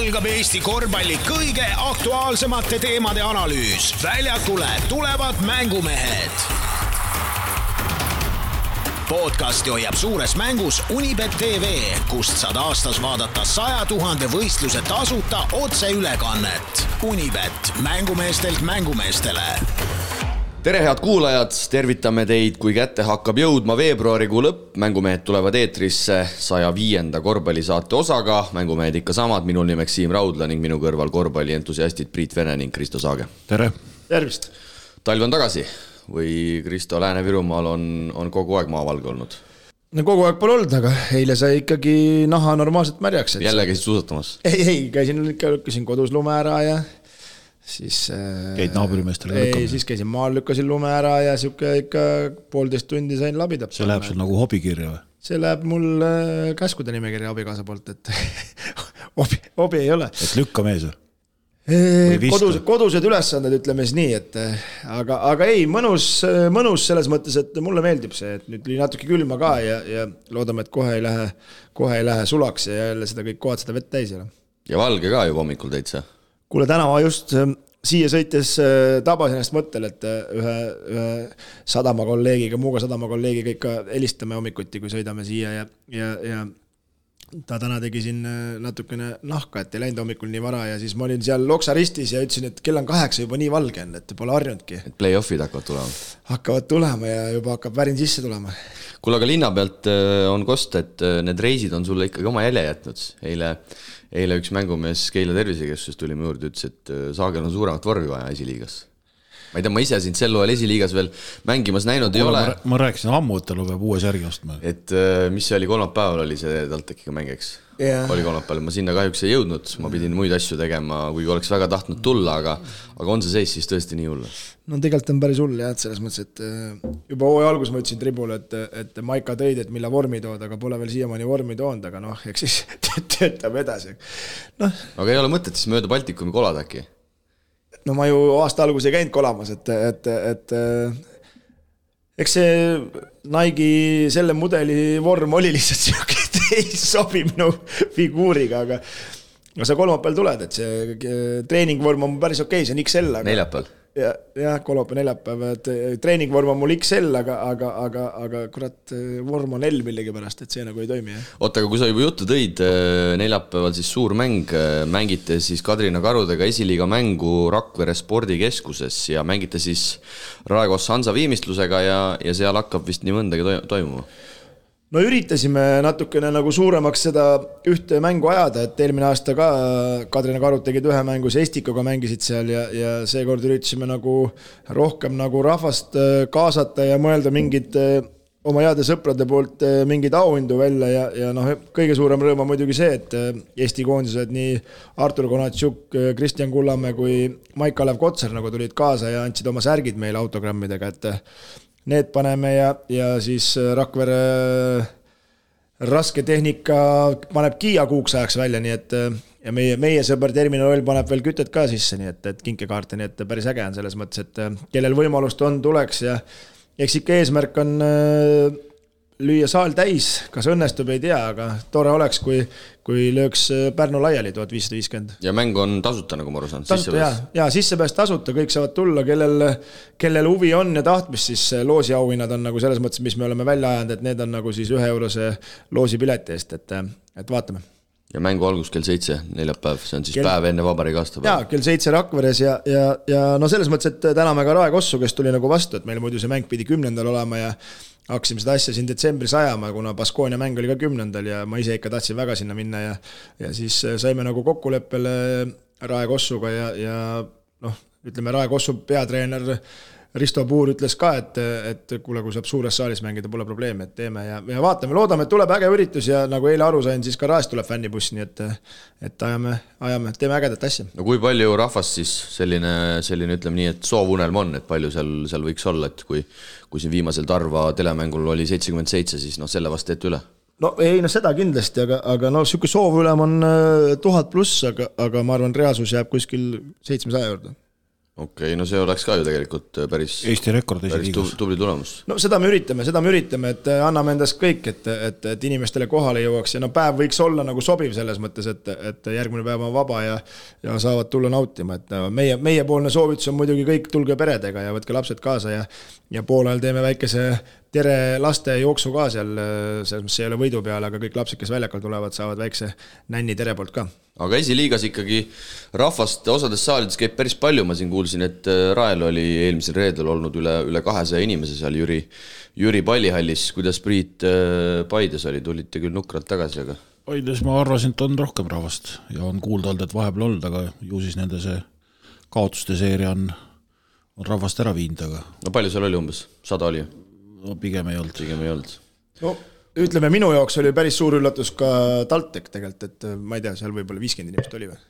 algab Eesti korvpalli kõige aktuaalsemate teemade analüüs. väljakule tulevad mängumehed. podcasti hoiab suures mängus Unibet tv, kust saad aastas vaadata saja tuhande võistluse tasuta otseülekannet. Unibet, mängumeestelt mängumeestele tere, head kuulajad, tervitame teid, kui kätte hakkab jõudma veebruarikuu lõpp, mängumehed tulevad eetrisse saja viienda korvpallisaate osaga, mängumehed ikka samad, minul nimeks Siim Raudla ning minu kõrval korvpallientusiastid Priit Vene ning Kristo Saage. tere! tervist! talv on tagasi või Kristo Lääne-Virumaal on, on kogu aeg maavalge olnud? no kogu aeg pole olnud, aga eile sai ikkagi naha normaalselt märjaks. jälle käisid suusatamas? ei, ei, käisin ikka, lükkasin kodus lume ära ja siis äh,. käid naaburimeestele ka lükkamas? ei, siis käisin maal, lükkasin lume ära ja sihuke ikka poolteist tundi sain labida. see läheb sul nagu hobikirja või? see läheb mul äh, käskude nimekirja abikaasa poolt, et hobi, hobi ei ole. et lükka mees või? kodus, kodused ülesanded, ütleme siis nii, et aga, aga ei, mõnus, mõnus selles mõttes, et mulle meeldib see, et nüüd tuli natuke külma ka ja, ja loodame, et kohe ei lähe, kohe ei lähe sulaks ja jälle seda kõik kohad seda vett täis ei ole. ja valge ka juba hommikul täitsa kuule, täna ma just äh, siia sõites äh, tabasin ennast mõttel, et äh, ühe, ühe sadama kolleegiga, Muuga sadama kolleegiga ikka helistame hommikuti, kui sõidame siia ja, ja, ja ta täna tegi siin natukene nahka, et ei läinud hommikul nii vara ja siis ma olin seal Loksa ristis ja ütlesin, et kell on kaheksa juba nii valge on, et pole harjunudki. et play-off'id hakkavad tulema? hakkavad tulema ja juba hakkab värin sisse tulema. kuule, aga linna pealt on kosta, et need reisid on sulle ikkagi oma jälje jätnud. eile eile üks mängumees Keila tervisekeskusest tuli mu juurde, ütles, et äh, Saagel on suuremat vormi vaja esiliigas. ma ei tea, ma ise sind sel hooajal esiliigas veel mängimas näinud ei ole. ma rääkisin ammu, et tal peab uue särgi ostma. et äh, mis see oli, kolmapäeval oli see TalTechiga mäng, eks yeah.? oli kolmapäeval, ma sinna kahjuks ei jõudnud, ma pidin muid asju tegema, kuigi oleks väga tahtnud tulla, aga aga on see seis siis tõesti nii hull? no tegelikult on päris hull jah, et selles mõttes, et äh, juba hooaja alguses ma ütlesin Tribule, et, et Maika tõid, et millal vormi tood, aga pole veel siiamaani vormi toonud, aga noh, eks siis töötame edasi. noh. aga ei ole mõtet siis mööda Baltikumi kolada äkki? no ma ju aasta alguses ei käinud kolamas, et, et, et eks see Nike'i selle mudeli vorm oli lihtsalt sihuke, ei sobi minu figuuriga, aga no sa kolmapäeval tuled, et see treeningvorm on päris okei okay,, see on XL, aga neljapäeval ja, jah, kolmapäev, neljapäev, et eh, treeningvorm on mul XL, aga, aga, aga, aga kurat, eh, vorm on L millegipärast, et see nagu ei toimi, jah. oota, aga kui sa juba juttu tõid, neljapäeval siis suur mäng, mängite siis Kadrina Karudega esiliiga mängu Rakvere spordikeskuses ja mängite siis Raekos Hansa viimistlusega ja, ja seal hakkab vist nii mõndagi toimuma no üritasime natukene nagu suuremaks seda ühte mängu ajada, et eelmine aasta ka Kadrina Karud tegid ühe mängu, siis Estikoga mängisid seal ja, ja seekord üritasime nagu rohkem nagu rahvast äh, kaasata ja mõelda mingid äh, oma heade sõprade poolt äh, mingeid auhindu välja ja, ja noh, kõige suurem rõõm on muidugi see, et Eesti koondised, nii Artur Konatšuk, Kristjan Kullamäe kui Maik-Kalev Kotsar nagu tulid kaasa ja andsid oma särgid meile autogrammidega, et need paneme ja, ja siis äh, Rakvere äh, rasketehnika paneb Kiia kuuks ajaks välja, nii et äh, ja meie, meie sõber Terminal paneb veel kütet ka sisse, nii et, et kinkekaarte, nii et päris äge on selles mõttes, et kellel võimalust on, tuleks ja eks ikka eesmärk on lüüa saal täis, kas õnnestub, ei tea, aga tore oleks, kui, kui lööks äh, Pärnu laiali tuhat viissada viiskümmend. ja mäng on tasuta, nagu ma aru saan? tasuta jaa, jaa, sissepääs tasuta, kõik saavad tulla, kellel, kellel huvi on ja tahtmist, siis äh, loosiauhinnad on nagu selles mõttes, mis me oleme välja ajanud, et need on nagu siis üheeurose loosipileti eest, et, äh, et vaatame ja mängu algus kell seitse, neljapäev, see on siis kell... päev enne vabariigi aastapäeva. jaa, kell seitse Rakveres ja, ja, ja no selles mõttes, et täname ka Rae Kossu, kes tuli nagu vastu, et meil muidu see mäng pidi kümnendal olema ja hakkasime seda asja siin detsembris ajama, kuna Baskonia mäng oli ka kümnendal ja ma ise ikka tahtsin väga sinna minna ja ja siis saime nagu kokkuleppele Rae Kossuga ja, ja noh, ütleme Rae Kossu peatreener Risto Puur ütles ka, et, et kuule, kui saab suures saalis mängida, pole probleemi, et teeme ja, ja vaatame, loodame, et tuleb äge üritus ja nagu eile aru sain, siis ka Raest tuleb fännibuss, nii et et ajame, ajame, teeme ägedat asja. no kui palju rahvast siis selline, selline ütleme nii, et soovunelm on, et palju seal, seal võiks olla, et kui kui siin viimasel Tarva telemängul oli seitsekümmend seitse, siis noh, selle vast teete üle no ei, no seda kindlasti, aga, aga no sihuke soovülem on äh, tuhat pluss, aga, aga ma arvan, reaalsus jääb kuskil seitsmesaja juurde okei okay,, no see oleks ka ju tegelikult äh, päris, Eesti rekord esiliigas. tubli tulemus. no seda me üritame, seda me üritame, et äh, anname endast kõik, et, et, et inimestele kohale jõuaks ja no päev võiks olla nagu sobiv selles mõttes, et, et järgmine päev on vaba ja ja saavad tulla nautima, et äh, meie, meiepoolne soovitus on muidugi kõik, tulge peredega ja võtke lapsed kaasa ja ja poole ajal teeme väikese tere laste jooksu ka seal, selles mõttes ei ole võidu peal, aga kõik lapsed, kes väljakul tulevad, saavad väikse nänni tere poolt ka. Aga esiliigas ikkagi rahvast osades saalides käib päris palju, ma siin kuulsin, et äh, Rael oli eelmisel reedel olnud üle, üle kahesaja inimese seal Jüri, Jüri pallihallis, kuidas Priit äh, Paides oli, tulite küll nukralt tagasi, aga Paides ma arvasin, et on rohkem rahvast ja on kuulda olnud, et vahepeal olnud, aga ju siis nende see kaotuste seeria on, on rahvast ära viinud, aga no palju seal oli umbes, sada oli, no pigem ei olnud. pigem ei olnud. no ütleme, minu jaoks oli päris suur üllatus ka TalTech tegelikult, et äh, ma ei tea, seal võib-olla viiskümmend inimest oli või?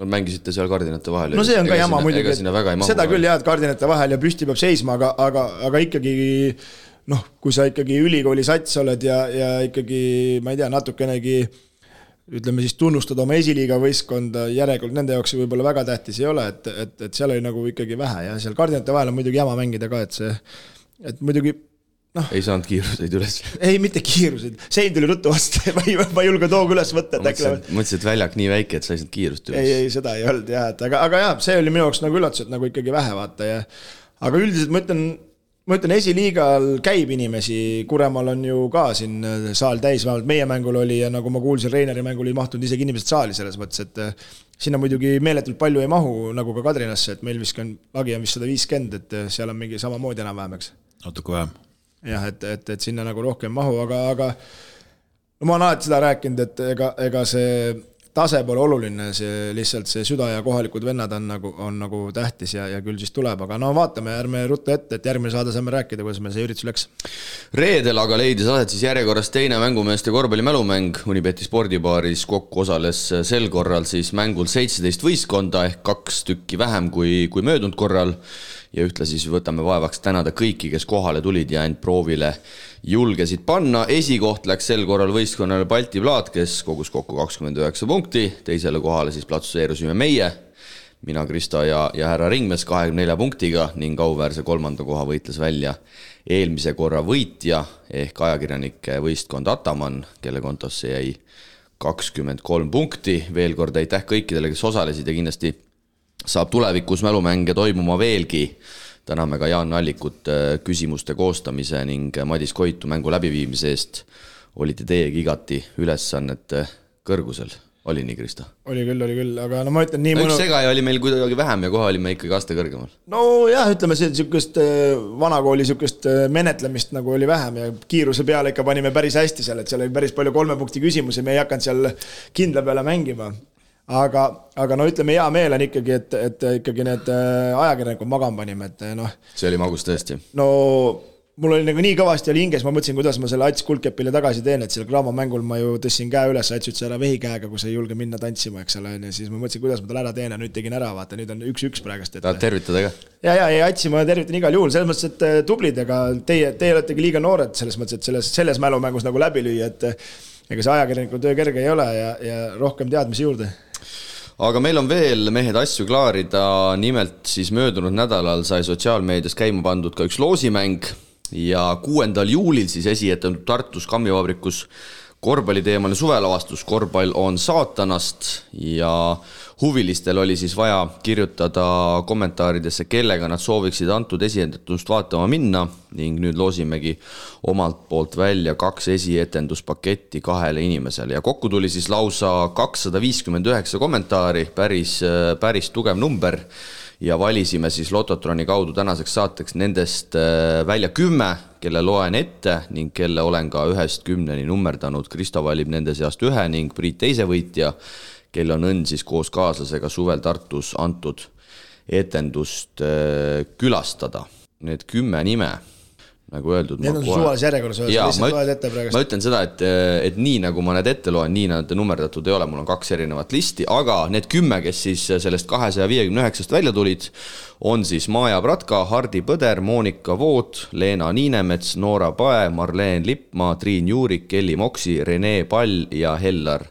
no mängisite seal kardinate vahel. no see on ka jama muidugi, mahu. seda küll jah, et kardinate vahel ja püsti peab seisma, aga, aga, aga ikkagi noh, kui sa ikkagi ülikooli sats oled ja, ja ikkagi ma ei tea, natukenegi ütleme siis tunnustad oma esiliiga võistkonda, järelikult nende jaoks võib-olla väga tähtis ei ole, et, et, et seal oli nagu ikkagi vähe ja seal kardinate vahel on muidugi jama mängida ka, et see, et muidugi ei saanud kiiruseid üles. ei, mitte kiirused, sein tuli ruttu vastu, ma ei, ma ei julge tooga üles võtta, et äkki lähevad mõtlesin, et väljak nii väike, et sa ei saanud kiirust ei, üles. ei seda ei olnud jah, et aga, aga jah, see oli minu jaoks nagu üllatus, et nagu ikkagi vähe vaata ja aga üldiselt ma ütlen, ma ütlen, esiliigal käib inimesi, Kuremaal on ju ka siin äh, saal täis, vähemalt meie mängul oli ja nagu ma kuulsin, Reineri mängul ei mahtunud isegi inimesed saali selles mõttes, et äh, sinna muidugi meeletult palju ei mahu, nagu ka Kadrinasse, et meil vist on, lagi on vist sada viiskümmend, et äh, seal on mingi samamoodi enam-vähem, eks natuke vähem. jah, et, et, et sinna nagu rohkem mahu, aga, aga no ma olen alati seda rääkinud, et ega, ega see tase pole oluline, see lihtsalt see süda ja kohalikud vennad on nagu, on nagu tähtis ja, ja küll siis tuleb, aga no vaatame, ärme rutta ette, et järgmine saade saame rääkida, kuidas meil see üritus läks. reedel aga leidis aset siis järjekorras teine mängumeeste korvpallimälumäng Unibeti spordibaaris, kokku osales sel korral siis mängul seitseteist võistkonda ehk kaks tükki vähem kui, kui möödunud korral ja ühtlasi siis võtame vaevaks tänada kõiki, kes kohale tulid ja end proovile julgesid panna. esikoht läks sel korral võistkonnale Balti Plaat, kes kogus kokku kakskümmend üheksa punkti, teisele kohale siis platseerusime meie, mina, Krista ja, ja härra Ringmees kahekümne nelja punktiga ning auväärse kolmanda koha võitles välja eelmise korra võitja ehk ajakirjanike võistkond Ataman, kelle kontosse jäi kakskümmend kolm punkti. veel kord aitäh kõikidele, kes osalesid ja kindlasti saab tulevikus mälumänge toimuma veelgi. täname ka Jaan Allikut äh, küsimuste koostamise ning Madis Koitu mängu läbiviimise eest. olite teiegi igati ülesannete kõrgusel, oli nii, Krista? oli küll, oli küll, aga no ma ütlen nii no üks mõnu- segaja oli meil kuidagi vähem ja kohe olime ikkagi aste kõrgemal. nojah, ütleme see niisugust äh, vanakooli niisugust äh, menetlemist nagu oli vähem ja kiiruse peale ikka panime päris hästi seal, et seal oli päris palju kolme punkti küsimusi, me ei hakanud seal kindla peale mängima. aga, aga no ütleme, hea meel on ikkagi, et, et ikkagi need äh, ajakirjanikud magama panime, et noh, see oli magus tõesti. no mul oli nagu nii kõvasti oli hinges, ma mõtlesin, kuidas ma selle Ats Kuldkepile tagasi teen, et seal Graamo mängul ma ju tõstsin käe üles, Ats ütles ära vehi käega, kui sa ei julge minna tantsima, eks ole, onju, siis ma mõtlesin, kuidas ma talle ära teen ja nüüd tegin ära, vaata nüüd on üks-üks praegust, tahad tervitada ka? ja, ja, ja Atsi ma tervitan igal juhul, selles mõttes, et äh, tublid, ega teie, teie oletegi liiga noored selles mõttes, et selles, selles mälumängus nagu läbi lüüa, et äh, ega see ajakirjaniku töö kerge ei ole ja, ja rohkem teadmisi juurde. Aga meil on veel mehed asju klaarida, nimelt siis möödunud nädalal sai sotsiaalmeedias käima pandud ka üks loosimäng. Ja kuuendal juulil siis esietendatud Tartus kammivabrikus korvpalliteemaline suvelavastus. Korvpall on saatanast. Ja huvilistel oli siis vaja kirjutada kommentaaridesse, kellega nad sooviksid antud esietendust vaatama minna. Ning nüüd loosimegi omalt poolt välja kaks esietenduspaketti kahele inimesele. Ja kokku tuli siis lausa kakssada viiskümmend üheksa kommentaari, päris, päris tugev number. Ja valisime siis Lototroni kaudu tänaseks saateks nendest äh, välja kümme, kelle loen ette ning kelle olen ka ühest kümneni nummerdanud. Kristo valib nende seast ühe ning Priit teise võitja, kel on õnn siis koos kaaslasega suvel Tartus antud etendust äh, külastada. Need kümme nime, nagu öeldud. Need on suvalises järjekorras, jaa, lihtsalt loed ette praegust. ma ütlen seda, et, et nii nagu ma need ette loen, nii nad nummerdatud ei ole, mul on kaks erinevat listi, aga need kümme, kes siis sellest kahesaja viiekümne üheksast välja tulid, on siis Maja Pratka, Hardi Põder, Monika Voot, Leena Niinemets, Noora Pae, Marleen Lippmaa, Triin Juurik, Kelly Moksi, Rene Pall ja Hellar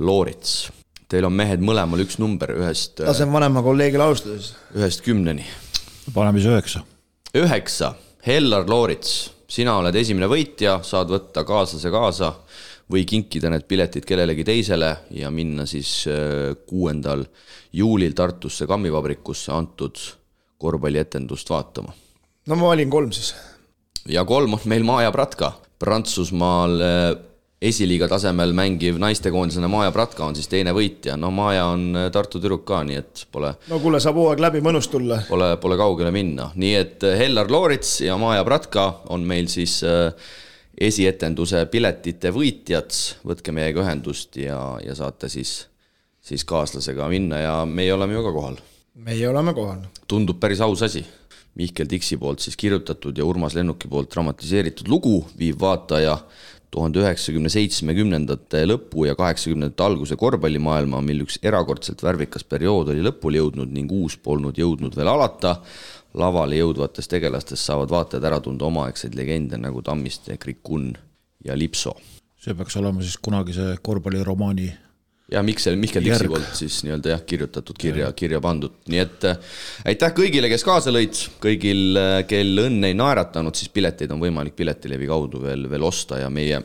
Loorits. Teil on mehed mõlemal üks number ühest, laseme vanema kolleegil alustada siis. ühest kümneni paneme siis üheksa. üheksa, Hellar Loorits, sina oled esimene võitja, saad võtta kaaslase kaasa või kinkida need piletid kellelegi teisele ja minna siis äh, kuuendal juulil Tartusse kammivabrikusse antud korvpallietendust vaatama. no ma valin kolm siis. ja kolm on meil Maja Pratka, Prantsusmaal äh, esiliiga tasemel mängiv naistekoondisena Maja Pratka on siis teine võitja, no Maja on äh, Tartu tüdruk ka, nii et pole no kuule, saab hooaeg läbi, mõnus tulla. pole, pole kaugele minna, nii et äh, Hellar Loorits ja Maja Pratka on meil siis äh, esietenduse piletite võitjad, võtke meiega ühendust ja, ja saate siis, siis kaaslasega minna ja meie oleme ju ka kohal. meie oleme kohal. tundub päris aus asi. Mihkel Tiksi poolt siis kirjutatud ja Urmas Lennuki poolt dramatiseeritud lugu viib vaataja tuhande üheksakümne seitsmekümnendate lõpu ja kaheksakümnendate alguse korvpallimaailma, mil üks erakordselt värvikas periood oli lõpule jõudnud ning uus polnud jõudnud veel alata. lavale jõudvatest tegelastest saavad vaatajad ära tunda omaaegseid legende nagu Tammiste, Krikun ja Lipso see peaks olema siis kunagise korvpalliromaani ja Miksel, Mihkel Tiksi poolt siis nii-öelda jah, kirjutatud kirja, kirja pandud, nii et äh, aitäh kõigile, kes kaasa lõid, kõigil, kel õnn ei naeratanud, siis pileteid on võimalik Piletilevi kaudu veel, veel osta ja meie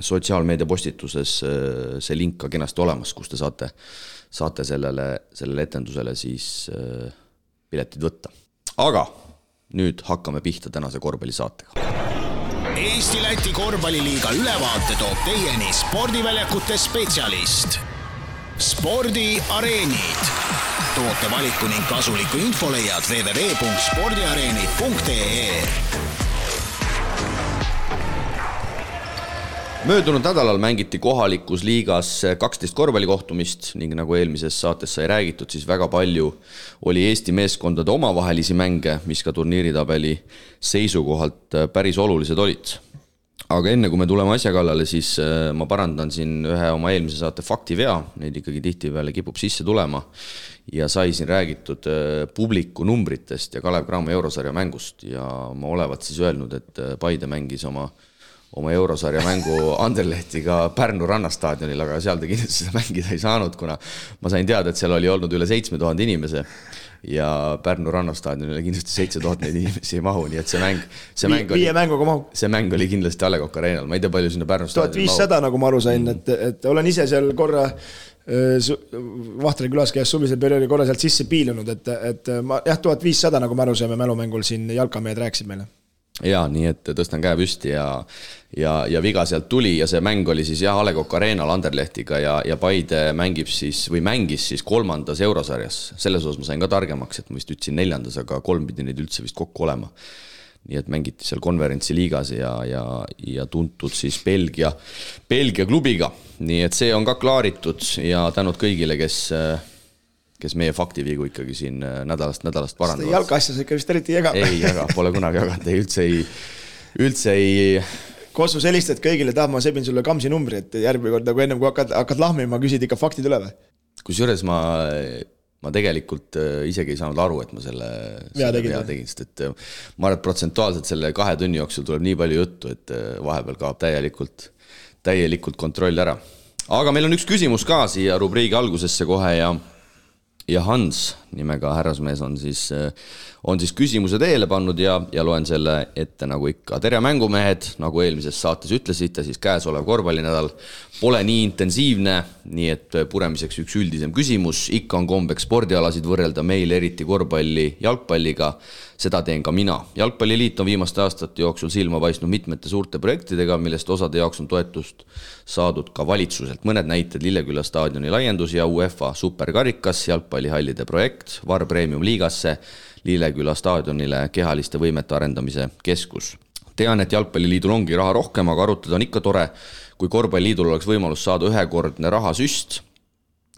sotsiaalmeedia postituses äh, see link ka kenasti olemas, kus te saate, saate sellele, sellele etendusele siis äh, piletid võtta. aga nüüd hakkame pihta tänase korvpallisaatega. Eesti-Läti korvpalliliiga ülevaate toob teieni spordiväljakute spetsialist. spordiareenid. tootevaliku ning kasuliku info leiad www.spordiareenid.ee möödunud nädalal mängiti kohalikus liigas kaksteist korvpallikohtumist ning nagu eelmises saates sai räägitud, siis väga palju oli Eesti meeskondade omavahelisi mänge, mis ka turniiritabeli seisukohalt päris olulised olid. Aga enne kui me tuleme asja kallale, siis äh, ma parandan siin ühe oma eelmise saate faktivea, neid ikkagi tihtipeale kipub sisse tulema. Ja sai siin räägitud äh, publiku numbritest ja Kalev Cramo eurosarja mängust. Ja ma olevat siis öelnud, et äh, Paide mängis oma oma eurosarja mängu Anderlehtiga Pärnu rannastaadionil, aga seal ta kindlasti seda mängida ei saanud, kuna ma sain teada, et seal oli olnud üle seitsme tuhande inimese ja Pärnu rannastaadionile kindlasti seitse tuhat neid inimesi ei mahu, nii et see mäng, see mäng oli viie, mänguga mahub. see mäng oli kindlasti A Le Coq Arena'l, ma ei tea, palju sinna Pärnu tuhat staadionile mahub. viissada, nagu ma aru sain, et, et olen ise seal korra äh, Vahtre külas käes suvisel perioodil korra sealt sisse piilunud, et, et ma jah, tuhat viissada, nagu me aru saime mälumängul siin jalkamehed rääkisid meile. Ja nii, et tõstan käe püsti ja, ja, ja viga sealt tuli ja see mäng oli siis jah, A Le Coq Arena'l Anderlehtiga ja, ja Paide mängib siis või mängis siis kolmandas eurosarjas. selles osas ma sain ka targemaks, et ma vist ütlesin neljandas, aga kolm pidi neid üldse vist kokku olema. nii et mängiti seal konverentsiliigas ja, ja, ja tuntud siis Belgia, Belgia klubiga, nii et see on ka klaaritud ja tänud kõigile, kes, kes meie faktivigu ikkagi siin äh, nädalast nädalast parandavad. jalkaasja sa ikka vist eriti ei jaga. ei jaga, pole kunagi jaganud, ei üldse ei, üldse ei, Kossus helistad kõigile, tahad, ma sebin sulle kamsi numbri, et järgmine kord nagu ennem kui hakkad, hakkad lahmima, küsid ikka faktid üle või? kusjuures ma, ma tegelikult äh, isegi ei saanud aru, et ma selle, selle vea tegin, sest et äh, ma arvan, et protsentuaalselt selle kahe tunni jooksul tuleb nii palju juttu, et vahepeal kaob täielikult, täielikult kontroll ära. aga meil on üks küsimus ka siia rubriigi algusesse kohe ja ja Hans nimega härrasmees on siis, on siis küsimuse teele pannud ja, ja loen selle ette nagu ikka. tere, mängumehed, nagu eelmises saates ütlesite, siis käesolev korvpallinädal pole nii intensiivne, nii et puremiseks üks üldisem küsimus. ikka on kombeks spordialasid võrrelda meil eriti korvpalli jalgpalliga. seda teen ka mina. jalgpalliliit on viimaste aastate jooksul silma paistnud mitmete suurte projektidega, millest osade jaoks on toetust saadud ka valitsuselt. mõned näited Lilleküla staadioni laiendus ja UEFA superkarikas, jalgpallihallide projekt, VAR Premium liigasse, Lilleküla staadionile kehaliste võimete arendamise keskus. tean, et Jalgpalliliidul ongi raha rohkem, aga arutada on ikka tore, kui korvpalliliidul oleks võimalus saada ühekordne rahasüst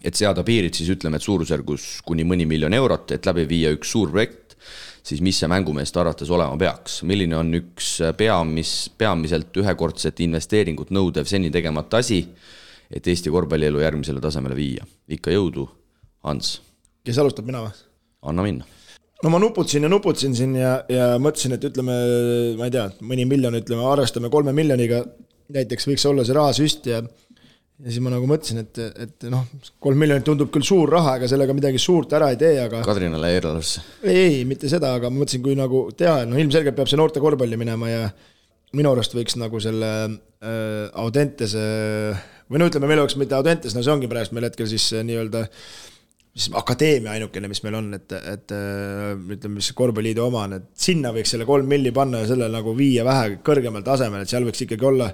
et seada piirid, siis ütleme, et suurusjärgus kuni mõni miljon eurot, et läbi viia üks suur projekt, siis mis see mängumeeste arvates olema peaks, milline on üks peamis, peamiselt ühekordset investeeringut nõudev seni tegemata asi, et Eesti korvpallielu järgmisele tasemele viia. ikka jõudu, Hans, kes alustab, mina või? anna minna. no ma nuputasin ja nuputasin siin ja, ja mõtlesin, et ütleme, ma ei tea, mõni miljon, ütleme, arvestame kolme miljoniga, näiteks võiks olla see rahasüst ja ja siis ma nagu mõtlesin, et, et noh, kolm miljonit tundub küll suur raha, ega sellega midagi suurt ära ei tee, aga. Kadrinale eelarvesse. ei, mitte seda, aga ma mõtlesin, kui nagu teha, no ilmselgelt peab see noorte korvpalli minema ja minu arust võiks nagu selle äh, Audentese või no ütleme, meil oleks mitte Audentes, no see ongi praegu meil hetkel siis nii-öelda mis akadeemia ainukene, mis meil on, et, et äh, ütleme, mis korvpalliliidu oma on, et sinna võiks selle kolm milli panna ja selle nagu viia vähe kõrgemal tasemel, et seal võiks ikkagi olla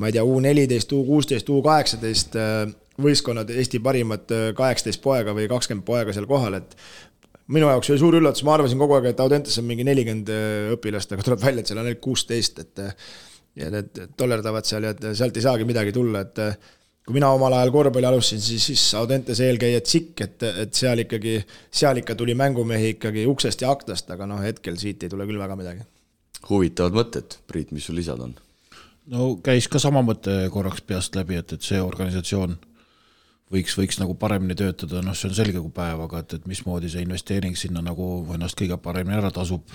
ma ei tea, U neliteist, U kuusteist, U kaheksateist äh, võistkonnad, Eesti parimad äh, kaheksateist poega või kakskümmend poega seal kohal, et minu jaoks oli suur üllatus, ma arvasin kogu aeg, et Audentes on mingi nelikümmend õpilast, aga tuleb välja, et seal on ainult kuusteist, et ja need tollerdavad seal ja sealt ei saagi midagi tulla, et kui mina omal ajal korvpalli alustasin, siis, siis Audentes eelkäija Tsikk, et, et seal ikkagi, seal ikka tuli mängumehi ikkagi uksest ja aknast, aga noh, hetkel siit ei tule küll väga midagi. huvitavad mõtted, Priit, mis sul lisada on? no käis ka sama mõte korraks peast läbi, et, et see organisatsioon võiks, võiks nagu paremini töötada, noh, see on selge kui päev, aga et, et mismoodi see investeering sinna nagu ennast kõige paremini ära tasub,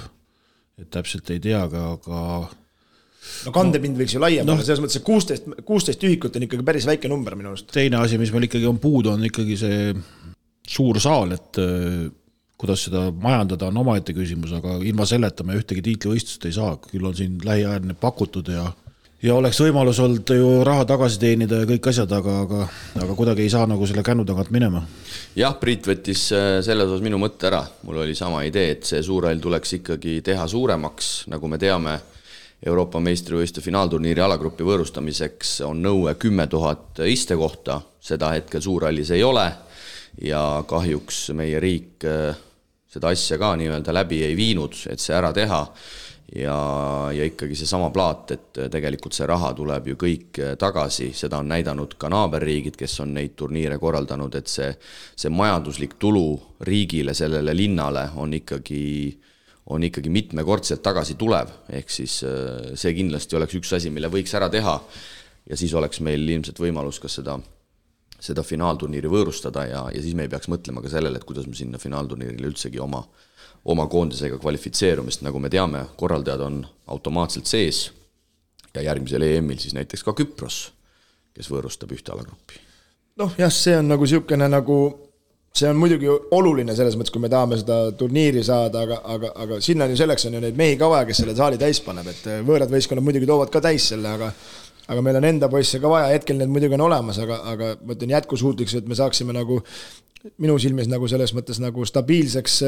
et täpselt ei tea, aga, aga no kandepind võiks ju laiem no, olla, selles mõttes, et kuusteist, kuusteist ühikut on ikkagi päris väike number minu arust. teine asi, mis meil ikkagi on puudu, on ikkagi see suur saal, et äh, kuidas seda majandada, on omaette küsimus, aga ilma selleta me ühtegi tiitlivõistlust ei saa, küll on siin lähiajal pakutud ja ja oleks võimalus olnud ju raha tagasi teenida ja kõik asjad, aga, aga, aga kuidagi ei saa nagu selle kännu tagant minema. jah, Priit võttis äh, selles osas minu mõtte ära, mul oli sama idee, et see suurhall tuleks ikkagi teha suuremaks, nagu me teame, Euroopa meistrivõistluste finaalturniiri alagrupi võõrustamiseks on nõue kümme tuhat istekohta, seda hetkel suurhallis ei ole ja kahjuks meie riik äh, seda asja ka nii-öelda läbi ei viinud, et see ära teha. Ja, ja ikkagi seesama plaat, et tegelikult see raha tuleb ju kõik tagasi, seda on näidanud ka naaberriigid, kes on neid turniire korraldanud, et see, see majanduslik tulu riigile, sellele linnale on ikkagi, on ikkagi mitmekordselt tagasi tulev, ehk siis äh, see kindlasti oleks üks asi, mille võiks ära teha. Ja siis oleks meil ilmselt võimalus ka seda seda finaalturniiri võõrustada ja, ja siis me ei peaks mõtlema ka sellele, et kuidas me sinna finaalturniirile üldsegi oma oma koondisega kvalifitseerumist, nagu me teame, korraldajad on automaatselt sees. Ja järgmisel EM-il siis näiteks ka Küpros, kes võõrustab ühte alagruppi. noh jah, see on nagu niisugune nagu, see on muidugi oluline selles mõttes, kui me tahame seda turniiri saada, aga, aga, aga sinna ju selleks on ju neid mehi ka vaja, kes selle saali täis paneb, et võõrad võistkonnad muidugi toovad ka täis selle, aga aga meil on enda poisse ka vaja, hetkel need muidugi on olemas, aga, aga ma ütlen jätkusuutliks, et me saaksime nagu minu silmis nagu selles mõttes nagu stabiilseks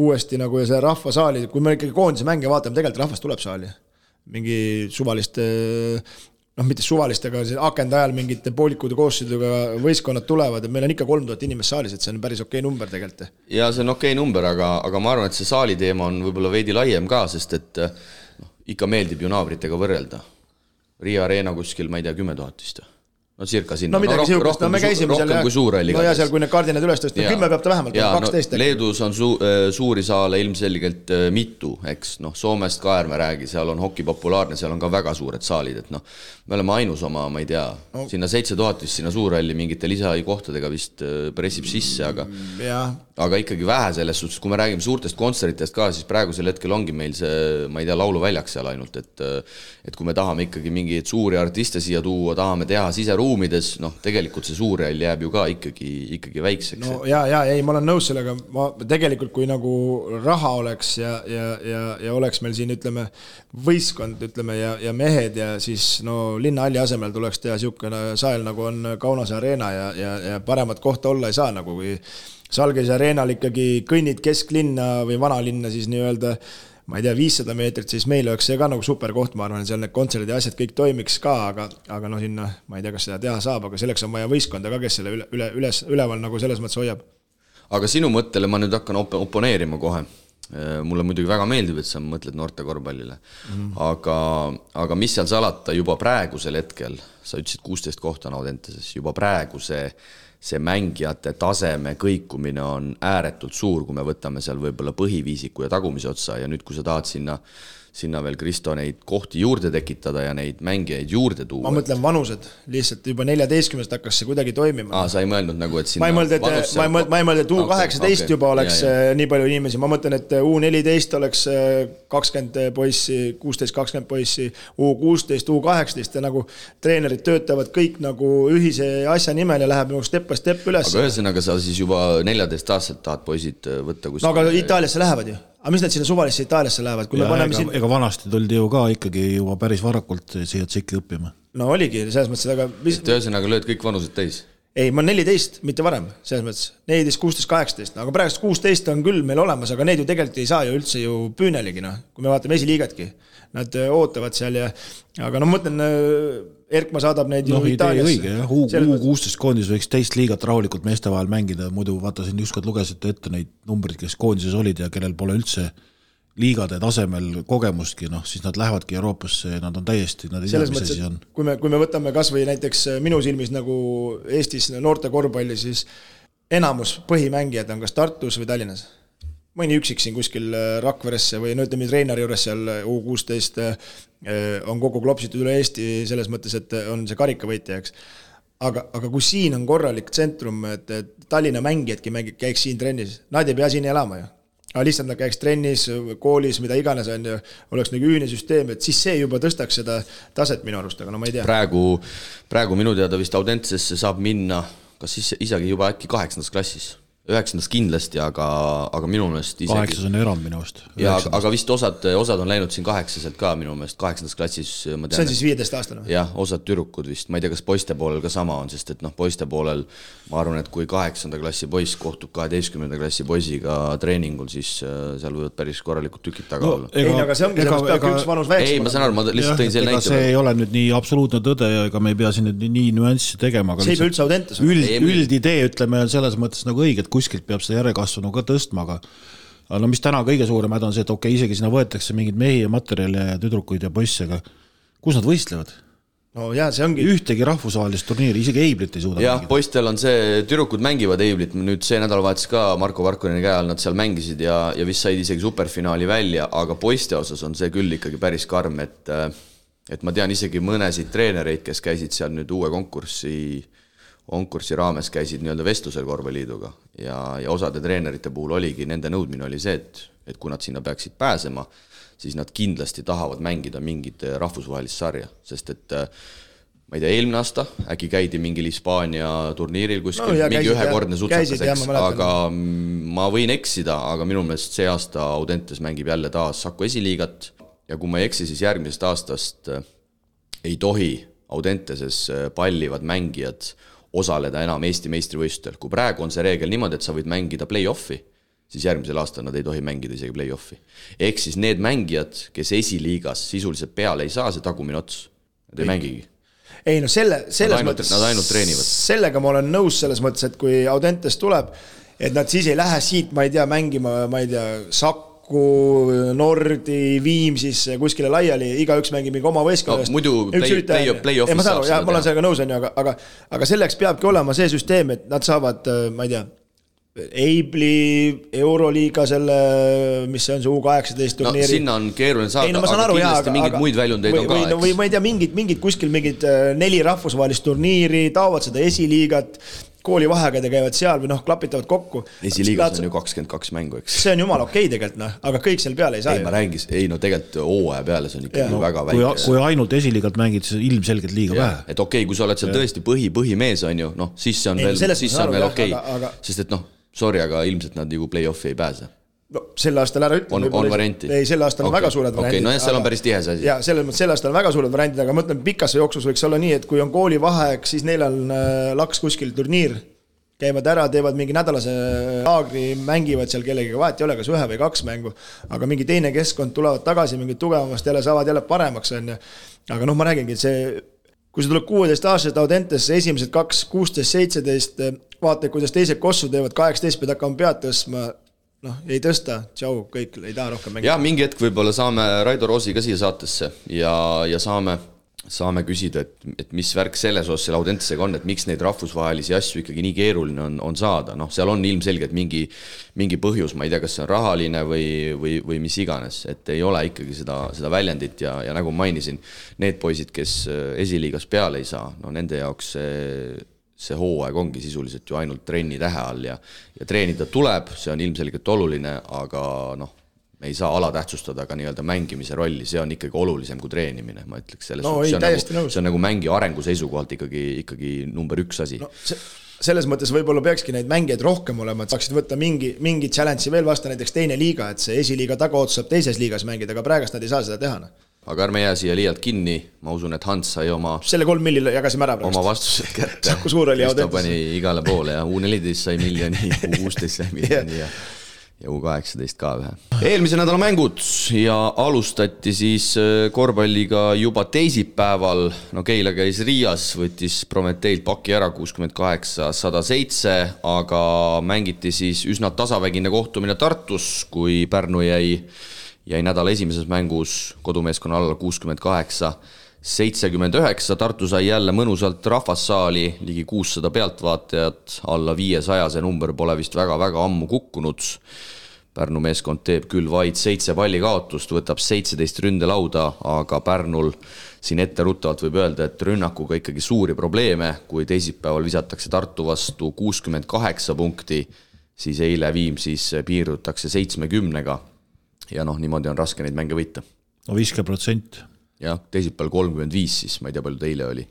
uuesti nagu ja see rahvasaali, kui me ikkagi koondise mänge vaatame, tegelikult rahvas tuleb saali. mingi suvaliste noh, mitte suvalistega, akende ajal mingite poolikude koosseisudega võistkonnad tulevad ja meil on ikka kolm tuhat inimest saalis, et see on päris okei okay number tegelikult. ja see on okei okay number, aga, aga ma arvan, et see saali teema on võib-olla veidi laiem ka, sest et noh, ikka meeldib ju naabritega võrrelda. Riia Arena kuskil, ma ei tea, kümme tuhat vist või? No circa sinna. no midagi no, sihukest, no me käisime seal jah. no ja seal, kui need kardinad üles tõsta, kümme peab ta vähemalt kaksteist no,. Leedus on su-, äh, suuri saale ilmselgelt äh, mitu, eks, noh, Soomest ka ärme räägi, seal on hoki populaarne, seal on ka väga suured saalid, et noh, me oleme ainus oma, ma ei tea no., sinna seitse tuhat vist sinna suurralli mingite lisikohtadega vist äh, pressib sisse, aga ja. aga ikkagi vähe selles suhtes, kui me räägime suurtest kontsertidest ka, siis praegusel hetkel ongi meil see, ma ei tea, lauluväljak seal ainult, et et kui me tahame ikkagi mingeid suuri artiste siia tuua, tahame teha siseruumides, noh, tegelikult see suurhall jääb ju ka ikkagi, ikkagi väikseks. no ja, ja ei, ma olen nõus sellega, ma tegelikult, kui nagu raha oleks ja, ja, ja, ja oleks meil siin ütleme, võistkond, ütleme ja, ja mehed ja siis no linnahalli asemel tuleks teha niisugune saal, nagu on Kaunase Arena ja, ja, ja paremat kohta olla ei saa, nagu kui Salgrise areenal ikkagi kõnnid kesklinna või vanalinna siis nii-öelda ma ei tea, viissada meetrit, siis meil oleks see ka nagu super koht, ma arvan, seal need kontserdid ja asjad kõik toimiks ka, aga, aga no sinna, ma ei tea, kas seda teha saab, aga selleks on vaja võistkonda ka, kes selle üle, üle, üles, üleval nagu selles mõttes hoiab. aga sinu mõttele ma nüüd hakkan op-, oponeerima kohe. Äh, mulle muidugi väga meeldib, et sa mõtled noorte korvpallile mm. -hmm. aga, aga mis seal salata, juba praegusel hetkel, sa ütlesid kuusteist kohta on Audenteses, juba praegu see see mängijate taseme kõikumine on ääretult suur, kui me võtame seal võib-olla põhiviisiku ja tagumise otsa ja nüüd, kui sa tahad sinna sinna veel Kristo neid kohti juurde tekitada ja neid mängijaid juurde ma tuua. mõtlen vanused, lihtsalt juba neljateistkümnest hakkas see kuidagi toimima aa, sa ei mõelnud nagu, et ma ei mõelnud, et, ma ei mõelnud, ma ei mõelnud, et U kaheksateist Okei, okei. juba oleks Ja, ja. äh, nii palju inimesi, ma mõtlen, et U neliteist oleks äh, kakskümmend poissi, kuusteist, kakskümmend poissi, U kuusteist, U kaheksateist ja nagu treenerid töötavad kõik nagu ühise asja nimel ja läheb nagu step by step üles aga. ühesõnaga, sa siis juba neljateistaastaselt tahad poisid äh, võtta kuskile no aga Itaaliasse lähevad ju, aga mis nad sinna suvalisse Itaaliasse lähevad, kui me ja paneme ega, siin, ega vanasti tuldi ju ka ikkagi juba päris varakult siia tsikki õppima. no oligi selles mõttes, aga mis, et ühesõnaga lööd kõik vanused täis. ei, ma olen neliteist, mitte varem, selles mõttes, neliteist, kuusteist, kaheksateist, aga praegu kuusteist on küll meil olemas, aga need ju tegelikult ei saa ju üldse ju püüneligi, noh, kui me vaatame esiliigatki. Nad öö, ootavad seal ja, aga no ma mõtlen, Erkma saadab neid ju idee Itaaliasse. kuusteist koondis võiks teist liigat rahulikult meeste vahel mängida, muidu vaata siin ükskord lugesite ette neid numbreid, kes koondises olid ja kellel pole üldse liigade tasemel kogemustki, noh siis nad lähevadki Euroopasse, nad on täiesti, nad ei tea, selles mis mõttes, asi on et. kui me, kui me võtame kasvõi näiteks minu silmis nagu Eestis noorte korvpalli, siis enamus põhimängijad on kas Tartus või Tallinnas. Mõni üksik siin kuskil äh, Rakveresse või no ütleme, treeneri juures seal U kuusteist on kokku klopsitud üle Eesti selles mõttes, et on see karikavõitja, eks. aga, aga kui siin on korralik tsentrum, et, et Tallinna mängijadki mängib, käiks siin trennis, nad ei pea siin elama ju aga lihtsalt nad käiks trennis, koolis, mida iganes on ju, oleks nagu ühine süsteem, et siis see juba tõstaks seda taset minu arust, aga no ma ei tea. praegu, praegu minu teada vist Audentesesse saab minna, kas siis isegi juba äkki kaheksandas klassis, üheksandas kindlasti, aga, aga minu meelest isegi kaheksas on erand minu arust. ja aga, aga vist osad, osad on läinud siin kaheksaselt ka minu meelest, kaheksandas klassis ma see tean on, siis viieteistaastane või? jah, osad tüdrukud vist, ma ei tea, kas poiste poolel ka sama on, sest et noh, poiste poolel ma arvan, et kui kaheksanda klassi poiss kohtub kaheteistkümnenda klassi poisiga treeningul, siis äh, seal võivad päris korralikud tükid taga No, olla. ei, aga see ongi, sellepärast peabki üks vanus väiksem ei, ma saan aru, ma lihtsalt tõin selle näite see ei ole nüüd nii absoluutne tõde ja ega me ei pea siin nüüd nii nüansse tegema, aga see ei pea üldse Audentes olema. üld üldidee, ütleme, on selles mõttes nagu õige, et kuskilt peab seda järelkasvu nagu ka tõstma, aga aga no mis täna kõige suurem häda on see, et okei okay,, isegi sinna võetakse mingeid mehi ja materjale ja tüdrukuid ja poisse, aga kus nad võistlevad? no jaa, see ongi, ühtegi rahvusvahelist turniiri, isegi Eiblit ei suuda jah, poistel on see, tüdrukud mängivad Eiblit, nüüd see nädalavahetus ka Marko Varkoneni käe all nad seal mängisid ja, ja vist said isegi superfinaali välja, aga poiste osas on see küll ikkagi päris karm, et et ma tean isegi mõnesid treenereid, kes käisid seal nüüd uue konkursi, konkursi raames käisid nii-öelda vestlusel korvpalliliiduga. Ja, ja osade treenerite puhul oligi, nende nõudmine oli see, et, et kui nad sinna peaksid pääsema, siis nad kindlasti tahavad mängida mingit eh, rahvusvahelist sarja, sest et äh, ma ei tea, eelmine aasta äkki käidi mingil Hispaania turniiril kuskil No mingi ühekordne sutsakas, eks, aga mm, ma võin eksida, aga minu meelest see aasta Audentes mängib jälle taas Saku esiliigat. Ja kui ma ei eksi, siis järgmisest aastast äh, ei tohi Audenteses äh, pallivad mängijad osaleda enam Eesti meistrivõistlustel, kui praegu on see reegel niimoodi, et sa võid mängida play-off'i, siis järgmisel aastal nad ei tohi mängida isegi play-off'i. ehk siis need mängijad, kes esiliigas sisuliselt peale ei saa, see tagumine ots, nad ei mängigi. ei no selle, selles ainult- mõttes. sellega ma olen nõus selles mõttes, et kui Audentes tuleb, et nad siis ei lähe siit, ma ei tea, mängima, ma ei tea, Saku, Nordi, Viimsisse kuskile laiali, igaüks mängib mingi oma võistkonna No muidu play- play- play-off'is saab seda jaa, ma olen sellega nõus, on ju, aga, aga, aga selleks peabki olema see süsteem, et nad saavad, ma ei tea, Eibli, Euroliiga selle, mis see on, see U kaheksateist no turniiri. sinna on keeruline saada, no aga aru jaa, kindlasti aga mingeid muid väljundeid või, on ka, või, no, või ma ei tea, mingid, mingid kuskil mingid äh, neli rahvusvahelist turniiri, taovad seda esiliigat, koolivaheaegade käivad seal või noh, klapitavad kokku. esiliigas on ju kakskümmend kaks mängu, eks. see on jumala okei okay tegelikult noh, aga kõik seal peale ei saa ei, ma räägin, ei no tegelikult hooaja peale see on ikkagi no, väga kui, väike. kui ainult esiliigat mängid, siis ilmselgelt liiga vähe. et okei okay,, kui sa oled seal tõesti põhi, põhimees on ju, noh, siis see on Ei, veel, siis saan on veel okei aga- aga-, sest et noh, sorry, aga ilmselt nad ju play-off'i ei pääse. No sel aastal ära ütle. On- on varianti? ei, sel aastal on Okei, väga suured okei, variandid. nojah, seal on päris tihe see asi. ja selles mõttes sel aastal on väga suured variandid, aga ma ütlen, pikas jooksus võiks olla nii, et kui on koolivaheaeg, siis neil on äh, laks kuskil turniir, käivad ära, teevad mingi nädalase laagri, mängivad seal kellegagi, vahet ei ole, kas ühe või kaks mängu, aga mingi teine keskkond, tulevad tagasi mingit tugevamast jälle, saavad jälle paremaks, on ju. aga noh, ma räägingi, et see kui sa tuled kuueteistaastaselt Audentesse esimesed kaks, kuusteist, seitseteist, vaatad, kuidas teised kossu teevad, kaheksateist pead hakkama pead tõstma, noh, ei tõsta, tšau, kõik ei taha rohkem mängida. jah, mingi hetk võib-olla saame Raido Roosi ka siia saatesse ja, ja saame, saame küsida, et, et mis värk selles osas selle Audentesega on, et miks neid rahvusvahelisi asju ikkagi nii keeruline on, on saada, noh, seal on ilmselgelt mingi, mingi põhjus, ma ei tea, kas see on rahaline või, või, või mis iganes, et ei ole ikkagi seda, seda väljendit. Ja, ja nagu mainisin, need poisid, kes äh, esiliigas peale ei saa, no nende jaoks see see hooaeg ongi sisuliselt ju ainult trenni tähe all ja, ja treenida tuleb, see on ilmselgelt oluline, aga noh, me ei saa alatähtsustada ka nii-öelda mängimise rolli, see on ikkagi olulisem kui treenimine, ma ütleks selles no, suhtes, see on nagu, see on nagu mängija arengu seisukohalt ikkagi, ikkagi number üks asi. No,. selles mõttes võib-olla peakski neid mängijaid rohkem olema, et saaksid võtta mingi, mingi challenge'i veel vastu, näiteks teine liiga, et see esiliiga tagaots saab teises liigas mängida, aga praegust nad ei saa seda teha, noh aga ärme jää siia liialt kinni, ma usun, et Hans sai oma selle kolm milli jagasime ära praegu. oma vastused kätte. kui suur oli Audentes? ta pani igale poole ja U neliteist sai miljoni, U kuusteist sai miljoni ja ja U kaheksateist ka ühe. eelmise nädala mängud ja alustati siis äh, korvpalliga juba teisipäeval. no Keila käis Riias, võttis Prometeilt paki ära kuuskümmend kaheksa, sada seitse, aga mängiti siis üsna tasavägine kohtumine Tartus, kui Pärnu jäi, jäi nädala esimeses mängus kodumeeskonna alla kuuskümmend kaheksa seitsekümmend üheksa, Tartu sai jälle mõnusalt rahvassaali, ligi kuussada pealtvaatajat, alla viiesaja, see number pole vist väga-väga ammu kukkunud. Pärnu meeskond teeb küll vaid seitse pallikaotust, võtab seitseteist ründelauda, aga Pärnul siin etteruttavalt võib öelda, et rünnakuga ikkagi suuri probleeme, kui teisipäeval visatakse Tartu vastu kuuskümmend kaheksa punkti, siis eile Viimsis piirdutakse seitsmekümnega. Ja noh, niimoodi on raske neid mänge võita. no viiskümmend protsenti jah, teisipäeval kolmkümmend viis siis, ma ei tea, palju ta eile oli.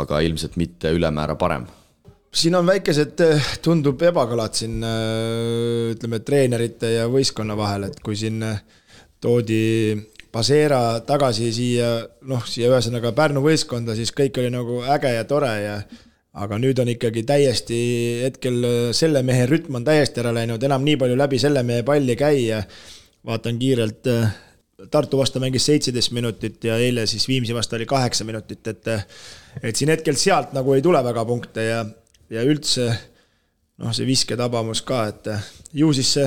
aga ilmselt mitte ülemäära parem. siin on väikesed, eh, tundub ebakõlad siin eh, ütleme, treenerite ja võistkonna vahel, et kui siin eh, toodi Pasera tagasi siia, noh, siia ühesõnaga Pärnu võistkonda, siis kõik oli nagu äge ja tore ja aga nüüd on ikkagi täiesti hetkel selle mehe rütm on täiesti ära läinud, enam nii palju läbi selle mehe palli käia. Vaatan kiirelt Tartu vastu mängis seitseteist minutit ja eile siis Viimsi vastu oli kaheksa minutit, et et siin hetkel sealt nagu ei tule väga punkte ja, ja üldse noh, see visketabamus ka, et ju siis see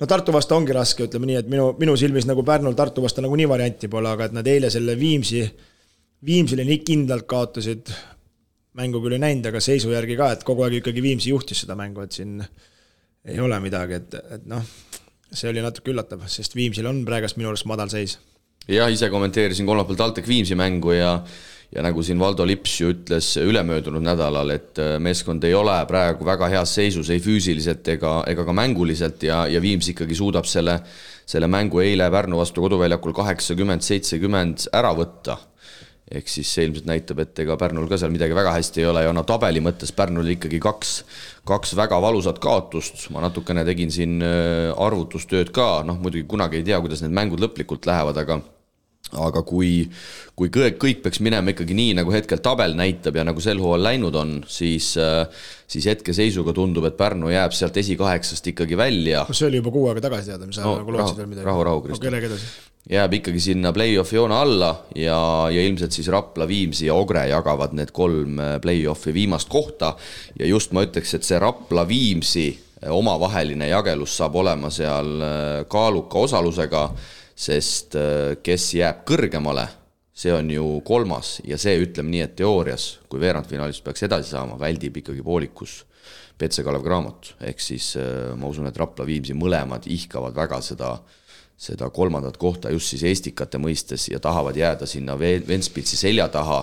no Tartu vastu ongi raske, ütleme nii, et minu, minu silmis nagu Pärnul Tartu vastu nagunii varianti pole, aga et nad eile selle Viimsi, Viimsile nii kindlalt kaotasid, mängu küll ei näinud, aga seisu järgi ka, et kogu aeg ikkagi Viimsi juhtis seda mängu, et siin ei ole midagi, et, et noh, see oli natuke üllatav, sest Viimsil on praegust minu arust madal seis. jah, ise kommenteerisin kolmapäeval TalTech Viimsi mängu ja ja nagu siin Valdo Lips ju ütles ülemöödunud nädalal, et äh, meeskond ei ole praegu väga heas seisus ei füüsiliselt ega, ega ka mänguliselt ja, ja Viims ikkagi suudab selle, selle mängu eile Pärnu vastu koduväljakul kaheksakümmend, seitsekümmend ära võtta ehk siis see ilmselt näitab, et ega Pärnul ka seal midagi väga hästi ei ole ja no tabeli mõttes Pärnul ikkagi kaks, kaks väga valusat kaotust, ma natukene tegin siin äh, arvutustööd ka, noh muidugi kunagi ei tea, kuidas need mängud lõplikult lähevad, aga aga kui, kui kõik, kõik peaks minema ikkagi nii, nagu hetkel tabel näitab ja nagu sel hooajal läinud on, siis, äh, siis hetkeseisuga tundub, et Pärnu jääb sealt esikaheksast ikkagi välja. see oli juba kuu aega tagasi teada, mis sa no, nagu lootsid veel midagi? rahu, rahu, Kristo. edasi jääb ikkagi sinna play-off'i joone alla ja, ja ilmselt siis Rapla, Viimsi ja Ogre jagavad need kolm äh, play-off'i viimast kohta. ja just ma ütleks, et see Rapla-Viimsi äh, omavaheline jagelus saab olema seal äh, kaaluka osalusega, sest kes jääb kõrgemale, see on ju kolmas ja see, ütleme nii, et teoorias, kui veerandfinaalist peaks edasi saama, väldib ikkagi poolikus Petse Kalev Cramot, ehk siis ma usun, et Rapla-Viimsi mõlemad ihkavad väga seda äh, seda kolmandat kohta just siis Estikate mõistes ja tahavad jääda sinna Ventspitsi selja taha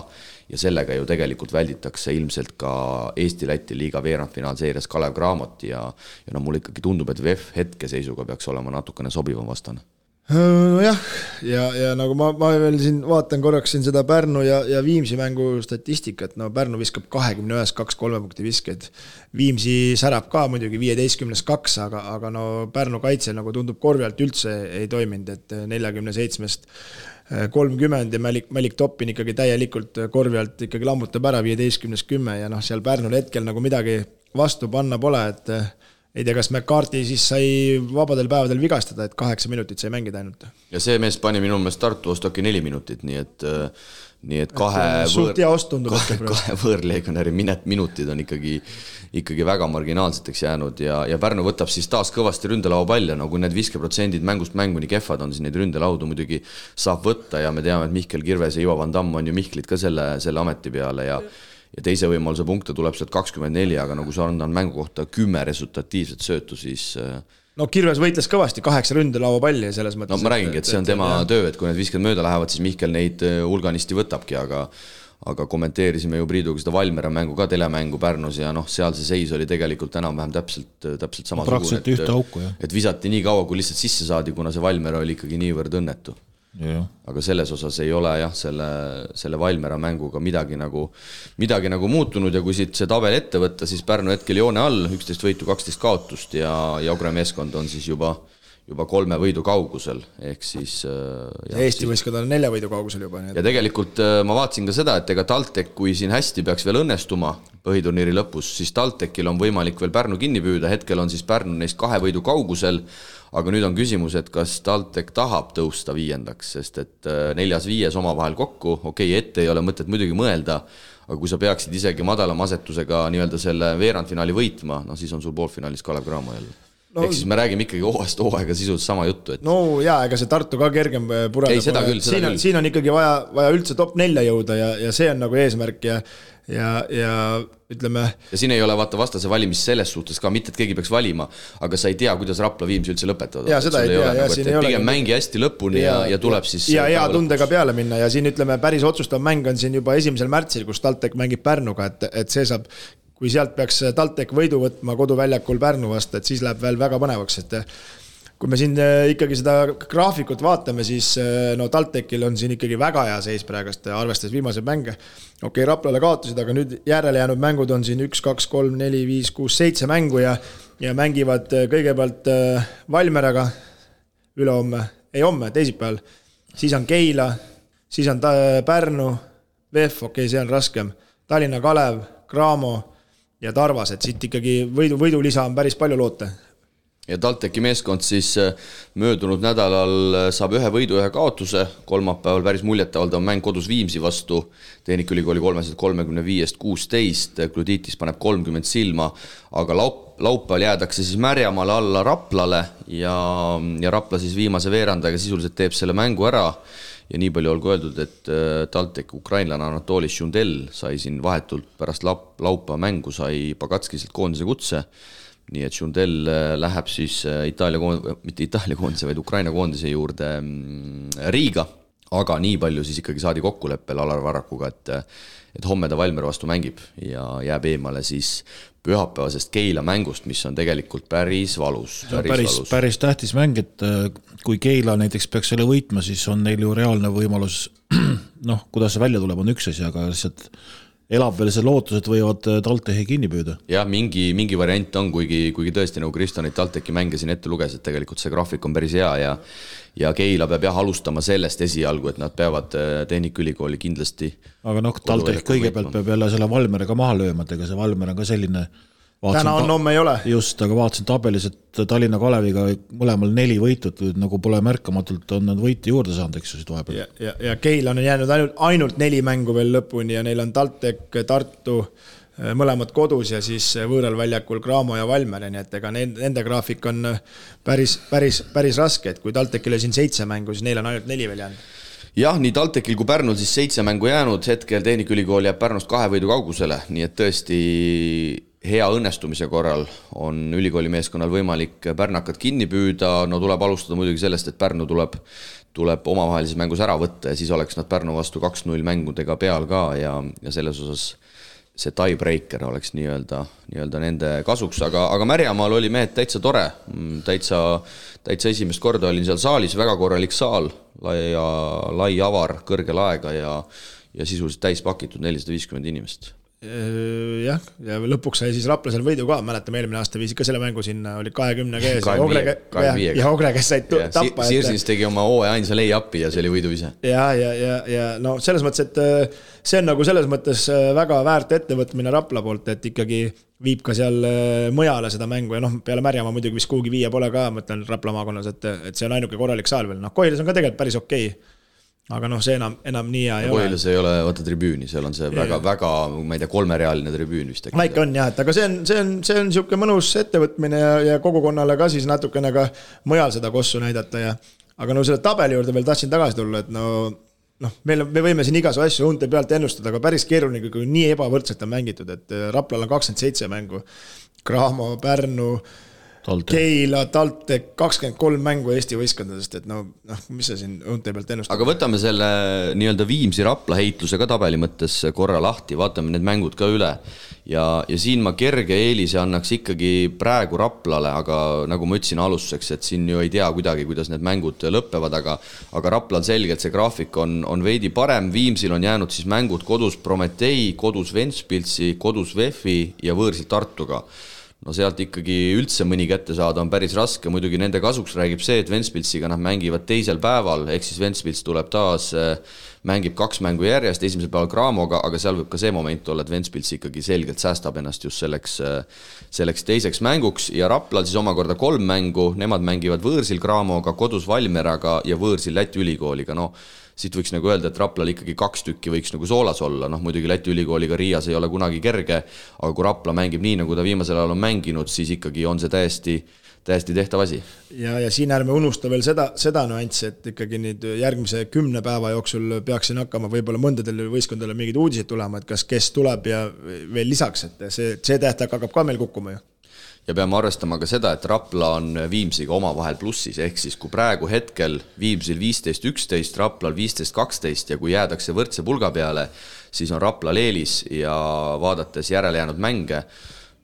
ja sellega ju tegelikult välditakse ilmselt ka Eesti-Läti liiga veerandfinaalseerias Kalev Cramot ja ja no mulle ikkagi tundub, et VEF hetkeseisuga peaks olema natukene sobivam vastane nojah, ja, ja nagu ma, ma veel siin vaatan korraks siin seda Pärnu ja, ja Viimsi mängu statistikat, no Pärnu viskab kahekümne ühes kaks kolme punkti viskeid. Viimsi särab ka muidugi viieteistkümnes kaks, aga, aga no Pärnu kaitse nagu tundub korvi alt üldse ei toiminud, et neljakümne seitsmest eh, kolmkümmend ja Malik, Malik Toppin ikkagi täielikult korvi alt ikkagi lammutab ära viieteistkümnest kümme ja noh, seal Pärnul hetkel nagu midagi vastu panna pole, et ei tea, kas McCarthy siis sai vabadel päevadel vigastada, et kaheksa minutit sai mängida ainult. ja see mees pani minu meelest Tartu äkki neli minutit, nii et äh, nii et kahe Et ost tundub kahe, kahe võõrleegionäri minet-, minutid on ikkagi, ikkagi väga marginaalseteks jäänud ja, ja Pärnu võtab siis taas kõvasti ründelaua palja, no kui need viskeprotsendid mängust mängu nii kehvad on, siis neid ründelaudu muidugi saab võtta ja me teame, et Mihkel Kirves ja Ivo Van Damm on ju Mihklit ka selle, selle ameti peale ja ja teise võimaluse punkte tuleb sealt kakskümmend neli, aga nagu sa annan mängu kohta kümme resultatiivset söötu, siis äh, no Kirves võitles kõvasti, kaheksa ründelaua palli selles mõttes. no ma räägingi, et see on tema töö, et kui need viskad mööda lähevad, siis Mihkel neid äh, hulganisti võtabki, aga aga kommenteerisime ju Priiduga seda Valmiera mängu ka telemängu Pärnus ja noh, seal see seis oli tegelikult enam-vähem täpselt, täpselt samasugune. praktiliselt ühte auku, jah. et visati nii kaua, kui lihtsalt sisse saadi, kuna see Valmiera oli ikkagi niivõrd õnnetu. Aga selles osas ei ole jah, selle, selle Valmiera mänguga midagi nagu, midagi nagu muutunud ja kui siit see tabel ette võtta, siis Pärnu hetkel joone all, üksteist võitu, kaksteist kaotust ja Jaugre meeskond on siis juba juba kolme võidu kaugusel, ehk siis ja Eesti võistkond on nelja võidu kaugusel juba. ja tegelikult äh, ma vaatasin ka seda, et ega TalTech, kui siin hästi peaks veel õnnestuma põhiturniiri lõpus, siis TalTechil on võimalik veel Pärnu kinni püüda, hetkel on siis Pärnu neist kahe võidu kaugusel, aga nüüd on küsimus, et kas TalTech tahab tõusta viiendaks, sest et äh, neljas-viies omavahel kokku, okei okay,, ette ei ole mõtet muidugi mõelda, aga kui sa peaksid isegi madalama asetusega nii-öelda selle veerandfinaali võitma, noh siis on sul poolfinaalis Kalev Cramo jälle no, ehk siis me räägime ikkagi hooajast hooaega sisuliselt sama juttu, et no jaa, ega see Tartu ka kergem pureda ei, seda küll, seda siin küll. siin on ikkagi vaja, vaja üldse top nelja jõuda ja, ja see on nagu eesmärk ja ja, ja ütleme ja siin ei ole vaata vastase valimist selles suhtes ka, mitte et keegi peaks valima, aga sa ei tea, kuidas Rapla Viimsi üldse lõpetavad. jaa, seda ei tea, jaa, nagu, siin ei ole pigem mängi hästi lõpuni ja, ja, ja tuleb siis ja hea tundega peale minna ja siin ütleme, päris otsustav mäng on siin juba esimesel märtsil, kus TalTech mängib Pärnuga, et, et see saab kui sealt peaks TalTech võidu võtma koduväljakul Pärnu vastu, et siis läheb veel väga põnevaks, et kui me siin äh, ikkagi seda graafikut vaatame, siis äh, no TalTechil on siin ikkagi väga hea seis praegust, arvestades viimaseid mänge. okei okay,, Raplale kaotasid, aga nüüd järele jäänud mängud on siin üks, kaks, kolm, neli, viis, kuus, seitse mängu ja ja mängivad kõigepealt Valmeraga ülehomme, ei homme, teisipäeval, siis on Keila, siis on Pärnu, VEF, okei okay,, see on raskem, Tallinna Kalev, Cramo ja Tarvas, et siit ikkagi võidu, võidulisa on päris palju loota. ja TalTechi meeskond siis äh, möödunud nädalal äh, saab ühe võidu, ühe kaotuse, kolmapäeval päris muljetavaldav mäng kodus Viimsi vastu, Tehnikaülikooli kolmesaja kolmekümne viiest kuusteist, Gluditis paneb kolmkümmend silma, aga laup-, laupäeval jäädakse siis Märjamaale alla Raplale ja, ja Rapla siis viimase veerandajaga sisuliselt teeb selle mängu ära ja nii palju olgu öeldud, et äh, TalTech ukrainlane Anatoli Šundel sai siin vahetult pärast lap-, laupäeva mängu sai Pagatskiselt koondise kutse, nii et Šundel äh, läheb siis äh, Itaalia koond-, mitte Itaalia koondise, vaid Ukraina koondise juurde mm, Riiga, aga nii palju siis ikkagi saadi kokkuleppel Alar Varrakuga, et et homme ta Valmiera vastu mängib ja jääb eemale siis pühapäevasest Keila mängust, mis on tegelikult päris valus. päris, päris, päris tähtis mäng, et äh, kui Keila näiteks peaks selle võitma, siis on neil ju reaalne võimalus noh, kuidas see välja tuleb, on üks asi, aga lihtsalt elab veel see lootus, et võivad äh, TalTechi kinni püüda. jah, mingi, mingi variant on, kuigi, kuigi tõesti nagu Kristo neid TalTechi mänge siin ette luges, et tegelikult see graafik on päris hea ja ja Keila peab jah alustama sellest esialgu, et nad peavad äh, Tehnikaülikooli kindlasti aga noh, TalTech kõigepealt peab jälle selle Valmeriga maha lööma, et ega see Valmer on ka selline täna on, homme ei ole. just, aga vaatasin tabelis, et Tallinna Kaleviga mõlemal neli võitu, et nagu pole märkamatult, on nad võite juurde saanud, eks ju, siit vahepeal. ja, ja, ja Keil on jäänud ainult, ainult neli mängu veel lõpuni ja neil on TalTech, Tartu, mõlemad kodus ja siis võõral väljakul Cramo ja Valmer, nii et ega nende, nende graafik on äh, päris, päris, päris raske, et kui TalTechil oli siin seitse mängu, siis neil on ainult neli veel jäänud. Jah, nii TalTechil kui Pärnul siis seitse mängu jäänud, hetkel Tehnikaülikool jääb Pärnust kahe võidu kaugusele, nii et tõesti hea õnnestumise korral on ülikooli meeskonnal võimalik pärnakat kinni püüda, no tuleb alustada muidugi sellest, et Pärnu tuleb, tuleb omavahelises mängus ära võtta ja siis oleks nad Pärnu vastu kaks-null mängudega peal ka ja, ja selles osas see tiebreaker oleks nii-öelda, nii-öelda nende kasuks, aga, aga Märjamaal oli mehed täitsa tore, täitsa, täitsa esimest korda olin seal saalis, väga korralik saal, lai ja lai avar, kõrge laega ja ja sisuliselt täis pakitud nelisada viiskümmend inimest jah, ja lõpuks sai siis Rapla seal võidu ka, mäletame, eelmine aasta viis ikka selle mängu sinna, oli kahekümne käes ja Ogre, kes said tappa. Sirsins tegi oma hooaja ainsa lay-up'i ja see oli võidu ise. ja, ja, ja, ja no selles mõttes, et äh, see on nagu selles mõttes äh, väga väärt ettevõtmine Rapla poolt, et ikkagi viib ka seal mujale seda mängu ja noh, peale Märjamaa muidugi vist kuhugi viia pole ka, ma ütlen Rapla maakonnas, et, et see on ainuke korralik saal veel, noh, Koilas on ka tegelikult päris okei okay aga noh, see enam, enam nii hea ei ole. Koilas ei ole vaata tribüüni, seal on see väga-väga, ma ei tea, kolmerealine tribüün vist väike on jah, et aga see on, see on, see on niisugune mõnus ettevõtmine ja, ja kogukonnale ka siis natukene ka mujal seda kossu näidata ja aga no selle tabeli juurde veel tahtsin tagasi tulla, et no noh, meil me võime siin igasugu asju õunte pealt ennustada, aga päris keeruline, kui nii ebavõrdselt on mängitud, et Raplal on kakskümmend seitse mängu. Cramo, Pärnu. Keila, TalTech, kakskümmend kolm mängu Eesti võistkondadest, et no noh, mis sa siin õunte pealt ennustad. aga võtame selle nii-öelda Viimsi-Rapla heitluse ka tabeli mõttes korra lahti, vaatame need mängud ka üle. ja, ja siin ma kerge eelise annaks ikkagi praegu Raplale, aga nagu ma ütlesin alustuseks, et siin ju ei tea kuidagi, kuidas need mängud lõpevad, aga aga Raplal selgelt see graafik on, on veidi parem, Viimsil on jäänud siis mängud kodus Prometee, kodus Ventspilsi, kodus VEF-i ja võõrsil Tartuga no sealt ikkagi üldse mõni kätte saada on päris raske, muidugi nende kasuks räägib see, et Ventspilsiga nad mängivad teisel päeval, ehk siis Ventspils tuleb taas, äh, mängib kaks mängu järjest, esimesel päeval Cramoga, aga seal võib ka see moment olla, et Ventspils ikkagi selgelt säästab ennast just selleks, äh, selleks teiseks mänguks. Ja Raplal siis omakorda kolm mängu, nemad mängivad võõrsil Cramoga, kodus Valmieraga ja võõrsil Läti ülikooliga, no siit võiks nagu öelda, et Raplal ikkagi kaks tükki võiks nagu soolas olla, noh muidugi Läti ülikooliga Riias ei ole kunagi kerge, aga kui Rapla mängib nii, nagu ta viimasel ajal on mänginud, siis ikkagi on see täiesti täiesti tehtav asi. ja, ja siin ärme unusta veel seda, seda nüanssi, et ikkagi nüüd järgmise kümne päeva jooksul peaks siin hakkama võib-olla mõndadel võistkondadel mingeid uudiseid tulema, et kas, kes tuleb ja veel lisaks, et see, see tähtaeg hakkab ka meil kukkuma ju ja peame arvestama ka seda, et Rapla on Viimsiga omavahel plussis, ehk siis kui praegu hetkel Viimsil viisteist, üksteist, Raplal viisteist, kaksteist ja kui jäädakse võrdse pulga peale, siis on Raplal eelis ja vaadates järelejäänud mänge,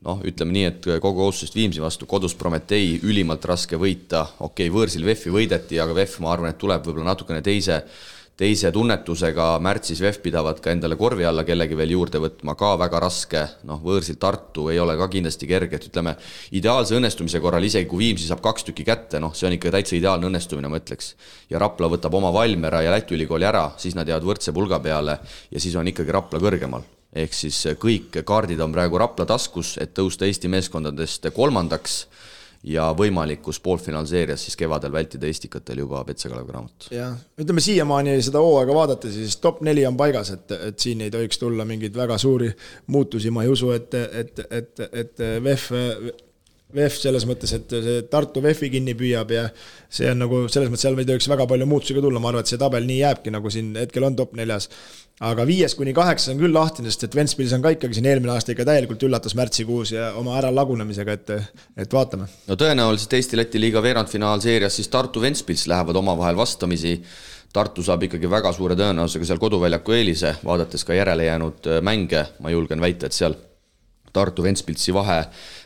noh, ütleme nii, et kogu kohustusest Viimsi vastu kodus Prometee ülimalt raske võita, okei okay,, võõrsil VEF-i võideti, aga VEF, ma arvan, et tuleb võib-olla natukene teise teise tunnetusega märtsis VEF pidavat ka endale korvi alla kellegi veel juurde võtma, ka väga raske, noh, võõrsil Tartu ei ole ka kindlasti kerge, et ütleme, ideaalse õnnestumise korral, isegi kui Viimsi saab kaks tükki kätte, noh, see on ikka täitsa ideaalne õnnestumine, ma ütleks. ja Rapla võtab oma Valmiera ja Läti ülikooli ära, siis nad jäävad võrdse pulga peale ja siis on ikkagi Rapla kõrgemal. Ehk siis kõik kaardid on praegu Rapla taskus, et tõusta Eesti meeskondadest kolmandaks ja võimalikus poolfinaalseerias siis kevadel vältida Estikatel juba Petsa Kalev Cramot. jah, ütleme siiamaani seda hooaega vaadates, siis top neli on paigas, et, et siin ei tohiks tulla mingeid väga suuri muutusi, ma ei usu, et, et, et, et VEF VEF selles mõttes, et see Tartu VEF-i kinni püüab ja see on nagu selles mõttes, seal ei tohiks väga palju muutusi ka tulla, ma arvan, et see tabel nii jääbki, nagu siin hetkel on top neljas. aga viies kuni kaheksas on küll lahtine, sest et Ventspilis on ka ikkagi siin eelmine aasta ikka täielikult üllatas märtsikuus ja oma äralagunemisega, et, et vaatame. no tõenäoliselt Eesti-Läti liiga veerandfinaalseerias siis Tartu-Ventspils lähevad omavahel vastamisi Tartu saab ikkagi väga suure tõenäosusega seal koduväljaku eelise, vaadates ka järelejäänud mänge, ma julgen väita, et seal Tartu-Ventspilsi vahe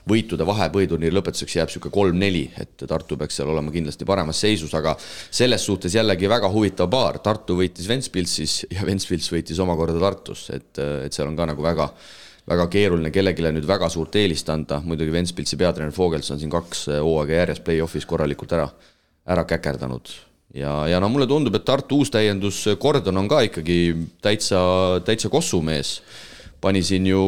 võitude vahe põhiturniiri lõpetuseks jääb niisugune kolm-neli, et Tartu peaks seal olema kindlasti paremas seisus, aga selles suhtes jällegi väga huvitav paar, Tartu võitis Ventspilsis ja Ventspils võitis omakorda Tartus, et, et seal on ka nagu väga väga keeruline kellelegi nüüd väga suurt eelist anda, muidugi Ventspilsi peatreener Fogels on siin kaks hooaega järjest play-off'is korralikult ära, ära käkerdanud. ja, ja no mulle tundub, et Tartu uus täiendus Gordon on ka ikkagi täitsa, täitsa kossumees pani siin ju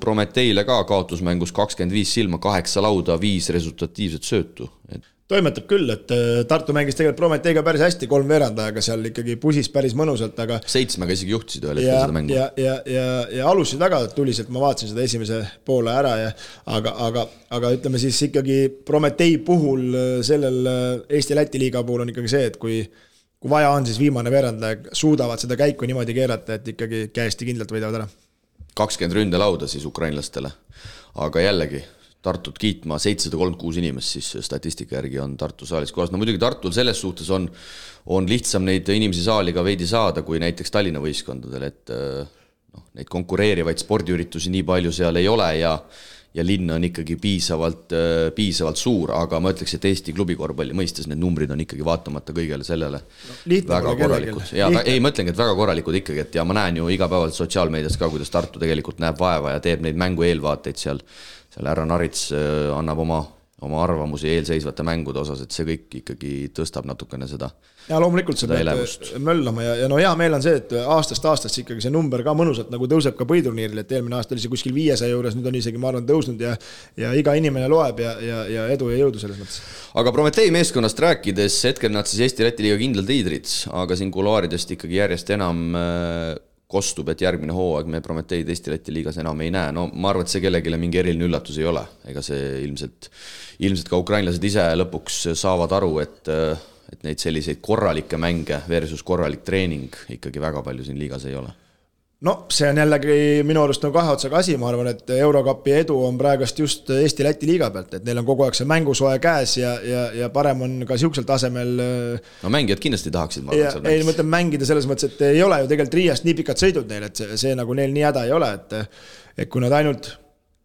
Prometeile ka kaotusmängus kakskümmend viis silma, kaheksa lauda, viis resultatiivset söötu, et toimetab küll, et äh, Tartu mängis tegelikult Prometeiga päris hästi, kolm veerandajaga seal ikkagi pusis päris mõnusalt, aga. seitsmega isegi juhtisid ühel hetkel seda mängu. ja, ja, ja, ja alustasid väga tuliselt, ma vaatasin seda esimese poole ära ja aga, aga, aga ütleme siis ikkagi Prometei puhul äh, sellel äh, Eesti-Läti liiga puhul on ikkagi see, et kui kui vaja on, siis viimane veerandaja suudavad seda käiku niimoodi keerata, et ikkagi käesti kindlalt võidavad ära kakskümmend ründelauda siis ukrainlastele. aga jällegi, Tartut kiitma, seitsesada kolmkümmend kuus inimest siis statistika järgi on Tartu saalis kohas, no muidugi Tartul selles suhtes on, on lihtsam neid inimesi saali ka veidi saada, kui näiteks Tallinna võistkondadel, et noh, neid konkureerivaid spordiüritusi nii palju seal ei ole ja ja linn on ikkagi piisavalt, äh, piisavalt suur, aga ma ütleks, et Eesti klubikorvpalli mõistes need numbrid on ikkagi vaatamata kõigele sellele no, väga korralikud. ja ei, ma ütlengi, et väga korralikud ikkagi, et ja ma näen ju igapäevaselt sotsiaalmeedias ka, kuidas Tartu tegelikult näeb vaeva ja teeb neid mängu eelvaateid seal, seal härra Narits äh, annab oma oma arvamusi eelseisvate mängude osas, et see kõik ikkagi tõstab natukene seda. ja loomulikult sa pead elevust. möllama ja, ja no hea meel on see, et aastast aastasse ikkagi see number ka mõnusalt nagu tõuseb ka põhiturniiril, et eelmine aasta oli see kuskil viiesaja juures, nüüd on isegi, ma arvan, tõusnud ja ja iga inimene loeb ja, ja, ja edu ja jõudu selles mõttes. aga Prometee meeskonnast rääkides, hetkel nad siis Eesti-Läti liiga kindlad liidrid, aga siin kuluaaridest ikkagi järjest enam äh, kostub, et järgmine hooaeg me Prometeid Eesti-Läti liigas enam ei näe, no ma arvan, et see kellelegi mingi eriline üllatus ei ole, ega see ilmselt, ilmselt ka ukrainlased ise lõpuks saavad aru, et et neid selliseid korralikke mänge versus korralik treening ikkagi väga palju siin liigas ei ole no see on jällegi minu arust nagu kahe otsaga asi, ma arvan, et Eurokapi edu on praegust just Eesti-Läti liiga pealt, et neil on kogu aeg see mängusoe käes ja, ja, ja parem on ka sihukesel tasemel no mängijad kindlasti tahaksid, ma arvan, ei, ma mõtlen mängida selles mõttes, et ei ole ju tegelikult Riiast nii pikad sõidud neil, et see, see nagu neil nii häda ei ole, et et kui nad ainult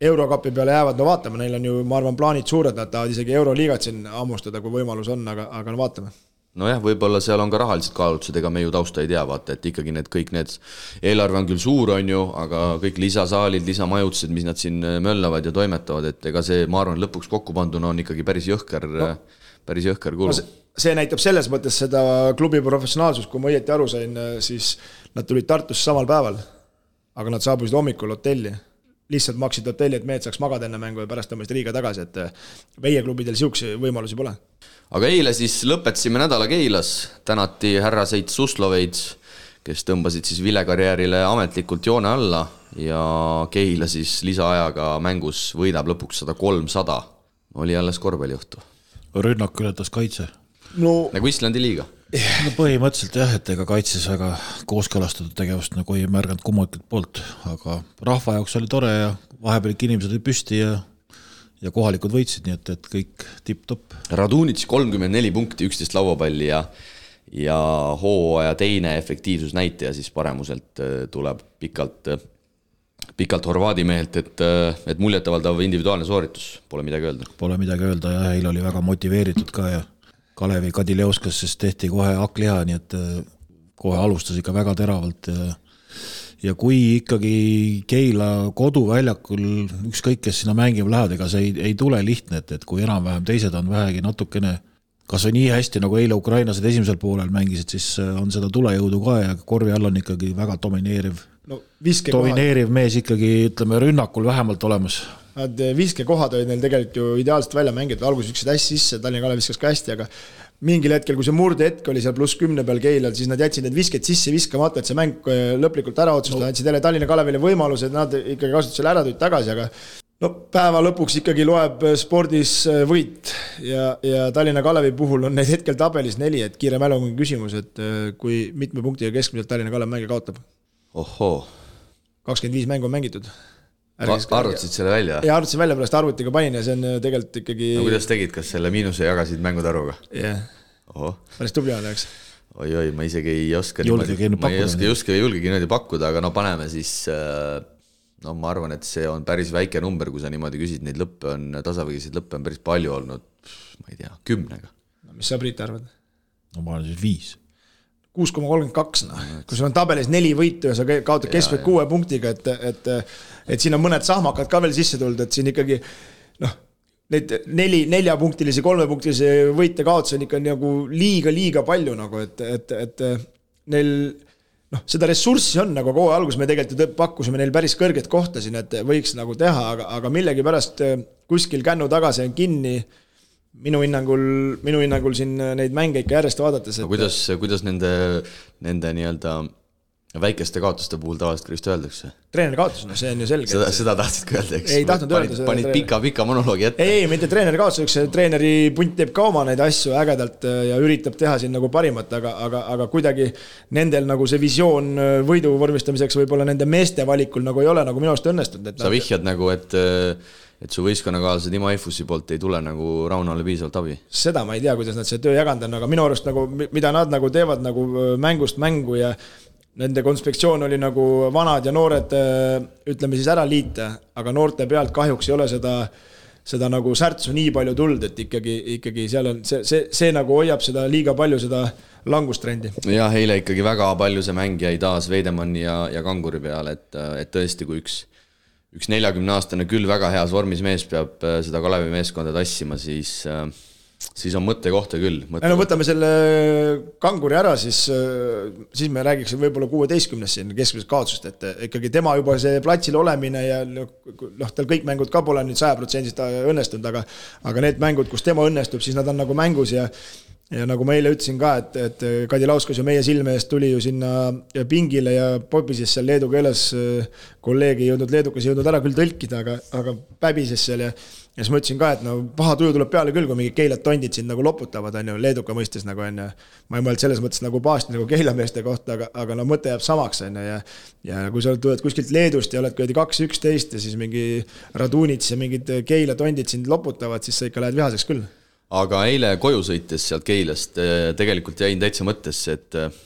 Eurokapi peale jäävad, no vaatame, neil on ju, ma arvan, plaanid suured, nad tahavad isegi Euroliigat siin hammustada, kui võimalus on, aga, aga no vaatame nojah, võib-olla seal on ka rahalised kaalutlused, ega me ju tausta ei tea, vaata, et ikkagi need kõik need, eelarve on küll suur, on ju, aga kõik lisasaalid, lisamajutused, mis nad siin möllavad ja toimetavad, et ega see, ma arvan, lõpuks kokku panduna on ikkagi päris jõhker no., päris jõhker kulu no,. see näitab selles mõttes seda klubi professionaalsust, kui ma õieti aru sain, siis nad tulid Tartusse samal päeval. aga nad saabusid hommikul hotelli lihtsalt maksid hotelli, et mehed saaks magada enne mängu ja pärast tõmbasid Riiga tagasi, et meie klubidel sihukeseid võimalusi pole aga eile siis lõpetasime nädala Keilas, tänati härraseid Susloveid, kes tõmbasid siis vilekarjäärile ametlikult joone alla ja Keila siis lisaajaga mängus võidab lõpuks sada kolmsada. oli alles korvpalliõhtu. rünnak ületas kaitse. no nagu Islandi liiga. No põhimõtteliselt jah, et ega kaitses väga kooskõlastatud tegevust nagu ei märganud kummaltki poolt, aga rahva jaoks oli tore ja vahepeal ikka inimesed olid püsti ja ja kohalikud võitsid, nii et, et kõik tipp-topp. Radunitš kolmkümmend neli punkti, üksteist lauapalli ja ja hooaja teine efektiivsusnäitaja siis paremuselt äh, tuleb pikalt, äh, pikalt Horvaadi mehelt, et, äh, et muljetavaldav individuaalne sooritus, pole midagi öelda. Pole midagi öelda ja eile oli väga motiveeritud ka ja Kalevi Kadileuskas tehti kohe hakkliha, nii et kohe alustas ikka väga teravalt ja ja kui ikkagi Keila koduväljakul ükskõik, kes sinna mängima lähevad, ega see ei, ei tule lihtne, et, et kui enam-vähem teised on vähegi natukene kas või nii hästi, nagu eile ukrainlased esimesel poolel mängisid, siis äh, on seda tulejõudu ka ja korvi all on ikkagi väga domineeriv no viske domineeriv kohad. mees ikkagi, ütleme rünnakul vähemalt olemas. Nad äh, viskekohad olid neil tegelikult ju ideaalselt välja mängitud, alguses viskasid hästi sisse, Tallinna Kalev viskas ka hästi, aga mingil hetkel, kui see murdehetk oli seal pluss kümne peal Keilal, siis nad jätsid need visked sisse viskamata, et see mäng äh, lõplikult ära otsustada no., andsid jälle Tallinna Kalevile võimaluse, et nad ikkagi kasutasid selle ära, tulid tagasi, aga no päeva lõpuks ikkagi loeb äh, spordis võit ja, ja Tallinna Kalevi puhul on neid hetkel tabelis neli, et kiire mäluga küsimus, et kui mitme punktiga keskmiselt Tallinna Kalev mänge kaotab? Ohoo. kakskümmend viis mängu on mängitud arvutasid selle välja? jaa, arvutasin välja, pärast arvutiga panin ja see on äh, tegelikult ikkagi. no kuidas tegid, kas selle miinuse jagasid mängude arvuga? jah yeah.. päris tubli on, eks. oi-oi, ma isegi ei oska ma ei oska, ei oska, ei julgegi niimoodi pakkuda, aga no paneme siis äh, no ma arvan, et see on päris väike number, kui sa niimoodi küsid, neid lõppe on, tasavägiseid lõppe on päris palju olnud, ma ei tea, kümnega. no mis sa, Priit, arvad? no ma arvan siis viis kuus koma kolmkümmend kaks, noh, kui sul on tabelis neli võitu ja sa kaotad keskmiselt kuue punktiga, et, et et siin on mõned sahmakad ka veel sisse tulnud, et siin ikkagi noh, neid neli, neljapunktilisi, kolmepunktilisi võite-kaotusi on ikka nagu liiga-liiga palju nagu, et, et, et neil noh, seda ressurssi on nagu kogu alguses me tegelikult ju pakkusime neil päris kõrget kohta siin, et võiks nagu teha, aga, aga millegipärast kuskil kännu taga see on kinni minu hinnangul, minu hinnangul siin neid mänge ikka järjest vaadates et.... kuidas, kuidas nende, nende nii-öelda väikeste kaotuste puhul tavaliselt ka vist öeldakse? treeneri kaotus, no see on ju selge. seda, seda tahtsid ka öelda, eks? ei tahtnud panid, öelda seda. panid pika-pika monoloogi ette. ei, ei, mitte treeneri kaotus, üks treeneri punt teeb ka oma neid asju ägedalt äh, ja üritab teha siin nagu parimat, aga, aga, aga kuidagi nendel nagu see visioon äh, võidu vormistamiseks võib-olla nende meeste valikul nagu ei ole nagu minu arust õnnestunud, et sa vihjad nagu, et et su võistkonnakaaslased Imo Eifussi poolt ei tule nagu Raunole piisavalt abi? seda ma ei tea, kuidas nad selle töö jaganud on, aga minu arust nagu, mida nad nagu teevad nagu äh, mängust mängu ja nende konspektsioon oli nagu vanad ja noored, äh, ütleme siis ära liita, aga noorte pealt kahjuks ei ole seda, seda nagu särtsu nii palju tulnud, et ikkagi, ikkagi seal on see, see, see nagu hoiab seda liiga palju, seda langustrendi. jah, eile ikkagi väga palju see mäng jäi taas Veidemanni ja, ja Kanguri peale, et, et tõesti, kui üks üks neljakümneaastane küll väga heas vormis mees peab äh, seda Kalevi meeskonda tassima, siis äh, siis on mõttekohta küll. ei no võtame selle kanguri ära, siis, siis me räägiksime võib-olla kuueteistkümnest siin keskmisest kaotusest, et ikkagi tema juba see platsil olemine ja noh, tal kõik mängud ka pole nüüd sajaprotsendiliselt õnnestunud, aga aga need mängud, kus tema õnnestub, siis nad on nagu mängus ja ja nagu ma eile ütlesin ka, et, et Kadi Lauskas ju meie silme eest tuli ju sinna pingile ja pobises seal leedu keeles, kolleeg ei jõudnud leedukas, ei jõudnud ära küll tõlkida, aga, aga päbises seal ja ja siis ma ütlesin ka, et no paha tuju tuleb peale küll, kui mingid Keilad tondid sind nagu loputavad, on ju, leeduka mõistes nagu on ju. ma ei mõelnud selles mõttes nagu pahasti nagu Keila meeste kohta, aga, aga no mõte jääb samaks, on ju, ja. ja kui sa tuled kuskilt Leedust ja oled kuradi kaks üksteist ja siis mingi Radunits ja mingid Keila tondid sind loputavad, siis sa ikka lähed vihaseks küll. Aga eile koju sõites sealt Keilast eh, tegelikult jäin täitsa mõttesse, et eh,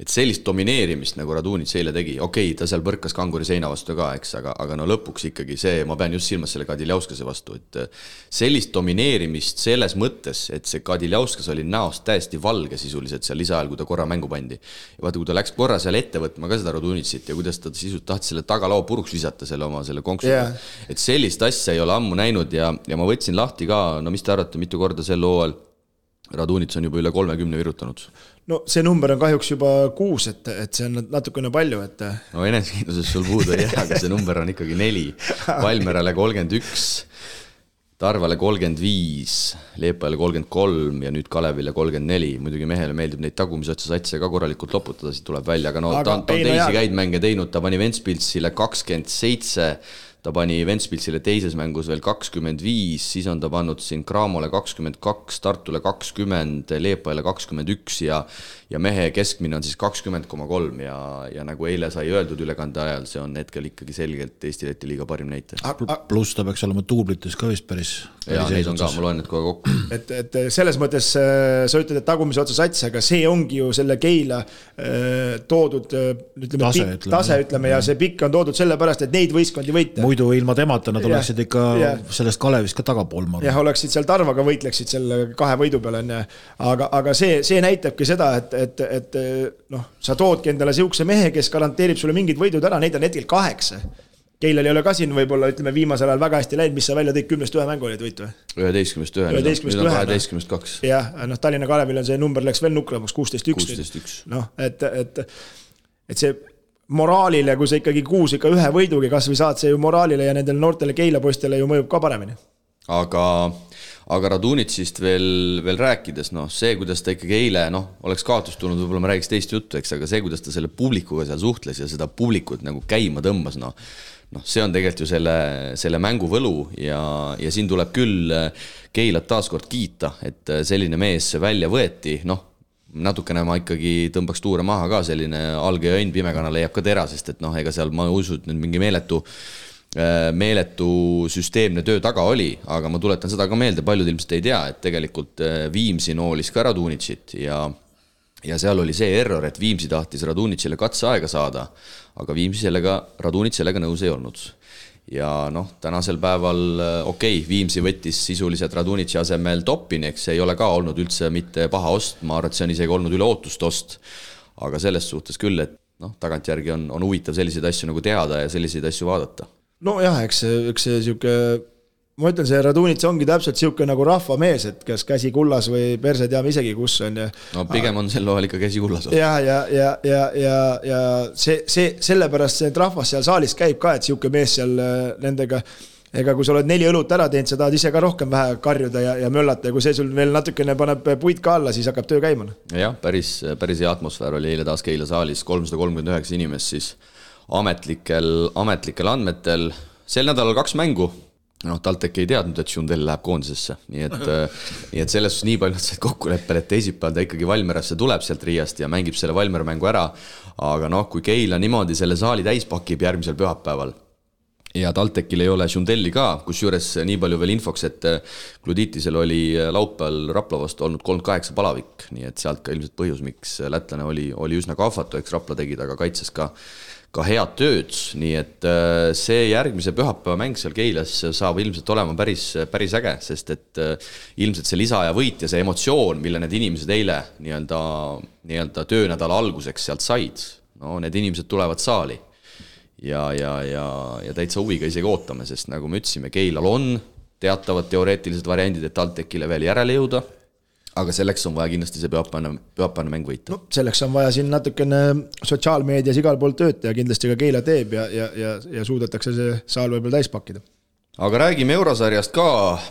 et sellist domineerimist, nagu Radunits eile tegi, okei okay,, ta seal põrkas kanguri seina vastu ka, eks, aga, aga no lõpuks ikkagi see, ma pean just silmas selle Kadiljauskas vastu, et äh, sellist domineerimist selles mõttes, et see Kadiljauskas oli näost täiesti valge sisuliselt seal lisaajal, kui ta korra mängu pandi. vaata, kui ta läks korra seal ette võtma ka seda Radunitsit ja kuidas ta sisuliselt tahtis selle tagalao puruks visata selle oma selle konksuga yeah.. et sellist asja ei ole ammu näinud ja, ja ma võtsin lahti ka, no mis te arvate, mitu korda sel hooajal Radunits on juba üle kolmekümne virutanud no see number on kahjuks juba kuus, et, et see on natukene palju, et. no enesekindlusest sul puudu ei jää, aga see number on ikkagi neli. Valmerale kolmkümmend üks, Tarvale kolmkümmend viis, Leepale kolmkümmend kolm ja nüüd Kalevile kolmkümmend neli. muidugi mehele meeldib neid tagumise otsa satse ka korralikult loputada, siit tuleb välja, aga no aga, ta, ta on teisi no häid mänge teinud, ta pani Ventspilsile kakskümmend seitse ta pani Ventspilsile teises mängus veel kakskümmend viis, siis on ta pannud siin Cramole kakskümmend kaks, Tartule kakskümmend, Leepale kakskümmend üks ja ja mehe keskmine on siis kakskümmend koma kolm ja, ja nagu eile sai öeldud ülekande ajal, see on hetkel ikkagi selgelt Eesti-Läti liiga parim näitaja. pluss ta peaks olema duublites ka vist päris. jaa, neid on ka, ma loen need kohe kokku. et, et selles mõttes äh, sa ütled, et tagumise otsa sats, aga see ongi ju selle Keila äh, toodud ütleme, tase, ütleme, tase, ütleme ja see pikk on toodud sellepärast, et neid võistkondi võita muidu ilma temata nad ja, oleksid ikka ja. sellest Kalevist ka tagapool, ma arvan. jah, oleksid seal Tarvaga võitleksid selle kahe võidu peale, on ju. aga, aga see, see näitabki seda, et, et, et noh, sa toodki endale sihukese mehe, kes garanteerib sulle mingid võidud ära, neid on hetkel kaheksa. Keilal ei ole ka siin võib-olla ütleme viimasel ajal väga hästi läinud, mis sa välja tõid, kümnest ühe mängu olid võit või? üheteistkümnest ühe, nüüd on kaheteistkümnest kaks. jah, noh, Tallinna Kalevil on see number läks veel nukramaks, kuusteist üks. noh, et, et, et see moraalile, kui sa ikkagi kuus ikka ühe võidugi kasvõi saad, see ju moraalile ja nendele noortele Keila poistele ju mõjub ka paremini. aga, aga Radunitsist veel, veel rääkides, noh, see, kuidas ta ikkagi eile, noh, oleks kaotust tulnud, võib-olla ma räägiks teist juttu, eks, aga see, kuidas ta selle publikuga seal suhtles ja seda publikut nagu käima tõmbas, noh, noh, see on tegelikult ju selle, selle mängu võlu ja, ja siin tuleb küll Keilat taaskord kiita, et selline mees välja võeti, noh natukene ma ikkagi tõmbaks tuure maha ka, selline alge ja õnn pimekana leiab ka tera, sest et noh, ega seal ma ei usu, et nüüd mingi meeletu äh, meeletu süsteemne töö taga oli, aga ma tuletan seda ka meelde, paljud ilmselt ei tea, et tegelikult äh, Viimsi noolis ka Radunitšit ja ja seal oli see error, et Viimsi tahtis Radunitšile katseaega saada, aga Viimsi sellega, Radunitš sellega nõus ei olnud ja noh, tänasel päeval äh, okei okay,, Viimsi võttis sisuliselt Radunitši asemel Toppini, eks see ei ole ka olnud üldse mitte paha ost, ma arvan, et see on isegi olnud üle ootuste ost. aga selles suhtes küll, et noh, tagantjärgi on, on huvitav selliseid asju nagu teada ja selliseid asju vaadata. nojah, eks see, eks see sihuke ma ütlen, see Radunits ongi täpselt niisugune nagu rahvamees, et kas käsi kullas või perse teame isegi, kus on ja. no pigem on sel loal ikka käsi kullas. ja, ja, ja, ja, ja, ja see, see, sellepärast see rahvas seal saalis käib ka, et niisugune mees seal äh, nendega ega kui sa oled neli õlut ära teinud, sa tahad ise ka rohkem vähe karjuda ja, ja möllata ja kui see sul veel natukene paneb puid ka alla, siis hakkab töö käima. jah, päris, päris hea atmosfäär oli eile taas Keila saalis, kolmsada kolmkümmend üheksa inimest siis ametlikel, ametlikel andmetel. sel nädalal kaks mängu noh, TalTech ei teadnud, et Schundel läheb koondisesse, nii et äh, nii et selles suhtes nii palju nad said kokkuleppele, et teisipäeval ta ikkagi Valmierasse tuleb sealt Riiast ja mängib selle Valmiera mängu ära. aga noh, kui Keila niimoodi selle saali täis pakib järgmisel pühapäeval. Ja TalTechil ei ole Schundelli ka, kusjuures nii palju veel infoks, et Gluditisel oli laupäeval Rapla vastu olnud kolmkümmend kaheksa palavik, nii et sealt ka ilmselt põhjus, miks lätlane oli, oli üsna kahvatu, eks Rapla tegi temaga kaitses ka ka head tööd, nii et äh, see järgmise pühapäeva mäng seal Keilas saab ilmselt olema päris, päris äge, sest et äh, ilmselt see lisaaja võit ja see emotsioon, mille need inimesed eile nii-öelda, nii-öelda töönädala alguseks sealt said, no need inimesed tulevad saali. ja, ja, ja, ja täitsa huviga isegi ootame, sest nagu me ütlesime, Keilal on teatavad teoreetilised variandid, et TalTechile veel järele jõuda aga selleks on vaja kindlasti see pühapäevane, pühapäevane mäng võita. no selleks on vaja siin natukene sotsiaalmeedias igal pool tööd teha, kindlasti ka Keila teeb ja, ja, ja, ja suudetakse see saal võib-olla täis pakkida. Aga räägime eurosarjast ka,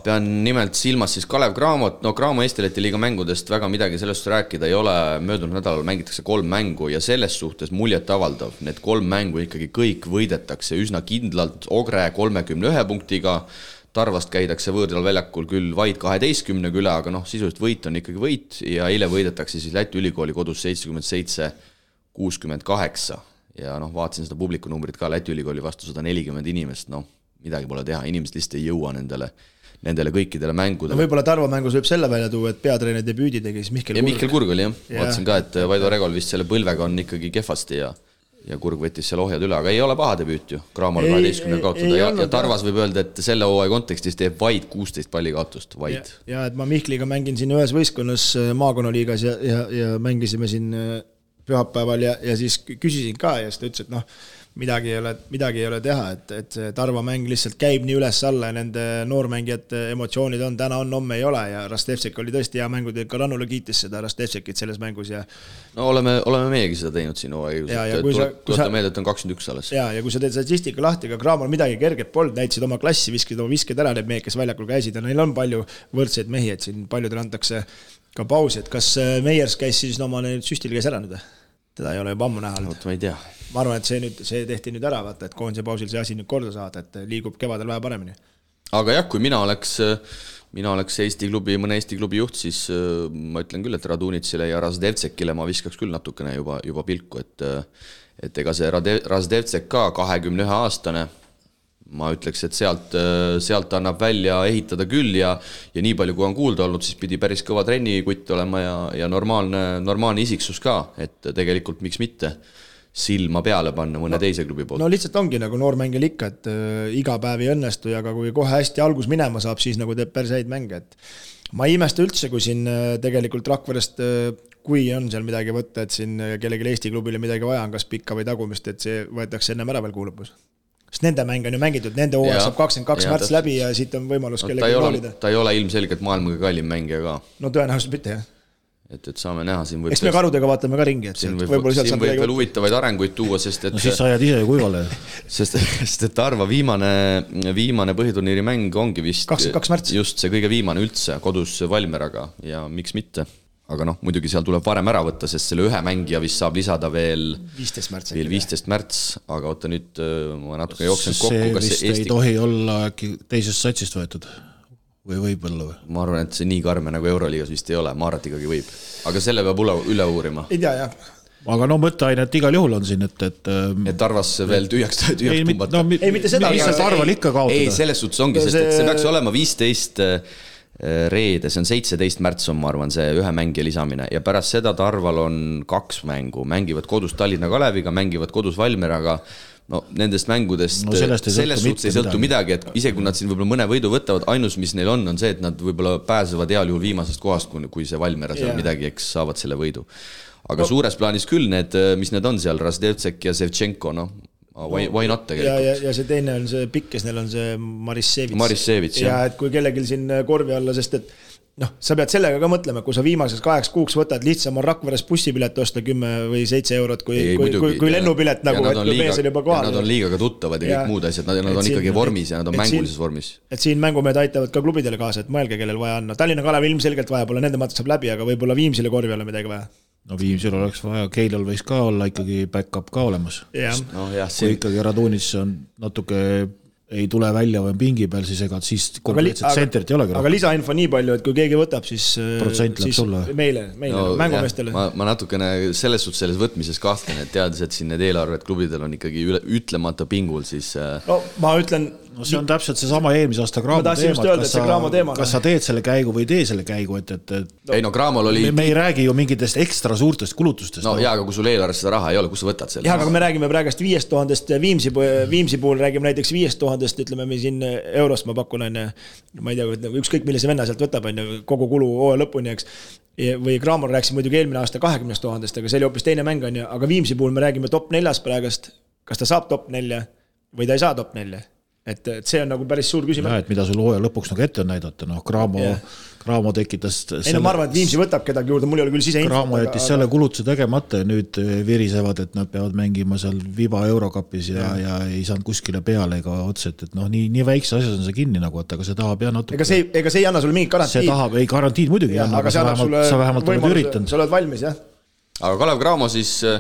pean nimelt silmas siis Kalev Cramot, no Cramo Eesti-Läti liiga mängudest väga midagi sellest rääkida ei ole, möödunud nädalal mängitakse kolm mängu ja selles suhtes muljetavaldav, need kolm mängu ikkagi kõik võidetakse üsna kindlalt, Ogre kolmekümne ühe punktiga, Tarvast käidakse võõral väljakul küll vaid kaheteistkümnega üle, aga noh, sisuliselt võit on ikkagi võit ja eile võidetakse siis Läti ülikooli kodus seitsekümmend seitse, kuuskümmend kaheksa ja noh, vaatasin seda publikunumbrit ka Läti ülikooli vastu sada nelikümmend inimest, noh midagi pole teha, inimesed lihtsalt ei jõua nendele, nendele kõikidele mängudele no,. võib-olla Tarvo mängus võib selle välja tuua, et peatreeneri debüüdi tegi siis Mihkel Kurg. Mihkel Kurg oli jah ja., vaatasin ka, et Vaido Regol vist selle põlvega on ikkagi kehvasti ja ja Kurg võttis seal ohjad üle, aga ei ole paha debüüt ju, Cramol kaheteistkümne kaotada ja, ja Tarvas võib öelda, et selle hooaja kontekstis teeb vaid kuusteist palli kaotust, vaid. ja et ma Mihkliga mängin siin ühes võistkonnas äh, maakonnaliigas ja, ja, ja mängisime siin äh, pühapäeval ja, ja siis küsisin ka ja siis ta ütles, et noh, midagi ei ole, midagi ei ole teha, et, et see Tarva mäng lihtsalt käib nii üles-alla ja nende noormängijate emotsioonid on, täna on, homme ei ole ja Rastevsek oli tõesti hea mängutöö, ka Rannula kiitis seda Rastevsekit selles mängus ja no oleme, oleme meiegi seda teinud siin hooaja käigus, et tuletan meelde, et on kakskümmend üks alles. jaa, ja kui sa teed statistika lahti, ega Cramol midagi kerget polnud, näitasid oma klassi, viskasid oma visked ära, need mehed, kes väljakul käisid ja neil on palju võrdseid mehi, et siin paljudele antakse ka pausi, et kas äh, Meiers käis siis no, oma süstil käis ära nüüd või? Teda ei ole juba ammu näha olnud. vot ma ei tea ma arvan, et see nüüd, see tehti nüüd ära, vaata, et koondise pausil see asi nüüd korda saada, et liigub kevadel vähe paremini. aga jah, kui mina oleks, mina oleks Eesti klubi, mõne Eesti klubi juht, siis äh, ma ütlen küll, et Radunitsile ja Razdevtsekile ma viskaks küll natukene juba, juba pilku, et et ega see Rade-, Razdevtsek ka, kahekümne ühe aastane, ma ütleks, et sealt, sealt annab välja ehitada küll ja ja nii palju, kui on kuulda olnud, siis pidi päris kõva trennikutt olema ja, ja normaalne, normaalne isiksus ka, et tegelikult miks mitte silma peale panna mõne no, teise klubi poolt. no lihtsalt ongi nagu noormängijal ikka, et äh, iga päev ei õnnestu ja ka kui kohe hästi algus minema saab, siis nagu teeb päris häid mänge, et ma ei imesta üldse, kui siin äh, tegelikult Rakverest äh, kui on seal midagi võtta, et siin äh, kellelgi Eesti klubile midagi vaja on, kas pikka või tagumist, et see võetakse ennem ära veel kuu lõpus. Sest nende mäng on ju mängitud, nende hooaeg saab kakskümmend kaks märts läbi ja siit on võimalus no, kellelgi valida. ta ei ole ilmselgelt maailma kõige kallim mängija ka. no tõenäoliselt mitte, jah et, et saame näha, siin võib eks me karudega vaatame ka ringi, et siin võib, võib, siin võib veel huvitavaid arenguid tuua, sest et no siis sa jääd ise ju kuivale. sest, sest et Arva viimane, viimane põhiturniiri mäng ongi vist kakskümmend kaks märts. just see kõige viimane üldse kodus Valmieraga ja miks mitte. Aga noh, muidugi seal tuleb varem ära võtta, sest selle ühe mängija vist saab lisada veel viisteist märts. veel viisteist märts, aga oota nüüd ma natuke jooksen kokku, kas see Eesti ei tohi olla äkki teisest satsist võetud või võib-olla või? ma arvan, et see nii karme nagu Euroliigas vist ei ole, ma arvan, et ikkagi võib. aga selle peab üle, üle uurima. ei tea jah. aga no mõtteainet igal juhul on siin, et, et ähm, et Tarvas veel tühjaks, tühjaks pumbata no,. ei, mitte seda. lihtsalt Tarval ikka kaotada. ei, selles suhtes ongi, sest et see peaks olema viisteist äh, reede, see on seitseteist märts on, ma arvan, see ühe mängija lisamine ja pärast seda Tarval on kaks mängu, mängivad kodus Tallinna Kaleviga, mängivad kodus Valmieraga no nendest mängudest no selles suhtes ei sõltu midagi, et isegi kui nad siin võib-olla mõne võidu võtavad, ainus, mis neil on, on see, et nad võib-olla pääsevad heal juhul viimasest kohast, kui, kui see Valmiera seal yeah. midagi, eks saavad selle võidu. aga no. suures plaanis küll need, mis need on seal, Razdevtsek ja Sevtšenko, noh, Why, why not tegelikult? ja, ja, ja see teine on see pikk, kes neil on see Marissevits. Marissevits, jah. ja et kui kellelgi siin korvi alla, sest et noh, sa pead sellega ka mõtlema, kui sa viimaseks kaheks kuuks võtad, lihtsam on Rakveres bussipilet osta kümme või seitse eurot, kui, kui, kui, kui lennupilet nagu, et kui mees on juba kohal. Nad on liigaga tuttavad ja, ja kõik muud asjad, nad, nad on siin, ikkagi vormis ja nad on mängulises siin, vormis. et siin mängumehed aitavad ka klubidele kaasa, et mõelge, kellel vaja on, no Tallinna Kalev ilmselgelt vaja pole, nende mõttes saab läbi, aga võib-olla Viimsile korvi alla midagi vaja no Viimsil oleks vaja, Keilal võiks ka olla ikkagi back-up ka olemas. No, jah, kui siin... ikkagi Radunis on natuke ei tule välja või on pingi peal, siis ega siis konkreetset tsentrit ei olegi. aga lisainfo nii palju, et kui keegi võtab, siis. Äh, protsent läheb sulle. meile, meile no,, mängumeestele. ma, ma natukene selles suhtes selles võtmises kahtlen, et teades, et siin need eelarved klubidel on ikkagi üle, ütlemata pingul, siis. Äh, no ma ütlen no see on täpselt seesama eelmise aasta Graamo teema, kas sa, kas sa teed selle käigu või ei tee selle käigu, et, et, et no, ei no Graamol oli me, me ei räägi ju mingitest ekstra suurtest kulutustest. no jaa, aga kui sul eelarves seda raha ei ole, kust sa võtad selle? jah, aga me räägime praegust viiest tuhandest Viimsi, Viimsi puhul räägime näiteks viiest tuhandest, ütleme me siin eurost ma pakun, on ju, ma ei tea, ükskõik millise venna sealt võtab, on ju, kogu kulu hooaja lõpuni, eks. Või Graamor rääkis muidugi eelmine aasta kahekümnest tuhandest, aga see oli hoopis teine mäng, on ju, aga Viimsi puhul me räägime top neljas praegast kas ta saab top nelja või ta ei saa top nelja et, et see on nagu päris suur küsimus. et mida sul hooaja lõpuks nagu ette on näidata, noh, Cramo yeah., Cramo tekitas. ei no ma arvan, et Viimsi võtab kedagi juurde, mul ei ole küll siseinfot. Cramo jättis aga... selle kulutuse tegemata ja nüüd eh, virisevad, et nad peavad mängima seal Viva eurokapis ja, ja., ja ei saanud kuskile peale ega otseselt, et noh, nii, nii väikse asjas on see kinni nagu, et aga see tahab jah natuke. ega see, ega see ei anna sulle mingit garantiid. see tahab, ei garantiid muidugi ei anna, aga sa vähemalt, sa vähemalt oled üritanud. sa oled valmis, jah. aga Kalev Cramo siis eh,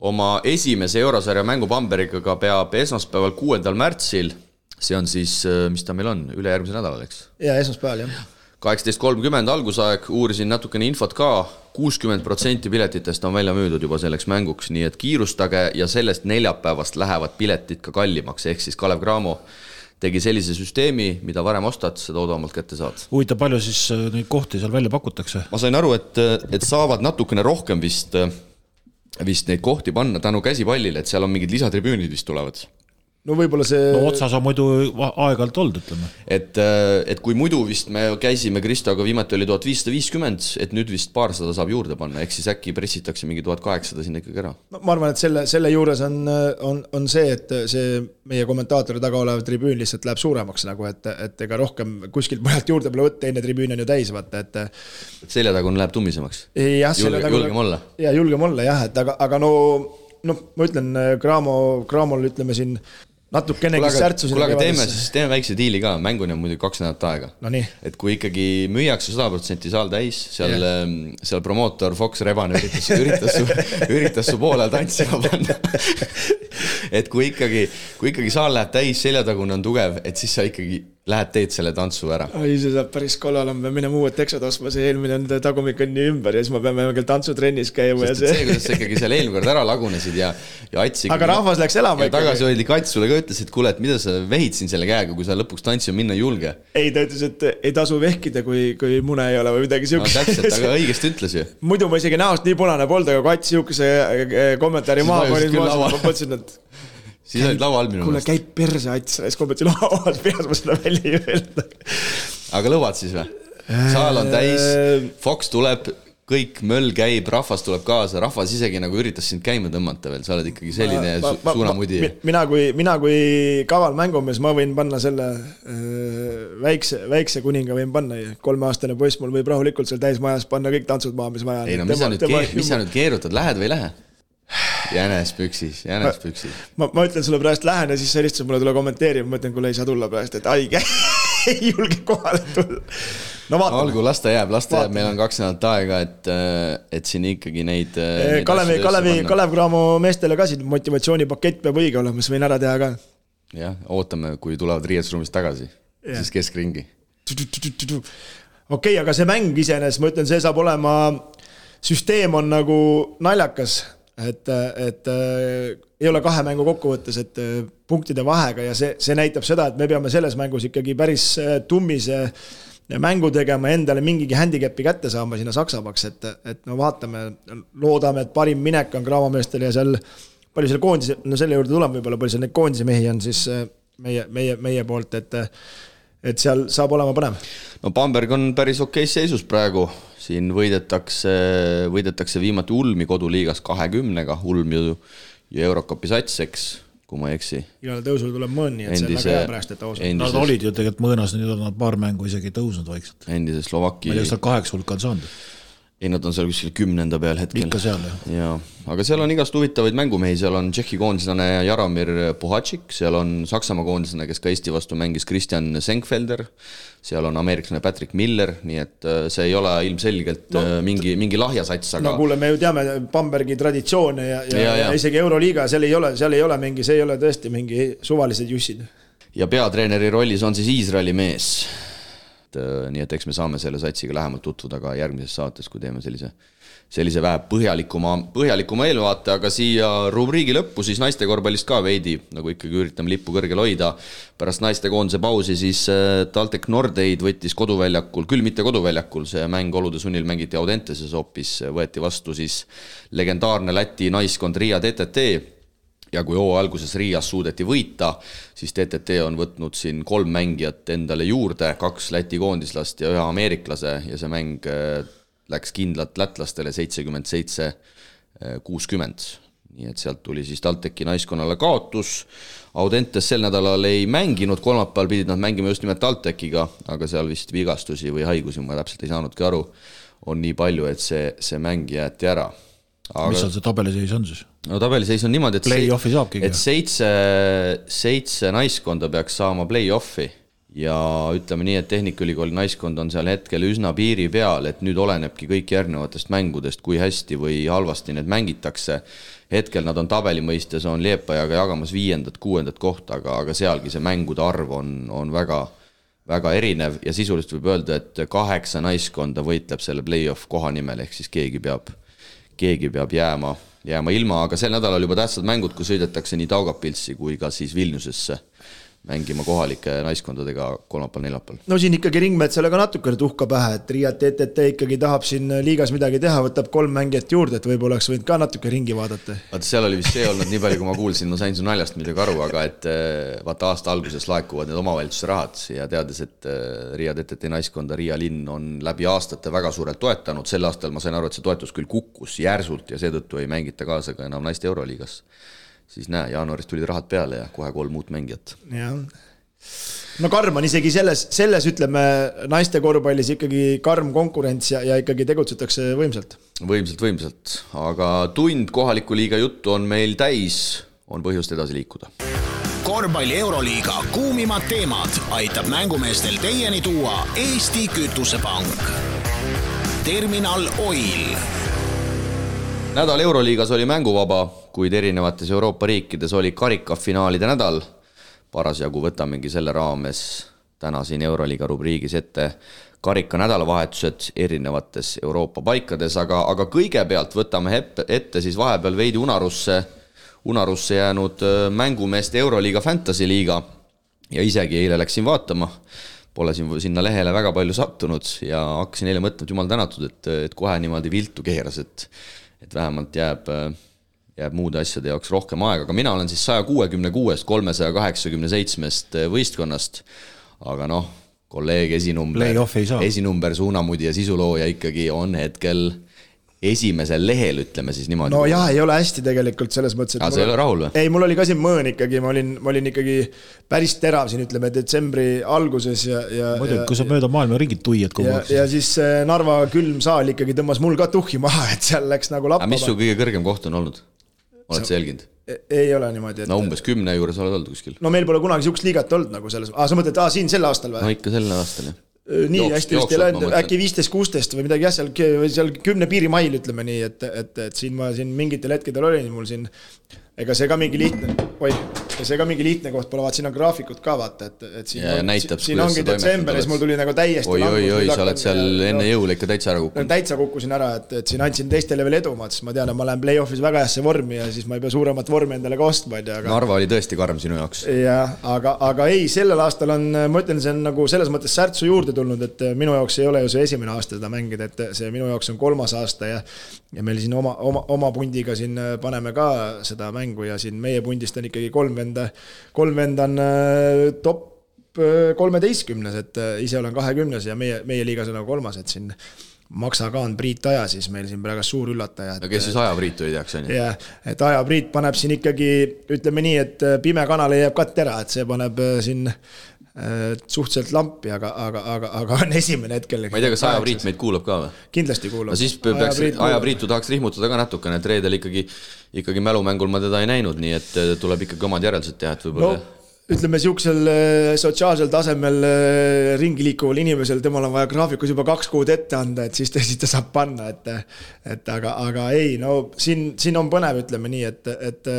oma esimese eurosarja mängu Bambergiga peab esmaspäeval, kuuendal märtsil see on siis, äh, mis ta meil on, ülejärgmisel nädalal, eks? jaa, esmaspäeval, jah. kaheksateist kolmkümmend algusaeg, uurisin natukene infot ka, kuuskümmend protsenti piletitest on välja müüdud juba selleks mänguks, nii et kiirustage ja sellest neljapäevast lähevad piletid ka kallimaks, ehk siis Kalev Cramo tegi sellise süsteemi, mida varem ostad, seda odavamalt kätte saad. huvitav, palju siis äh, neid kohti seal välja pakutakse? ma sain aru, et, et saavad natukene rohkem vist, vist neid kohti panna tänu käsipallile, et seal on mingid lisatribüünid vist tulevad no võib-olla see. no otsas on muidu aeg-ajalt olnud, ütleme. et, äh, et kui muidu vist me käisime Kristoga, viimati oli tuhat viissada viiskümmend, et nüüd vist paarsada saab juurde panna, ehk siis äkki pressitakse mingi tuhat kaheksasada sinna ikkagi ära. no ma arvan, et selle, selle juures on, on, on see, et see meie kommentaatori taga olev tribüün lihtsalt läheb suuremaks nagu, et, et ega rohkem kuskilt mujalt juurde pole võtta, teine tribüün on ju täis, vaata, et. et seljatagune läheb tummisemaks? jah, julge, julgem olla? jaa, julgem olla jah, et aga, aga no noh, ma ütlen, Cramo, Cramol ütleme siin natukenegi särtsu. kuule, aga teeme siis, teeme väikse diili ka, mänguni on muidugi kaks nädalat aega no. et kui ikkagi müüakse sada protsenti saal täis, seal yeah., ähm, seal promootor Fox Rebane üritas, üritas su, üritas su poole tantsima panna et kui ikkagi, kui ikkagi saal läheb täis, seljatagune on tugev, et siis sa ikkagi lähed, teed selle tantsu ära. oi, see saab päris kollal, me peame minema uued teksad ostma, see eelmine on tagumik on nii ümber ja siis me peame kell tantsutrennis käima Sest ja see. see, kuidas sa ikkagi seal eelmine kord ära lagunesid ja, ja Ats aga rahvas läks elama ikkagi. tagasihoidlik Ats sulle ka ütles, et kuule, et mida sa vehid siin selle käega, kui sa lõpuks tantsima minna ei julge. ei, ta ütles, et ei tasu vehkida, kui, kui mune ei ole või midagi siukest no,. täpselt, aga õigesti ütles ju. muidu ma isegi näost nii punane polnud, aga kui Ats siukese eh, kommentaari maha panis, ma mõtlesin, et siis olid laua all minu meelest. kuule, käib perse ats, siis ma mõtlesin, avas peas ma seda välja ei öelda. aga lõvad siis või? saal on täis, Fox tuleb, kõik möll käib, rahvas tuleb kaasa, rahvas isegi nagu üritas sind käima tõmmata veel, sa oled ikkagi selline ma, ma, suunamudi. mina kui, mina kui kaval mängumees, ma võin panna selle öö, väikse, väikse kuninga võin panna, kolmeaastane poiss mul võib rahulikult seal täismajas panna kõik tantsud maha, mis vaja. ei no mis sa nüüd, mis sa nüüd keerutad, lähed või ei lähe? Jänes püksis, jänes püksis. ma, ma ütlen sulle praegu lähen ja siis sa helistad mulle, tule kommenteerima, ma ütlen, kuule ei saa tulla praegu, et haige ei julge kohale tulla. no vaatame. olgu, las ta jääb, las ta jääb, meil on kaks nädalat aega, et, et siin ikkagi neid, äh, neid. Kalevi, Kalevi, Kalev Cramo meestele ka siin motivatsioonipakett peab õige olema, siis võin ära teha ka. jah, ootame, kui tulevad riietusruumist tagasi, siis keskringi. okei okay,, aga see mäng iseenesest, ma ütlen, see saab olema, süsteem on nagu naljakas et, et äh, ei ole kahe mängu kokkuvõttes, et äh, punktide vahega ja see, see näitab seda, et me peame selles mängus ikkagi päris äh, tummise mängu tegema, endale mingigi handicap'i kätte saama sinna Saksamaaks, et, et no vaatame, loodame, et parim minek on kraavameestel ja seal palju seal koondise, no selle juurde tuleme võib-olla, palju seal neid koondise mehi on siis meie, meie, meie poolt, et et seal saab olema põnev. no Bamberg on päris okeis seisus praegu, siin võidetakse, võidetakse viimati Ulmi koduliigas kahekümnega, Ulm ju, ju Eurokapi sats, eks, kui ma ei eksi. igale tõusul tuleb mõõn, nii et endise, see on väga hea pärast, et ausalt. Nad olid ju tegelikult mõõnas, nüüd on nad paar mängu isegi tõusnud vaikselt. endise Slovaki. ma ei tea, kas nad kaheksa hulka on saanud ei, nad on seal kuskil kümnenda peal hetkel. ikka seal, jah. jaa, aga seal on igast huvitavaid mängumehi, seal on Tšehhi koondislane Jaromir Puhatšik, seal on Saksamaa koondislane, kes ka Eesti vastu mängis, Kristjan Senkfelder, seal on ameeriklane Patrick Miller, nii et äh, see ei ole ilmselgelt no, äh, mingi, mingi lahja sats, aga no kuule, me ju teame Bambergi traditsioone ja, ja, ja, ja isegi Euroliiga, seal ei ole, seal ei ole mingi, see ei ole tõesti mingi suvalised jussid. ja peatreeneri rollis on siis Iisraeli mees et äh, nii et eks me saame selle satsiga lähemalt tutvuda ka järgmises saates, kui teeme sellise, sellise vähe põhjalikuma, põhjalikuma eelvaate, aga siia rubriigi lõppu siis naiste korvpallist ka veidi, nagu ikkagi üritame lippu kõrgel hoida. pärast naistekoondise pausi siis äh, TalTech Nordeid võttis koduväljakul, küll mitte koduväljakul, see mäng olude sunnil mängiti Audenteses hoopis, võeti vastu siis legendaarne Läti naiskond Riia TTT ja kui hooaja alguses Riias suudeti võita, siis TTT on võtnud siin kolm mängijat endale juurde, kaks Läti koondislast ja ühe ameeriklase ja see mäng äh, läks kindlalt lätlastele seitsekümmend seitse, äh, kuuskümmend. nii et sealt tuli siis TalTechi naiskonnale kaotus. Audentes sel nädalal ei mänginud, kolmapäeval pidid nad mängima just nimelt TalTechiga, aga seal vist vigastusi või haigusi, ma täpselt ei saanudki aru, on nii palju, et see, see mäng jäeti ära aga... mis seal see tabeliseis on siis? No tabeliseis on niimoodi, et play-off'i saabki. et seitse, seitse naiskonda peaks saama play-off'i ja ütleme nii, et Tehnikaülikooli naiskond on seal hetkel üsna piiri peal, et nüüd olenebki kõik järgnevatest mängudest, kui hästi või halvasti need mängitakse. hetkel nad on tabeli mõistes, on Liepajaga jagamas viiendat, kuuendat kohta, aga, aga sealgi see mängude arv on, on väga, väga erinev ja sisuliselt võib öelda, et kaheksa naiskonda võitleb selle play-off koha nimel, ehk siis keegi peab keegi peab jääma, jääma ilma, aga sel nädalal juba tähtsad mängud, kui sõidetakse nii Taugapilsi kui ka siis Vilniusesse mängima kohalike naiskondadega kolmapäeval-neljapäeval. no siin ikkagi Ringmetsale ka natukene tuhka pähe, et Riia TTT ikkagi tahab siin liigas midagi teha, võtab kolm mängijat juurde, et võib-olla oleks võinud ka natuke ringi vaadata. vaata, seal oli vist see olnud, nii palju kui ma kuulsin, ma sain su naljast muidugi aru, aga et eh, vaata aasta alguses laekuvad need omavalitsuse rahad ja teades, et eh, Riia TTT naiskonda Riia linn on läbi aastate väga suurelt toetanud, sel aastal ma sain aru, et see toetus küll kukkus järsult ja seetõttu ei mängita kaasa ka enam naiste euroliigas siis näe, jaanuaris tulid rahad peale ja kohe kolm uut mängijat. jah, no karm on isegi selles, selles ütleme naiste korvpallis ikkagi karm konkurents ja, ja ikkagi tegutsetakse võimsalt. võimsalt, võimsalt, aga tund kohaliku liiga juttu on meil täis, on põhjust edasi liikuda korvpalli Euroliiga kuumimad teemad aitab mängumeestel teieni tuua Eesti Kütusepank. terminal Oil nädal Euroliigas oli mänguvaba, kuid erinevates Euroopa riikides oli karikafinaalide nädal. parasjagu võtamegi selle raames täna siin Euroliiga rubriigis ette karika nädalavahetused erinevates Euroopa paikades, aga, aga kõigepealt võtame ette siis vahepeal veidi unarusse, unarusse jäänud äh, mängumeeste Euroliiga Fantasy liiga ja isegi eile läksin vaatama pole siin sinna lehele väga palju sattunud ja hakkasin eile mõtlema, et jumal tänatud, et, et kohe niimoodi viltu keeras, et et vähemalt jääb, jääb muude asjade jaoks rohkem aega, aga mina olen siis saja kuuekümne kuuest kolmesaja kaheksakümne seitsmest võistkonnast, aga noh, kolleeg esinumber, esinumber, suunamudija, sisulooja ikkagi on hetkel esimesel lehel, ütleme siis niimoodi. no jah, ei ole hästi tegelikult selles mõttes, et. sa ei ole rahul või? ei, mul oli ka siin mõõn ikkagi, ma olin, ma olin ikkagi päris terav siin, ütleme detsembri alguses ja, ja. muidugi, kui sa mööda maailma ringi tuiad kogu aeg. ja siis Narva külm saal ikkagi tõmbas mul ka tuhhi maha, et seal läks nagu lappa. mis su kõige kõrgem koht on olnud? Oled sa jälginud? E-, ei ole niimoodi, et. no umbes kümne juures oled olnud kuskil. no meil pole kunagi sihukest liigat olnud nagu selles, aa sa mõtled, aa siin sel aastal või? no ikka sel aastal jah nii Jooks, hästi vist ei läinud, äkki viisteist, kuusteist või midagi jah, seal, seal kümne piirimail ütleme nii, et, et, et siin ma siin mingitel hetkedel olin mul siin ega see ka mingi lihtne, oih, see ka mingi lihtne koht pole, vaata siin on graafikud ka vaata, et, et siin, ja, näitab, siin ongi detsember ja siis mul tuli nagu täiesti oi, oi, oi, sa oled seal ja, enne jõule ikka täitsa ära kukkunud. täitsa kukkusin ära, et, et siin andsin teistele veel edu, ma ütlesin, ma tean, et ma lähen play-off'is väga heasse vormi ja siis ma ei pea suuremat vormi endale ka ostma, on ju, aga Narva oli tõesti karm sinu jaoks. jah, aga, aga ei, sellel aastal on, ma ütlen, see on nagu selles mõttes särtsu juurde tulnud, et minu jaoks ei ole ju see esimene aasta seda mängida, et see minu jaoks on kolmas aasta ja ja meil siin oma, oma, oma pundiga siin paneme ka seda mängu ja siin meie pundist on ikkagi kolm venda, kolm venda on äh, top äh, kolmeteistkümnes, et äh, ise olen kahekümnes ja meie, meie liigas on nagu kolmas, et siin Maksa ka on Priit Aja siis meil siin praegu suur üllataja. no kes siis Aja Priit oli teaks, on ju? jah, et Aja Priit paneb siin ikkagi, ütleme nii, et pime kanal leiab katt ära, et see paneb siin Äh, suhteliselt lampi, aga, aga, aga, aga on esimene hetkel. ma ei tea, kas Aja Priit meid kuulab ka või? kindlasti kuulab. no siis peaks, Aja Priitu tahaks rihmutada ka natukene, et reedel ikkagi, ikkagi mälumängul ma teda ei näinud, nii et äh, tuleb ikkagi omad järeldused teha, et võib-olla no ütleme sihukesel äh, sotsiaalsel tasemel ringi liikuval inimesel, temal on vaja graafikus juba kaks kuud ette anda, et siis ta, siis ta saab panna, et. et aga, aga ei, no siin, siin on põnev, ütleme nii, et, et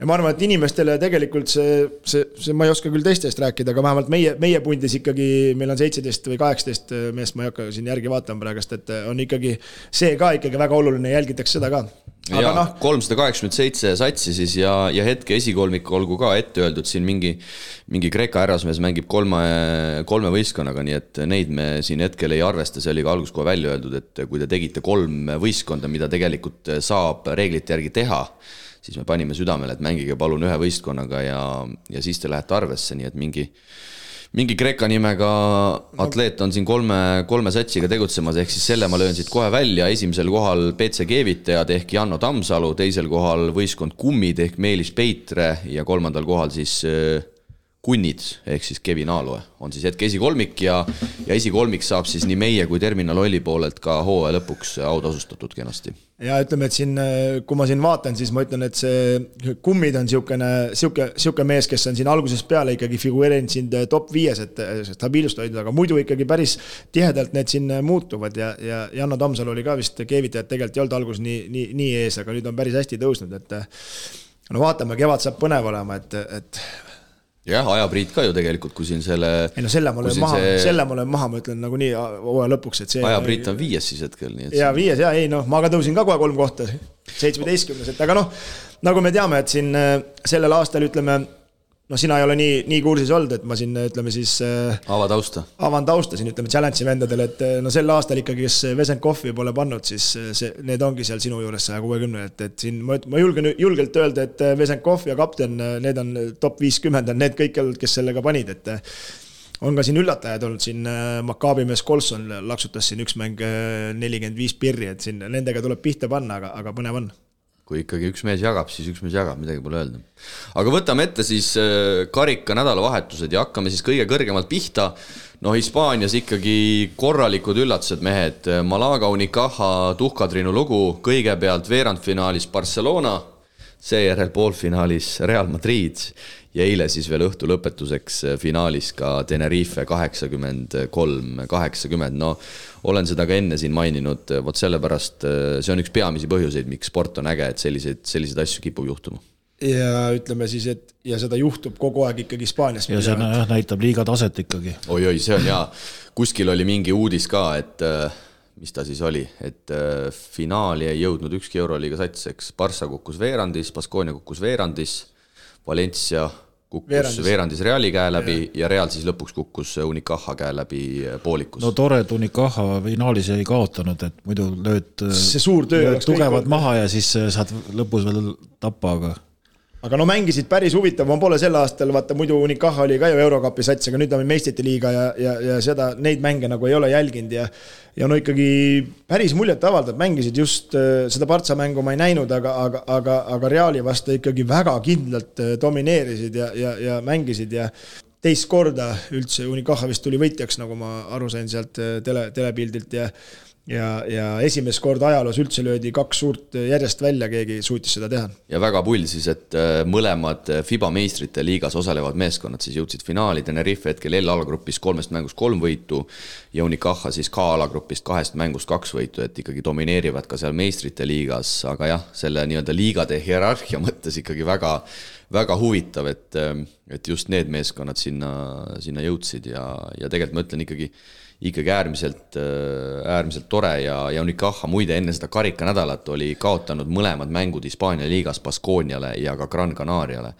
ja ma arvan, et inimestele tegelikult see, see, see, ma ei oska küll teistest rääkida, aga vähemalt meie, meie pundis ikkagi, meil on seitseteist või kaheksateist meest, ma ei hakka siin järgi vaatama praegust, et on ikkagi see ka ikkagi väga oluline, jälgitakse seda ka. ja no, kolmsada kaheksakümmend seitse satsi siis ja, ja hetke esikolmik olgu ka ette öeldud, siin mingi, mingi Kreeka härrasmees mängib kolme, kolme võistkonnaga, nii et neid me siin hetkel ei arvesta, see oli ka alguses kohe välja öeldud, et kui te tegite kolm võistkonda, mida tegelikult saab reeglite järgi teha siis me panime südamele, et mängige palun ühe võistkonnaga ja, ja siis te lähete arvesse, nii et mingi, mingi Kreeka nimega atleet on siin kolme, kolme satsiga tegutsemas, ehk siis selle ma löön siit kohe välja, esimesel kohal BC Keevitajad ehk Janno Tammsalu, teisel kohal võistkond Kummid ehk Meelis Peitre ja kolmandal kohal siis äh, Kunnid ehk siis Kevin Aaloe on siis hetke esikolmik ja, ja esikolmik saab siis nii meie kui Terminal Olli poolelt ka hooaja lõpuks autasustatud kenasti. ja ütleme, et siin, kui ma siin vaatan, siis ma ütlen, et see Kummid on niisugune, sihuke, sihuke mees, kes on siin algusest peale ikkagi figureerinud siin top viies, et stabiilsust hoidnud, aga muidu ikkagi päris tihedalt need siin muutuvad ja, ja Janno Tammsalu oli ka vist keevitajad tegelikult ei olnud alguses nii, nii, nii ees, aga nüüd on päris hästi tõusnud, et no vaatame, kevad saab põnev olema, et, et jah, ajapriit ka ju tegelikult, kui siin selle. ei no selle ma löön maha see..., selle ma löön maha, ma ütlen nagunii hooaja lõpuks, et see. ajapriit on viies siis hetkel, nii et. ja viies ja ei noh, ma ka tõusin ka kohe kolm kohta, seitsmeteistkümnes, et aga noh, nagu me teame, et siin äh, sellel aastal ütleme no sina ei ole nii, nii kursis olnud, et ma siin ütleme siis. Äh, ava tausta. avan tausta siin ütleme challenge'i vendadele, et äh, no sel aastal ikkagi, kes Vesenkovi pole pannud, siis äh, see, need ongi seal sinu juures saja kuuekümne, et, et siin ma, ma julgen julgelt öelda, et Vesenkov ja kapten, need on top viiskümmend on need kõik, kes sellega panid, et on ka siin üllatajad olnud, siin Maccabi mees Colson laksutas siin üks mäng nelikümmend viis pirri, et siin nendega tuleb pihta panna, aga, aga põnev on kui ikkagi üks mees jagab, siis üks mees jagab, midagi pole öelda. aga võtame ette siis äh, karika nädalavahetused ja hakkame siis kõige kõrgemalt pihta. no Hispaanias ikkagi korralikud üllatused, mehed. Malaga Unicaja tuhkatriinu lugu, kõigepealt veerandfinaalis Barcelona, seejärel poolfinaalis Real Madrid ja eile siis veel õhtu lõpetuseks äh, finaalis ka Tenerife kaheksakümmend kolm, kaheksakümmend, no olen seda ka enne siin maininud, vot sellepärast äh, see on üks peamisi põhjuseid, miks sport on äge, et selliseid, selliseid asju kipub juhtuma ja ütleme siis, et ja seda juhtub kogu aeg ikkagi Hispaanias. ja see jah, näitab liiga taset ikkagi oi,. oi-oi, see on hea, kuskil oli mingi uudis ka, et äh, mis ta siis oli, et finaali ei jõudnud ükski Euroliiga sats, eks, Barca kukkus veerandis, Baskonia kukkus veerandis Valencia kukkus veerandis, veerandis Reali käe läbi ja. ja Real siis lõpuks kukkus Unicaja käe läbi poolikus. no tore, et Unicaja finaalis ei kaotanud, et muidu lööd, lööd tugevad maha ja siis saad lõpus veel tappa, aga aga no mängisid päris huvitav, ma pole sel aastal, vaata muidu Unicaja oli ka ju Eurokapi sats, aga nüüd on meistrite liiga ja, ja, ja seda, neid mänge nagu ei ole jälginud ja ja no ikkagi päris muljetavaldav, mängisid just äh, seda Partsa mängu ma ei näinud, aga, aga, aga, aga Reali vastu ikkagi väga kindlalt äh, domineerisid ja, ja, ja mängisid ja teist korda üldse Unicaja vist tuli võitjaks, nagu ma aru sain sealt äh, tele, telepildilt ja ja, ja esimest korda ajaloos üldse löödi kaks suurt järjest välja, keegi suutis seda teha. ja väga pull siis, et äh, mõlemad äh, Fiba meistrite liigas osalevad meeskonnad siis jõudsid finaali, Tenerife hetkel L-alagrupis kolmest mängust kolm võitu ja Unicaja siis K alagrupist kahest mängust kaks võitu, et ikkagi domineerivad ka seal meistrite liigas, aga jah, selle nii-öelda liigade hierarhia mõttes ikkagi väga väga huvitav, et, äh, et just need meeskonnad sinna, sinna jõudsid. Ja, ja tegelikult ma ütlen ikkagi ikkagi äärmiselt, äh, äärmiselt tore ja, ja Unicaja muide enne seda karikanädalat oli kaotanud mõlemad mängud Hispaania liigas Baskooniale ja ka Gran Canariale.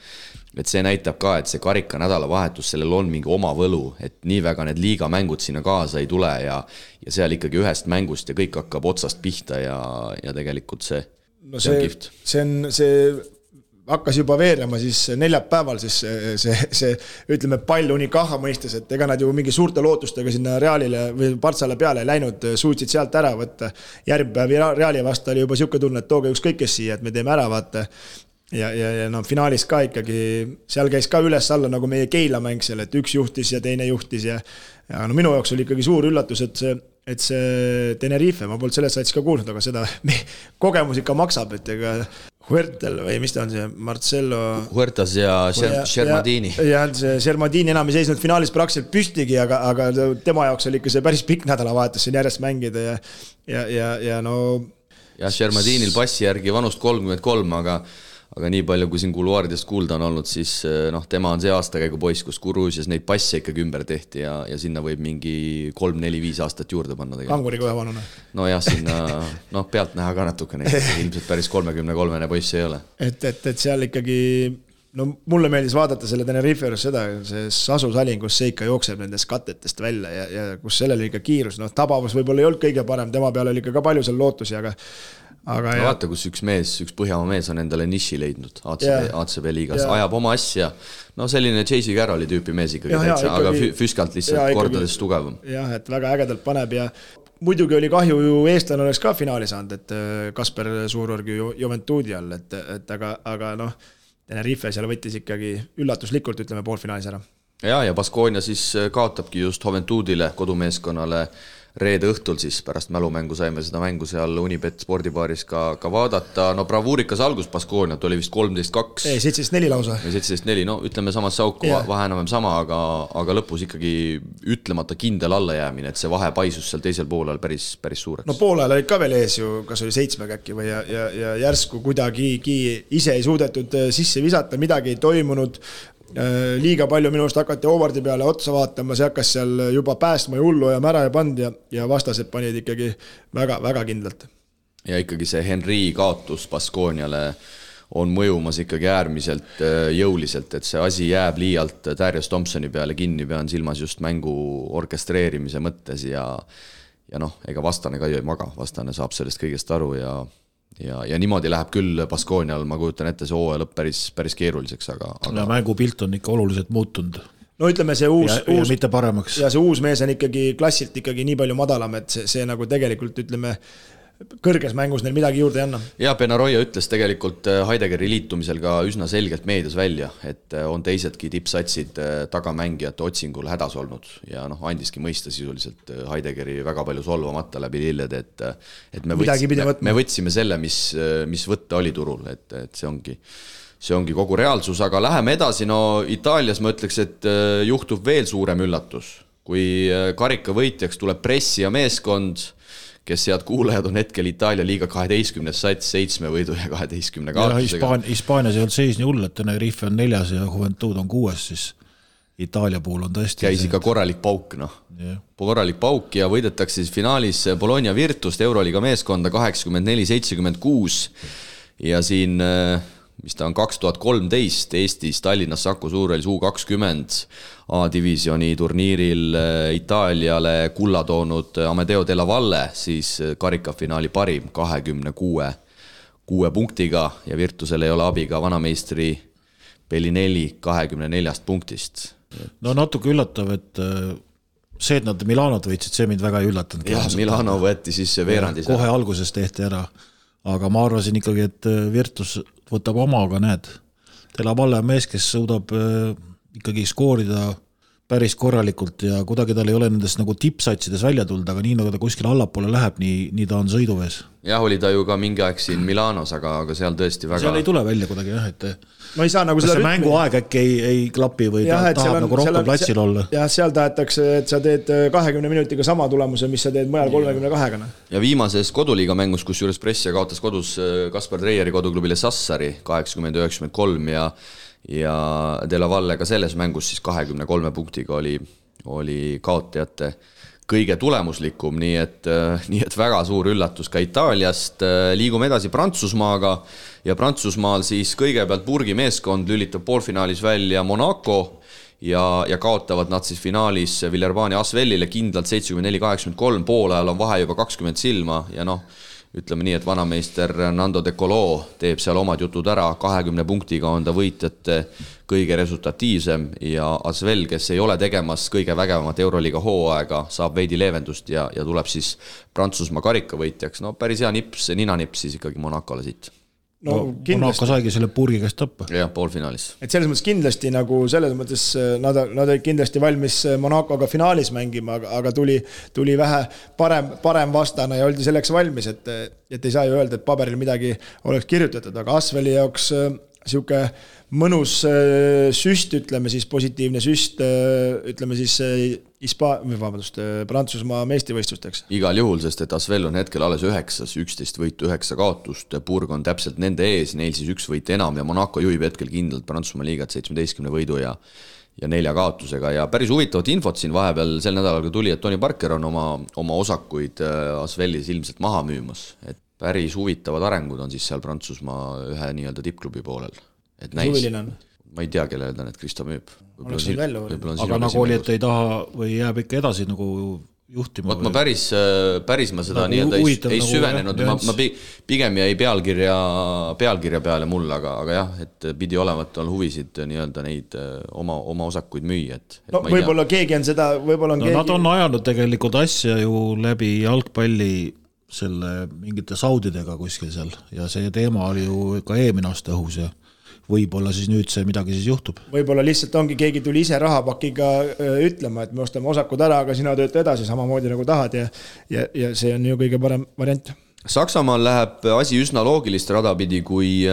et see näitab ka, et see karika nädalavahetus, sellel on mingi oma võlu, et nii väga need liigamängud sinna kaasa ei tule ja ja seal ikkagi ühest mängust ja kõik hakkab otsast pihta ja, ja tegelikult see no see, see on see hakkas juba veerema siis neljapäeval siis see, see, see ütleme, pall Unicaja mõistes, et ega nad ju mingi suurte lootustega sinna Realile või Partsale peale ei läinud, suutsid sealt ära võtta. järgmine päev Reali vastu oli juba niisugune tunne, et tooge ükskõik kes siia, et me teeme ära, vaata. ja, ja, ja noh, finaalis ka ikkagi, seal käis ka üles-alla nagu meie Keila mäng seal, et üks juhtis ja teine juhtis ja ja no minu jaoks oli ikkagi suur üllatus, et see et see Tenerife, ma polnud sellest satsi ka kuulnud, aga seda kogemus ikka maksab, et ega Huertel või mis ta on see, Marcello. Huertas ja Shermadini. jah, see Shermadini enam ei seisnud finaalis praktiliselt püstigi, aga, aga tema jaoks oli ikka see päris pikk nädalavahetus siin järjest mängida ja, ja, ja, ja no. jah, Shermadinil passi järgi vanust kolmkümmend kolm, aga aga nii palju, kui siin kuluaaridest kuulda on olnud, siis eh, noh, tema on see aastakäigupoiss, kus Gruusias neid passe ikkagi ümber tehti ja, ja sinna võib mingi kolm-neli-viis aastat juurde panna tegelikult. kanguri kõva vanune. nojah, sinna noh, pealtnäha ka natukene, ilmselt päris kolmekümne kolmene poiss ei ole. et, et, et seal ikkagi no mulle meeldis vaadata selle Tenerife juures seda, see Sasu Salin, kus see ikka jookseb nendest katetest välja ja, ja kus sellel ikka kiirus, noh, tabavus võib-olla ei olnud kõige parem, tema peal oli ikka ka palju seal lootusi, aga aga no ja, vaata, kus üks mees, üks Põhjamaa mees on endale niši leidnud ACB yeah., ACB liigas yeah., ajab oma asja. no selline J.C. Carrolli tüüpi mees ikkagi jaa, täitsa, aga ikkagi- fü- füskalt lihtsalt ikkagi- kordades tugevam. jah, et väga ägedalt paneb ja muidugi oli kahju ju, eestlane oleks ka finaali saanud, et äh, Kasper Suurorg ju Juventudi all, et, et aga, aga noh, Tenerife seal võttis ikkagi üllatuslikult, ütleme poolfinaalis ära. ja, ja Baskonia siis äh, kaotabki just Juventudile, kodumeeskonnale reede õhtul siis pärast mälumängu saime seda mängu seal Unibet spordibaaris ka, ka vaadata, no bravuurikas algus Baskoniat oli vist kolmteist kaks ei, seitseteist neli lausa. seitseteist neli, no ütleme samasse auku yeah. vahe enam-vähem sama, aga, aga lõpus ikkagi ütlemata kindel allajäämine, et see vahe paisus seal teisel poolel päris, päris suureks no poolajal olid ka veel ees ju, kas oli seitsmega äkki või ja, ja, ja järsku kuidagigi ise ei suudetud äh, sisse visata, midagi ei toimunud. Liiga palju minu arust hakati Howardi peale otsa vaatama, see hakkas seal juba päästma ja hullu ja mära ei pannud ja, ja vastased panid ikkagi väga-väga kindlalt. ja ikkagi see Henri kaotus Baskoniale on mõjumas ikkagi äärmiselt äh, jõuliselt, et see asi jääb liialt Darius Thompsoni peale kinni, pean silmas just mängu orkestreerimise mõttes ja ja noh, ega vastane ka ju ei maga, vastane saab sellest kõigest aru ja ja, ja niimoodi läheb küll Baskonial, ma kujutan ette, see hooaja lõpp päris, päris keeruliseks, aga, aga mängupilt on ikka oluliselt muutunud no ütleme, see uus uus mitte paremaks. ja see uus mees on ikkagi klassilt ikkagi nii palju madalam, et see, see nagu tegelikult ütleme, kõrges mängus neil midagi juurde ei anna. ja Benaroya ütles tegelikult äh, Heideggeri liitumisel ka üsna selgelt meedias välja, et äh, on teisedki tippsatsid äh, tagamängijate otsingul hädas olnud. Ja noh, andiski mõista sisuliselt Heideggeri väga palju solvamata läbi lillede, et et me võtsime, me võtsime selle, mis, mis võtta oli turul, et, et see ongi see ongi kogu reaalsus, aga läheme edasi, no Itaalias ma ütleks, et juhtub veel suurem üllatus, kui karika võitjaks tuleb pressija meeskond kes head kuulajad on hetkel Itaalia liiga kaheteistkümnes sats seitsme võidu ja kaheteistkümne kaotusega. Hispaan-, Hispaanias ei olnud seis nii hull, et Tenerife on neljas ja Juventud on kuues, siis Itaalia puhul on tõesti käis ikka korralik pauk, noh. Jah. korralik pauk ja võidetakse siis finaalis Bologna Virtust Euroliiga meeskonda kaheksakümmend neli, seitsekümmend kuus ja siin mis ta on, kaks tuhat kolmteist Eestis Tallinnas Saku Suurhallis U kakskümmend A-divisjoni turniiril äh, Itaaliale kulla toonud Amedeo Della Valle siis äh, karikafinaali parim kahekümne kuue, kuue punktiga ja Virtusel ei ole abi ka vanameistri Bellinelli kahekümne neljast punktist no natuke üllatav, et see, et nad Milanot võitsid, see mind väga ei üllatanud. jah, Milano võeti siis veerandis kohe alguses tehti ära. aga ma arvasin ikkagi, et Virtus võtab oma, aga näed, Della Valle on mees, kes suudab äh, ikkagi skoorida päris korralikult ja kuidagi tal ei ole nendest nagu tippsatsides välja tulnud, aga nii nagu ta kuskile allapoole läheb, nii, nii ta on sõiduvees. jah, oli ta ju ka mingi aeg siin Milanos, aga, aga seal tõesti väga seal ei tule välja kuidagi jah, et no ei saa nagu kas seda see mänguaeg äkki ei, ei klapi või ta Jah, seal tahab on- nagu seal rohkem on- platsil olla? jah, seal tahetakse, et sa teed äh, kahekümne minutiga sama tulemuse, mis sa teed mujal kolmekümne kahega, ja viimases koduliiga mängus, kusjuures Brescia kaotas kodus äh, Kaspar Treieri koduklubile Sassari kaheksakümmend, üheksakümmend kolm ja ja Della Valle ka selles mängus siis kahekümne kolme punktiga oli, oli kaotajate kõige tulemuslikum, nii et, nii et väga suur üllatus ka Itaaliast. liigume edasi Prantsusmaaga ja Prantsusmaal siis kõigepealt Burgi meeskond lülitab poolfinaalis välja Monaco ja, ja kaotavad nad siis finaalis Villerbani Asvelile kindlalt seitsekümmend neli, kaheksakümmend kolm, poolajal on vahe juba kakskümmend silma ja noh, ütleme nii, et vanameister Nando De Colo teeb seal omad jutud ära, kahekümne punktiga on ta võitjate kõige resultatiivsem ja Asvel, kes ei ole tegemas kõige vägevamat Euroliiga hooaega, saab veidi leevendust ja, ja tuleb siis Prantsusmaa karikavõitjaks, no päris hea nips, ninanips siis ikkagi Monacole siit. No Monaco kindlasti, saigi selle purgi käest tappa. jah, poolfinaalis et selles mõttes kindlasti nagu selles mõttes äh, nad, nad olid kindlasti valmis äh, Monacoga finaalis mängima, aga, aga tuli, tuli vähe parem, parem vastane ja oldi selleks valmis, et, et ei saa ju öelda, et paberil midagi oleks kirjutatud, aga Asveli jaoks äh, sihuke mõnus süst, ütleme siis positiivne süst, ütleme siis Hispa-, või vabandust, Prantsusmaa meistrivõistlusteks. igal juhul, sest et Asvel on hetkel alles üheksas, üksteist võitu, üheksa kaotust, Burg on täpselt nende ees, neil siis üks võit enam ja Monaco juhib hetkel kindlalt Prantsusmaa liigat seitsmeteistkümne võidu ja ja nelja kaotusega ja päris huvitavat infot siin vahepeal sel nädalal ka tuli, et Tony Parker on oma, oma osakuid äh, Asvelis ilmselt maha müümas, et päris huvitavad arengud on siis seal Prantsusmaa ühe nii-öelda tippklubi poolel. et näis. Ma ei tea, kellele ta need Kristo müüb. Oleks võinud välja uurida. aga nagu oli, et ei taha või jääb ikka edasi nagu juhtima. vot ma päris, päris ma seda Nagu nii-öelda ei, ei nagu süvenenud, ma, ma pi- pigem jäi pealkirja, pealkirja peale mul, aga, aga jah, et pidi olema tal huvisid nii-öelda neid öö, oma, oma osakuid müüa, et, et no võib-olla keegi on seda, võib-olla on no keegi nad on ajanud tegelikult asja ju läbi jalgpalli selle mingite saudidega kuskil seal ja see teema oli ju ka eelmine aasta õhus ja võib-olla siis nüüd see midagi siis juhtub. võib-olla lihtsalt ongi, keegi tuli ise rahapakiga öö, ütlema, et me ostame osakud ära, aga sina tööta edasi samamoodi nagu tahad ja ja, ja see on ju kõige parem variant. Saksamaal läheb asi üsna loogilist rada pidi, kui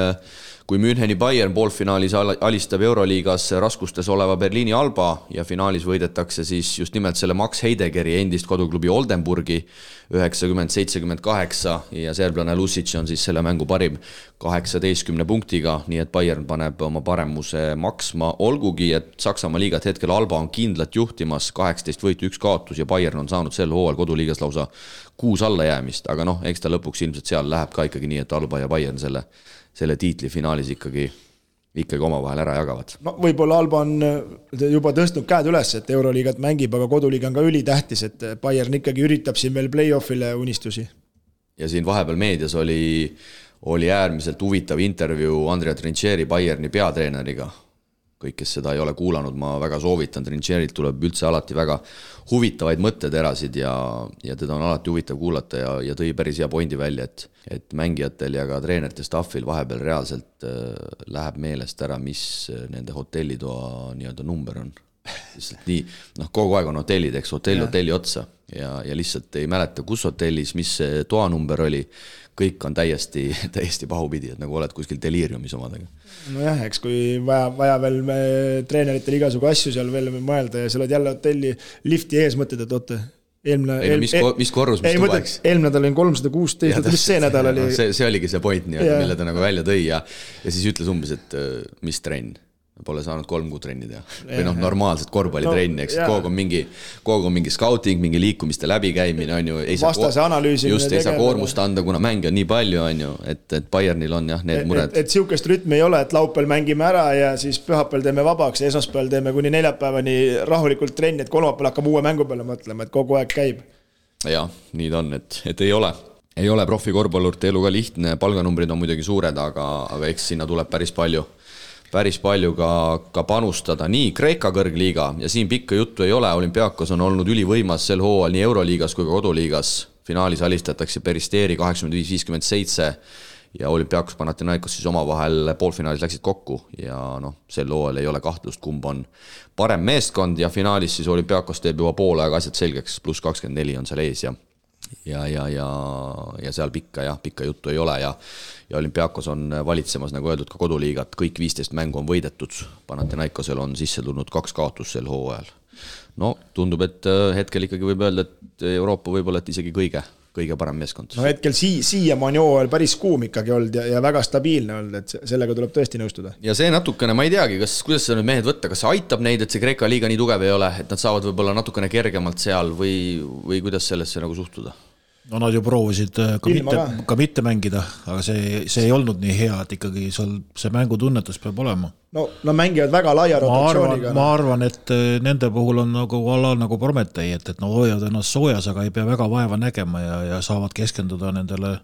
kui Müncheni Bayern poolfinaalis al- alistab Euroliigas raskustes oleva Berliini Alba ja finaalis võidetakse siis just nimelt selle Max Heideggeri endist koduklubi Oldenburgi üheksakümmend, seitsekümmend kaheksa ja serblane Lusic on siis selle mängu parim kaheksateistkümne punktiga, nii et Bayern paneb oma paremuse maksma, olgugi et Saksamaa liigat hetkel Alba on kindlalt juhtimas, kaheksateist võitu, üks kaotus ja Bayern on saanud sel hooajal koduliigas lausa kuus allajäämist, aga noh, eks ta lõpuks ilmselt seal läheb ka ikkagi nii, et Alba ja Bayern selle, selle tiitli finaalis ikkagi, ikkagi omavahel ära jagavad. no võib-olla Alba on öö, juba tõstnud käed üles, et Euroliigat mängib, aga koduliiga on ka ülitähtis, et Bayern ikkagi üritab siin veel play-off'ile unistusi. ja siin vahepeal meedias oli, oli äärmiselt huvitav intervjuu Andrea Trincheri Bayerni peatreeneriga. Kõik, kes seda ei ole kuulanud, ma väga soovitan, Trincherilt tuleb üldse alati väga huvitavaid mõtteterasid ja, ja teda on alati huvitav kuulata ja, ja tõi päris hea pointi välja, et, et mängijatel ja ka treenerite staffil vahepeal reaalselt äh, läheb meelest ära, mis äh, nende hotellitoa nii-öelda number on lihtsalt nii, noh, kogu aeg on hotellid, eks, hotell hotelli otsa ja, ja lihtsalt ei mäleta, kus hotellis, mis see toanumber oli. Kõik on täiesti, täiesti pahupidi, et nagu oled kuskil deliiriumis omadega. nojah, eks kui vaja, vaja veel treeneritel igasugu asju seal veel mõelda ja sa oled jälle hotelli lifti ees, mõtled, et oota, eelmine. Ei no mis ko- mis korrus, mis tuba, eks?, eelmine nädal olin kolmsada kuusteist, mis see nädal oli? see, see oligi see point nii-öelda mille ta nagu välja tõi ja, ja siis ütles umbes, et äh, mis trenn Pole saanud kolm kuud trenni teha. või noh, normaalset korvpallitrenni, eks, kogu aeg on mingi, kogu aeg on mingi scouting, mingi liikumiste läbikäimine, on ju. vastase analüüsimine. just, ei saa koormust anda, kuna mänge on nii palju, on ju, et, et Bayernil on jah, need mured. et, et sihukest rütmi ei ole, et laupäeval mängime ära ja siis pühapäeval teeme vabaks ja esmaspäeval teeme kuni neljapäevani rahulikult trenni, et kolmapäeval hakkame uue mängu peale mõtlema, et kogu aeg käib. jah, nii ta on, et, et ei ole ei ole profikorvpallurite elu ka lihtne, palganumbrid on muidugi suured, aga, aga eks sinna tuleb päris palju päris palju ka, ka panustada, nii Kreeka kõrgliiga ja siin pikka juttu ei ole, olümpiaakos on olnud ülivõimas sel hooajal nii Euroliigas kui ka koduliigas. finaalis alistatakse Peristeeri kaheksakümmend viis, viiskümmend seitse ja olümpiaakos Panathinaikos siis omavahel poolfinaalis läksid kokku ja noh, sel hooajal ei ole kahtlust, kumb on parem meeskond ja finaalis siis olümpiaakos teeb juba poole aega asjad selgeks, pluss kakskümmend neli on seal ees ja ja, ja, ja, ja seal pikka jah, pikka juttu ei ole ja ja olümpiaakos on valitsemas, nagu öeldud, ka koduliigat, kõik viisteist mängu on võidetud. Panathinaikosel on sisse tulnud kaks kaotust sel hooajal. no tundub, et hetkel ikkagi võib öelda, et Euroopa võib-olla, et isegi kõige, kõige parem meeskond. no hetkel sii-, siiamaani hooajal päris kuum ikkagi olnud ja, ja väga stabiilne olnud, et sellega tuleb tõesti nõustuda. ja see natukene, ma ei teagi, kas, kuidas seda nüüd mehed võtta, kas see aitab neid, et see Kreeka liiga nii tugev ei ole, et nad saavad võib-olla natukene kergemalt seal või, või kuidas sellesse nagu suhtuda? No nad ju proovisid ka Ilma mitte, ka. mitte mängida, aga see, see ei olnud nii hea, et ikkagi sul see mängutunnetus peab olema. no nad mängivad väga laia rotatsiooniga. ma arvan, et eh, nende puhul on nagu ala nagu Prometee, et, et nad hoiavad ennast soojas, aga ei pea väga vaeva nägema ja, ja saavad keskenduda nendele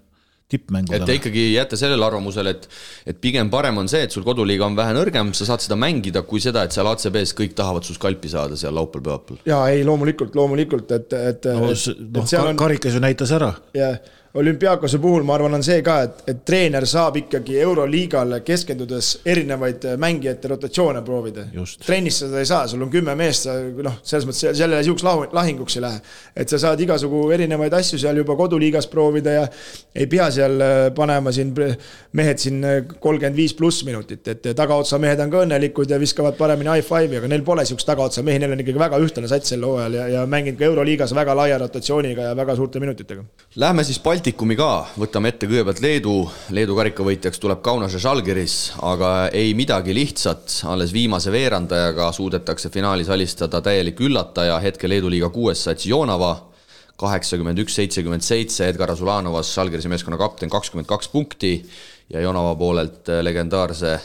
et te tippmängudele. ikkagi jääte sellele arvamusele, et, et pigem parem on see, et sul koduliiga on vähe nõrgem, sa saad seda mängida, kui seda, et seal ACB-s kõik tahavad su skalpi saada seal laupäeval-pühapäeval. jaa, ei loomulikult, loomulikult, et, et no, et, noh, et seal on karikas ju näitas ära. ja olümpiaakose puhul ma arvan, on see ka, et, et treener saab ikkagi Euroliigale keskendudes erinevaid mängijate rotatsioone proovida. Trennis seda ei saa, sul on kümme meest, sa noh, selles mõttes sellele sihukeseks lahu- lahinguks ei lähe. et sa saad igasugu erinevaid asju seal juba koduliigas proovida ja ei pea seal äh, panema siin mehed siin kolmkümmend viis pluss minutit, et tagaotsa mehed on ka õnnelikud ja viskavad paremini high five'i, aga neil pole sihukest tagaotsa mehi, neil on ikkagi väga ühtlane sats sel hooajal ja, ja mänginud ka Euroliigas väga laia rotatsiooniga ja väga suurte minutitega. Lähme siis Baltikumi ka, võtame ette kõigepealt Leedu, Leedu karikavõitjaks tuleb Kaunase Žalgiris, aga ei midagi lihtsat, alles viimase veerandajaga suudetakse finaalis alistada täielik üllataja, hetkel Leedu liiga kuues sats Jonava, kaheksakümmend üks, seitsekümmend seitse, Edgar Azulanovas, Žalgirise meeskonna kapten, kakskümmend kaks punkti. Ja Jonava poolelt legendaarse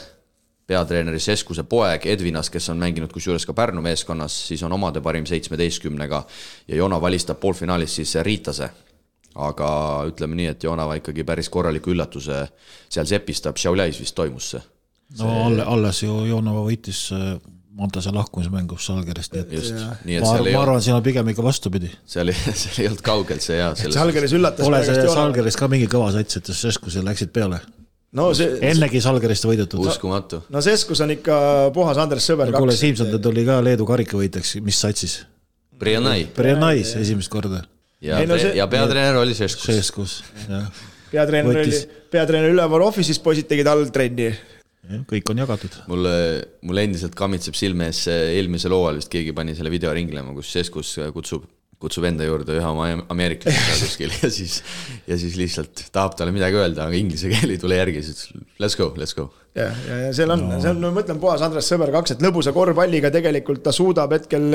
peatreeneri Seskuse poeg Edvinas, kes on mänginud kusjuures ka Pärnu meeskonnas, siis on omade parim seitsmeteistkümnega. Ja Joona valistab poolfinaalis siis Riitase. Aga ütleme nii, et Joonava ikkagi päris korraliku üllatuse seal sepistab, Šiauliais vist toimus see. no alles, alles ju Joonova võitis äh, Montase lahkumismängus Salgerist, nii et just, nii et ma, ma olnud, arvan, siin on pigem ikka vastupidi. seal ei, seal ei olnud kaugelt see jaa. Salgeris üllatas. Pole see Salgeris ka mingi kõva sats, et Seskusel läksid peale? no see. ennegi Salgerist võidetud. uskumatu. no Seskus on ikka puhas Andres Sõber. kuule, Siimson ta tuli ka Leedu karikavõitjaks, mis satsis? Brianai. Brianais esimest korda. Ja, no see... ja peatreener oli Seskus. Seskus, jah. peatreener oli, peatreener üleval office'is, poisid tegid all trenni kõik on jagatud. mulle, mul endiselt kammitseb silme ees eelmisel hooajal vist keegi pani selle video ringlema, kus Seskus kutsub, kutsub enda juurde ühe oma ameeriklase kuskil ja siis, ja siis lihtsalt tahab talle midagi öelda, aga inglise keel ei tule järgi, siis let's go, let's go ja, ja, ja seal on no., see on, ma mõtlen, puhas Andres Sõber kaks, et lõbusa korvpalliga tegelikult ta suudab hetkel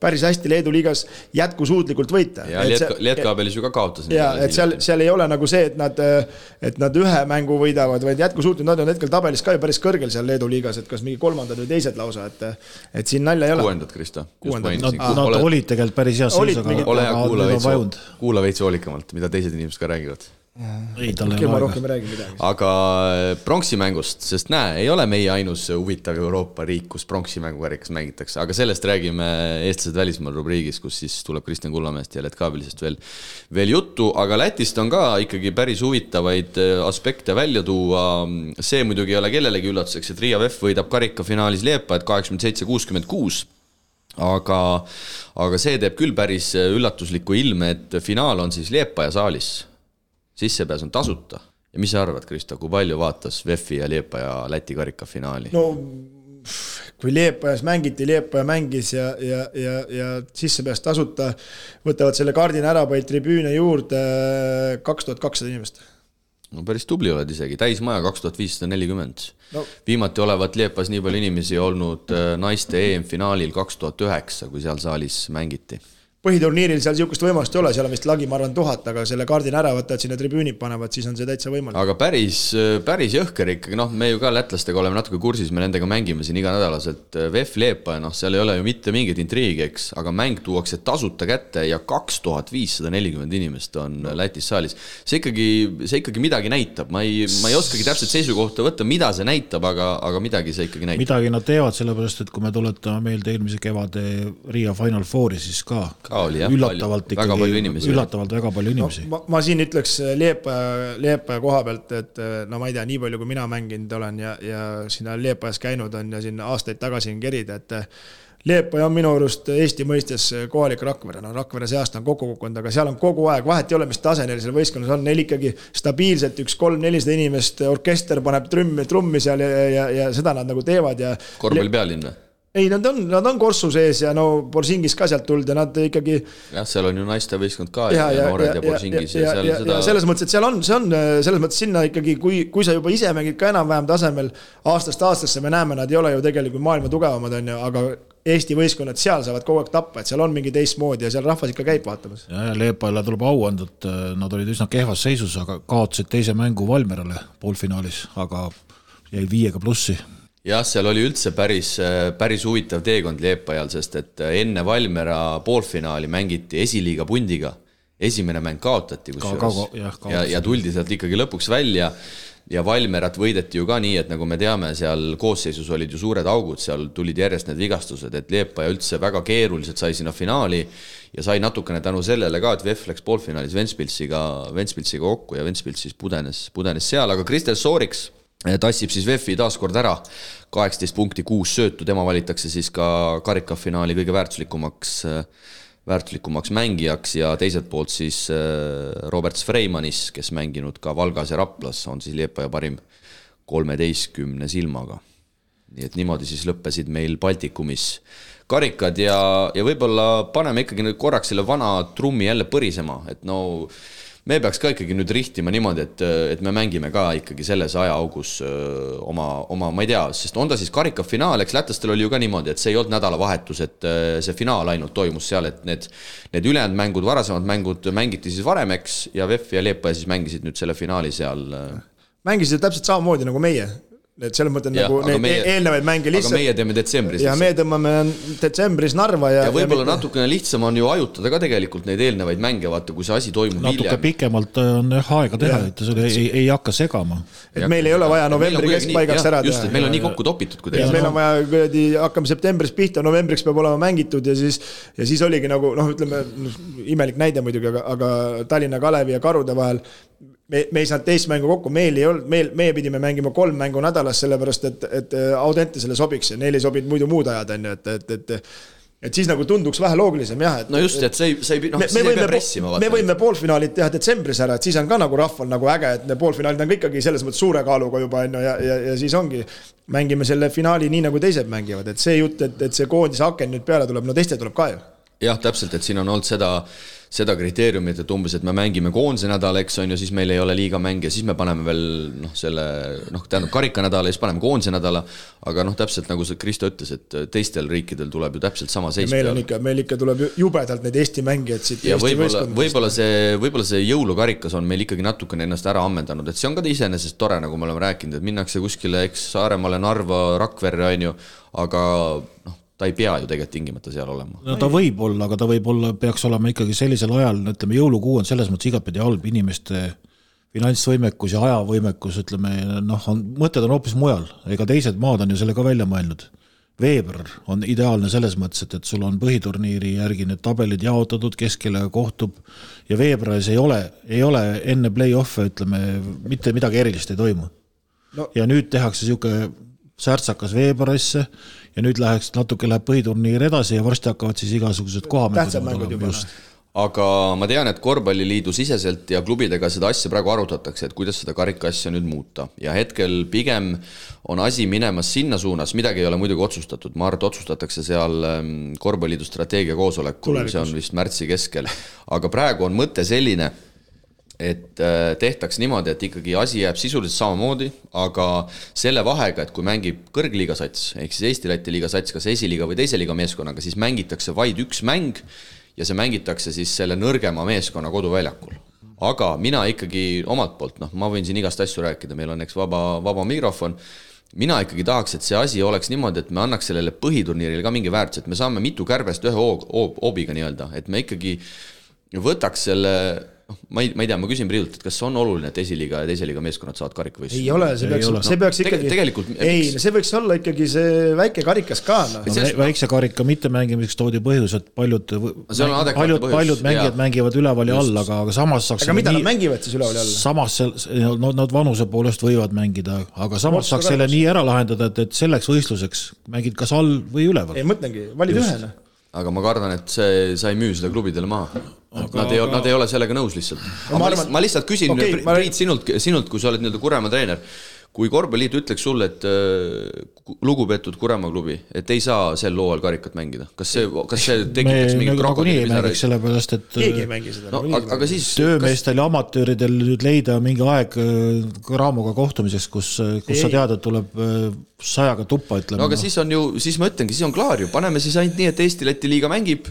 päris hästi Leedu liigas jätkusuutlikult võita. ja Lietkaabelis ju ka kaotas. ja, et seal, seal ei ole nagu see, et nad, et nad ühe mängu võidavad, vaid jätkusuutlikult, nad on hetkel tabelis ka ju päris kõrgel seal Leedu liigas, et kas mingi kolmandad või teised lausa, et, et siin nalja ei ole. kuuendad, Kristo. Nad, nad ole... olid tegelikult päris heas seisus, aga. ole hea, kuula veits, kuula veits hoolikamalt, mida teised inimesed ka räägivad ei, tal ei ole aega. aga äh, pronksimängust, sest näe, ei ole meie ainus huvitav Euroopa riik, kus pronksimängukarrikas mängitakse, aga sellest räägime eestlased välismaal rubriigis, kus siis tuleb Kristjan Kullamäest ja Lett Kaabilisest veel, veel juttu, aga Lätist on ka ikkagi päris huvitavaid äh, aspekte välja tuua. see muidugi ei ole kellelegi üllatuseks, et Riia VEF võidab karikafinaalis Liepājat kaheksakümmend seitse, kuuskümmend kuus aga, aga see teeb küll päris üllatusliku ilme, et finaal on siis Liepaja saalis sissepääs on tasuta ja mis sa arvad, Kristo, kui palju vaatas VEF-i ja Liepaja Läti karikafinaali? no kui Liepajas mängiti, Liepaja mängis ja, ja, ja, ja sissepääs tasuta, võtavad selle kardina ära, panid tribüüne juurde kaks tuhat kakssada inimest. no päris tubli oled isegi, täismaja kaks tuhat viissada nelikümmend. viimati olevat Liepas nii palju inimesi olnud äh, naiste EM-finaalil kaks tuhat üheksa, kui seal saalis mängiti põhiturniiril seal niisugust võimalust ei ole, seal on vist lagi, ma arvan, tuhat, aga selle kaardina ära võtad, sinna tribüünid panevad, siis on see täitsa võimalik. aga päris, päris jõhker ikkagi, noh, me ju ka lätlastega oleme natuke kursis, me nendega mängime siin iganädalaselt. VEF Leepa, noh, seal ei ole ju mitte mingit intriigi, eks, aga mäng tuuakse tasuta kätte ja kaks tuhat viissada nelikümmend inimest on Lätis saalis. see ikkagi, see ikkagi midagi näitab, ma ei, ma ei oskagi täpselt seisukohta võtta, mida see näitab, aga, aga midagi see ikkagi näitab. midagi nad teevad, sellepärast et kui me tuletame meelde eelmise kevade Riia Final Fouri, siis ka ka oli jah, üllatavalt väga palju üllatavalt väga palju inimesi no,. Ma, ma siin ütleks Liepaja, Liepaja koha pealt, et no ma ei tea, nii palju, kui mina mänginud olen ja, ja siin Liepajas käinud on ja siin aastaid tagasi on kerida, et Liepaja on minu arust Eesti mõistes kohalik Rakvere, no Rakvere see aasta on kokku kukkunud, aga seal on kogu aeg, vahet ei ole, mis tase neil seal võistkonnas on, neil ikkagi stabiilselt üks kolm-nelisada inimest, orkester paneb trümmi, trummi seal ja, ja, ja seda nad nagu teevad ja. korvpallipealinn või? Ei, nad on, nad on Korsu sees ja no Borsingis ka sealt tulnud ja nad ikkagi. jah, seal on ju naistevõistkond ka ja, ja, ja noored ja, ja Borsingis ja, ja, ja, ja seda. selles mõttes, et seal on, see on selles mõttes sinna ikkagi, kui, kui sa juba ise mängid ka enam-vähem tasemel aastast aastasse, me näeme, nad ei ole ju tegelikult maailma tugevamad, on ju, aga Eesti võistkonnad seal saavad kogu aeg tappa, et seal on mingi teistmoodi ja seal rahvas ikka käib vaatamas. ja, ja Leepale tuleb au anda, et äh, nad olid üsna kehvas seisus, aga kaotasid teise mängu Valmerale poolfinaalis, aga jäid viiega plussi jah, seal oli üldse päris, päris huvitav teekond Liepajal, sest et enne Valmiera poolfinaali mängiti esiliiga pundiga. esimene mäng kaotati kusjuures. ka, ja, ja tuldi sealt ikkagi lõpuks välja. Ja Valmerat võideti ju ka nii, et nagu me teame, seal koosseisus olid ju suured augud, seal tulid järjest need vigastused, et Liepaja üldse väga keeruliselt sai sinna finaali ja sai natukene tänu sellele ka, et VEF läks poolfinaalis Ventspilsiga, Ventspilsiga kokku ja Ventspils siis pudenes, pudenes seal, aga Kristel Sooriks tassib siis VEF-i taaskord ära, kaheksateist punkti, kuus söötu, tema valitakse siis ka karikafinaali kõige väärtuslikumaks, eh, väärtuslikumaks mängijaks ja teiselt poolt siis eh, Robert Freimanis, kes mänginud ka Valgas ja Raplas, on siis Liepaja parim kolmeteistkümne silmaga. nii et niimoodi siis lõppesid meil Baltikumis karikad ja, ja võib-olla paneme ikkagi nüüd korraks selle vana trummi jälle põrisema, et no me peaks ka ikkagi nüüd rihtima niimoodi, et, et me mängime ka ikkagi selles ajaaugus oma, oma, ma ei tea, sest on ta siis karikafinaal, eks lätlastel oli ju ka niimoodi, et see ei olnud nädalavahetus, et see finaal ainult toimus seal, et need, need ülejäänud mängud, varasemad mängud mängiti siis varem, eks, ja VEF ja Leepa siis mängisid nüüd selle finaali seal. mängisid täpselt samamoodi nagu meie et selles mõttes Jah, nagu neid meie- meie, eelnevaid mänge lihtsalt meie teeme detsembris ja lihtsalt. me tõmbame detsembris Narva ja ja võib-olla mitte- natukene lihtsam on ju ajutada ka tegelikult neid eelnevaid mänge, vaata, kui see asi toimub natuke hiljem. pikemalt on jah aega teha, et see ei, ei, ei hakka segama. et meil ei ole vaja novembri keskpaigaks ära just, et teha. meil on nii kokku topitud ja kuidagi. meil on vaja kuradi, hakkame septembris pihta, novembriks peab olema mängitud ja siis, ja siis oligi nagu noh, ütleme imelik näide muidugi, aga, aga Tallinna Kalevi ja Karude vahel me, me ei saanud teist mängu kokku, meil ei olnud, meil, meie pidime mängima kolm mängu nädalas, sellepärast et, et Audentesele sobiks ja neile ei sobinud muidu muud ajad, on ju, et, et, et et siis nagu tunduks vähe loogilisem jah, et no just, et sa ei, sa ei, noh, me, siis ei pea pressima, me võime poolfinaalid teha detsembris ära, et siis on ka nagu rahval nagu äge, et need poolfinaalid on ka ikkagi selles mõttes suure kaaluga juba on ju ja, ja, ja siis ongi. mängime selle finaali nii nagu teised mängivad, et see jutt, et, et see koondise aken nüüd peale tuleb, no teistel tuleb ka ju. jah, täpselt, et siin on olnud seda, seda kriteeriumit, et umbes, et me mängime koondise nädal, eks on ju, siis meil ei ole liiga mänge, siis me paneme veel noh, selle noh, tähendab karikanädala ja siis paneme koondise nädala. aga noh, täpselt nagu see Kristo ütles, et teistel riikidel tuleb ju täpselt sama seis meil on ikka, meil ikka tuleb ju jubedalt neid Eesti mängijaid siit. ja võib-olla, võib-olla see, võib-olla see jõulukarikas on meil ikkagi natukene ennast ära ammendanud, et see on ka iseenesest tore, nagu me oleme rääkinud, et minnakse kuskile, eks Saaremaale, Narva, Rakverre on ju, aga noh, ta ei pea ju tegelikult tingimata seal olema. no ta võib olla, aga ta võib olla, peaks olema ikkagi sellisel ajal, ütleme jõulukuu on selles mõttes igatpidi halb, inimeste finantsvõimekus ja ajavõimekus, ütleme noh, on, mõtted on hoopis mujal, ega teised maad on ju selle ka välja mõelnud. veebruar on ideaalne selles mõttes, et, et sul on põhiturniiri järgi need tabelid jaotatud, kes kellega kohtub ja veebruaris ei ole, ei ole enne play-off'e, ütleme, mitte midagi erilist ei toimu No- ja nüüd tehakse niisugune särtsakas veebruarisse ja nüüd läheks, natuke läheb põhiturniir edasi ja varsti hakkavad siis igasugused kohamängud juba. just. aga ma tean, et korvpalliliidu siseselt ja klubidega seda asja praegu arutatakse, et kuidas seda karikaasja nüüd muuta ja hetkel pigem on asi minemas sinna suunas, midagi ei ole muidugi otsustatud, ma arvan, et otsustatakse seal ähm, korvpalliliidu strateegia koosolekul, see on vist märtsi keskel, aga praegu on mõte selline et äh, tehtaks niimoodi, et ikkagi asi jääb sisuliselt samamoodi, aga selle vahega, et kui mängib kõrgliiga sats ehk siis Eesti-Läti liiga sats kas esiliiga või teise liiga meeskonnaga, siis mängitakse vaid üks mäng ja see mängitakse siis selle nõrgema meeskonna koduväljakul. aga mina ikkagi omalt poolt, noh, ma võin siin igast asju rääkida, meil on eks vaba, vaba mikrofon mina ikkagi tahaks, et see asi oleks niimoodi, et me annaks sellele põhiturniirile ka mingi väärtuse, et me saame mitu kärbest ühe hoog-, hoob-, hoobiga nii-öelda, et me ikkagi võtaks selle, ma ei, ma ei tea, ma küsin Priidult, et kas on oluline, et esiliiga ja teise liiga meeskonnad saavad karikavõistluse? ei ole, see Ei peaks see peaks ikkagi, tegelikult- ei see võiks olla ikkagi see väike karikas ka noh. No, vä- väikse karika mittemängimiseks toodi põhjus, et paljud, paljud, põhjus, paljud mängijad jaa. mängivad üleval ja all, aga, aga samas saaks aga mida nad mängivad siis üleval ja all? samas sel- no nad vanuse poolest võivad mängida, aga samas Otsa saaks selle nii ära lahendada, et, et selleks võistluseks mängid kas all või üleval ei. mõtlengi, valid ühe noh. aga ma kardan, et see, sa ei müü seda klubidele maha. Nad ei, nad ei ole sellega nõus lihtsalt. ma ma, arvan- lihtsalt, ma lihtsalt küsin okay,, ma- Priit, sinult, sinult, kui sa oled nii-öelda Kuremaa treener, kui korvpalliliit ütleks sulle, et äh, lugupeetud Kuremaa klubi, et ei saa sel hooajal karikat mängida, kas see, kas see me tekitaks mingit nagu nagunii ei mängiks, sellepärast et keegi ei mängi seda. no aga, aga siis töömeestel ja amatööridel nüüd leida mingi aeg äh, Raamoga kohtumiseks, kus, kus sa Ei. tead, et tuleb äh, sajaga tuppa, ütleme. no aga siis on ju, siis ma ütlengi, siis on klaar ju, paneme siis ainult nii, et Eesti-Läti liiga mängib,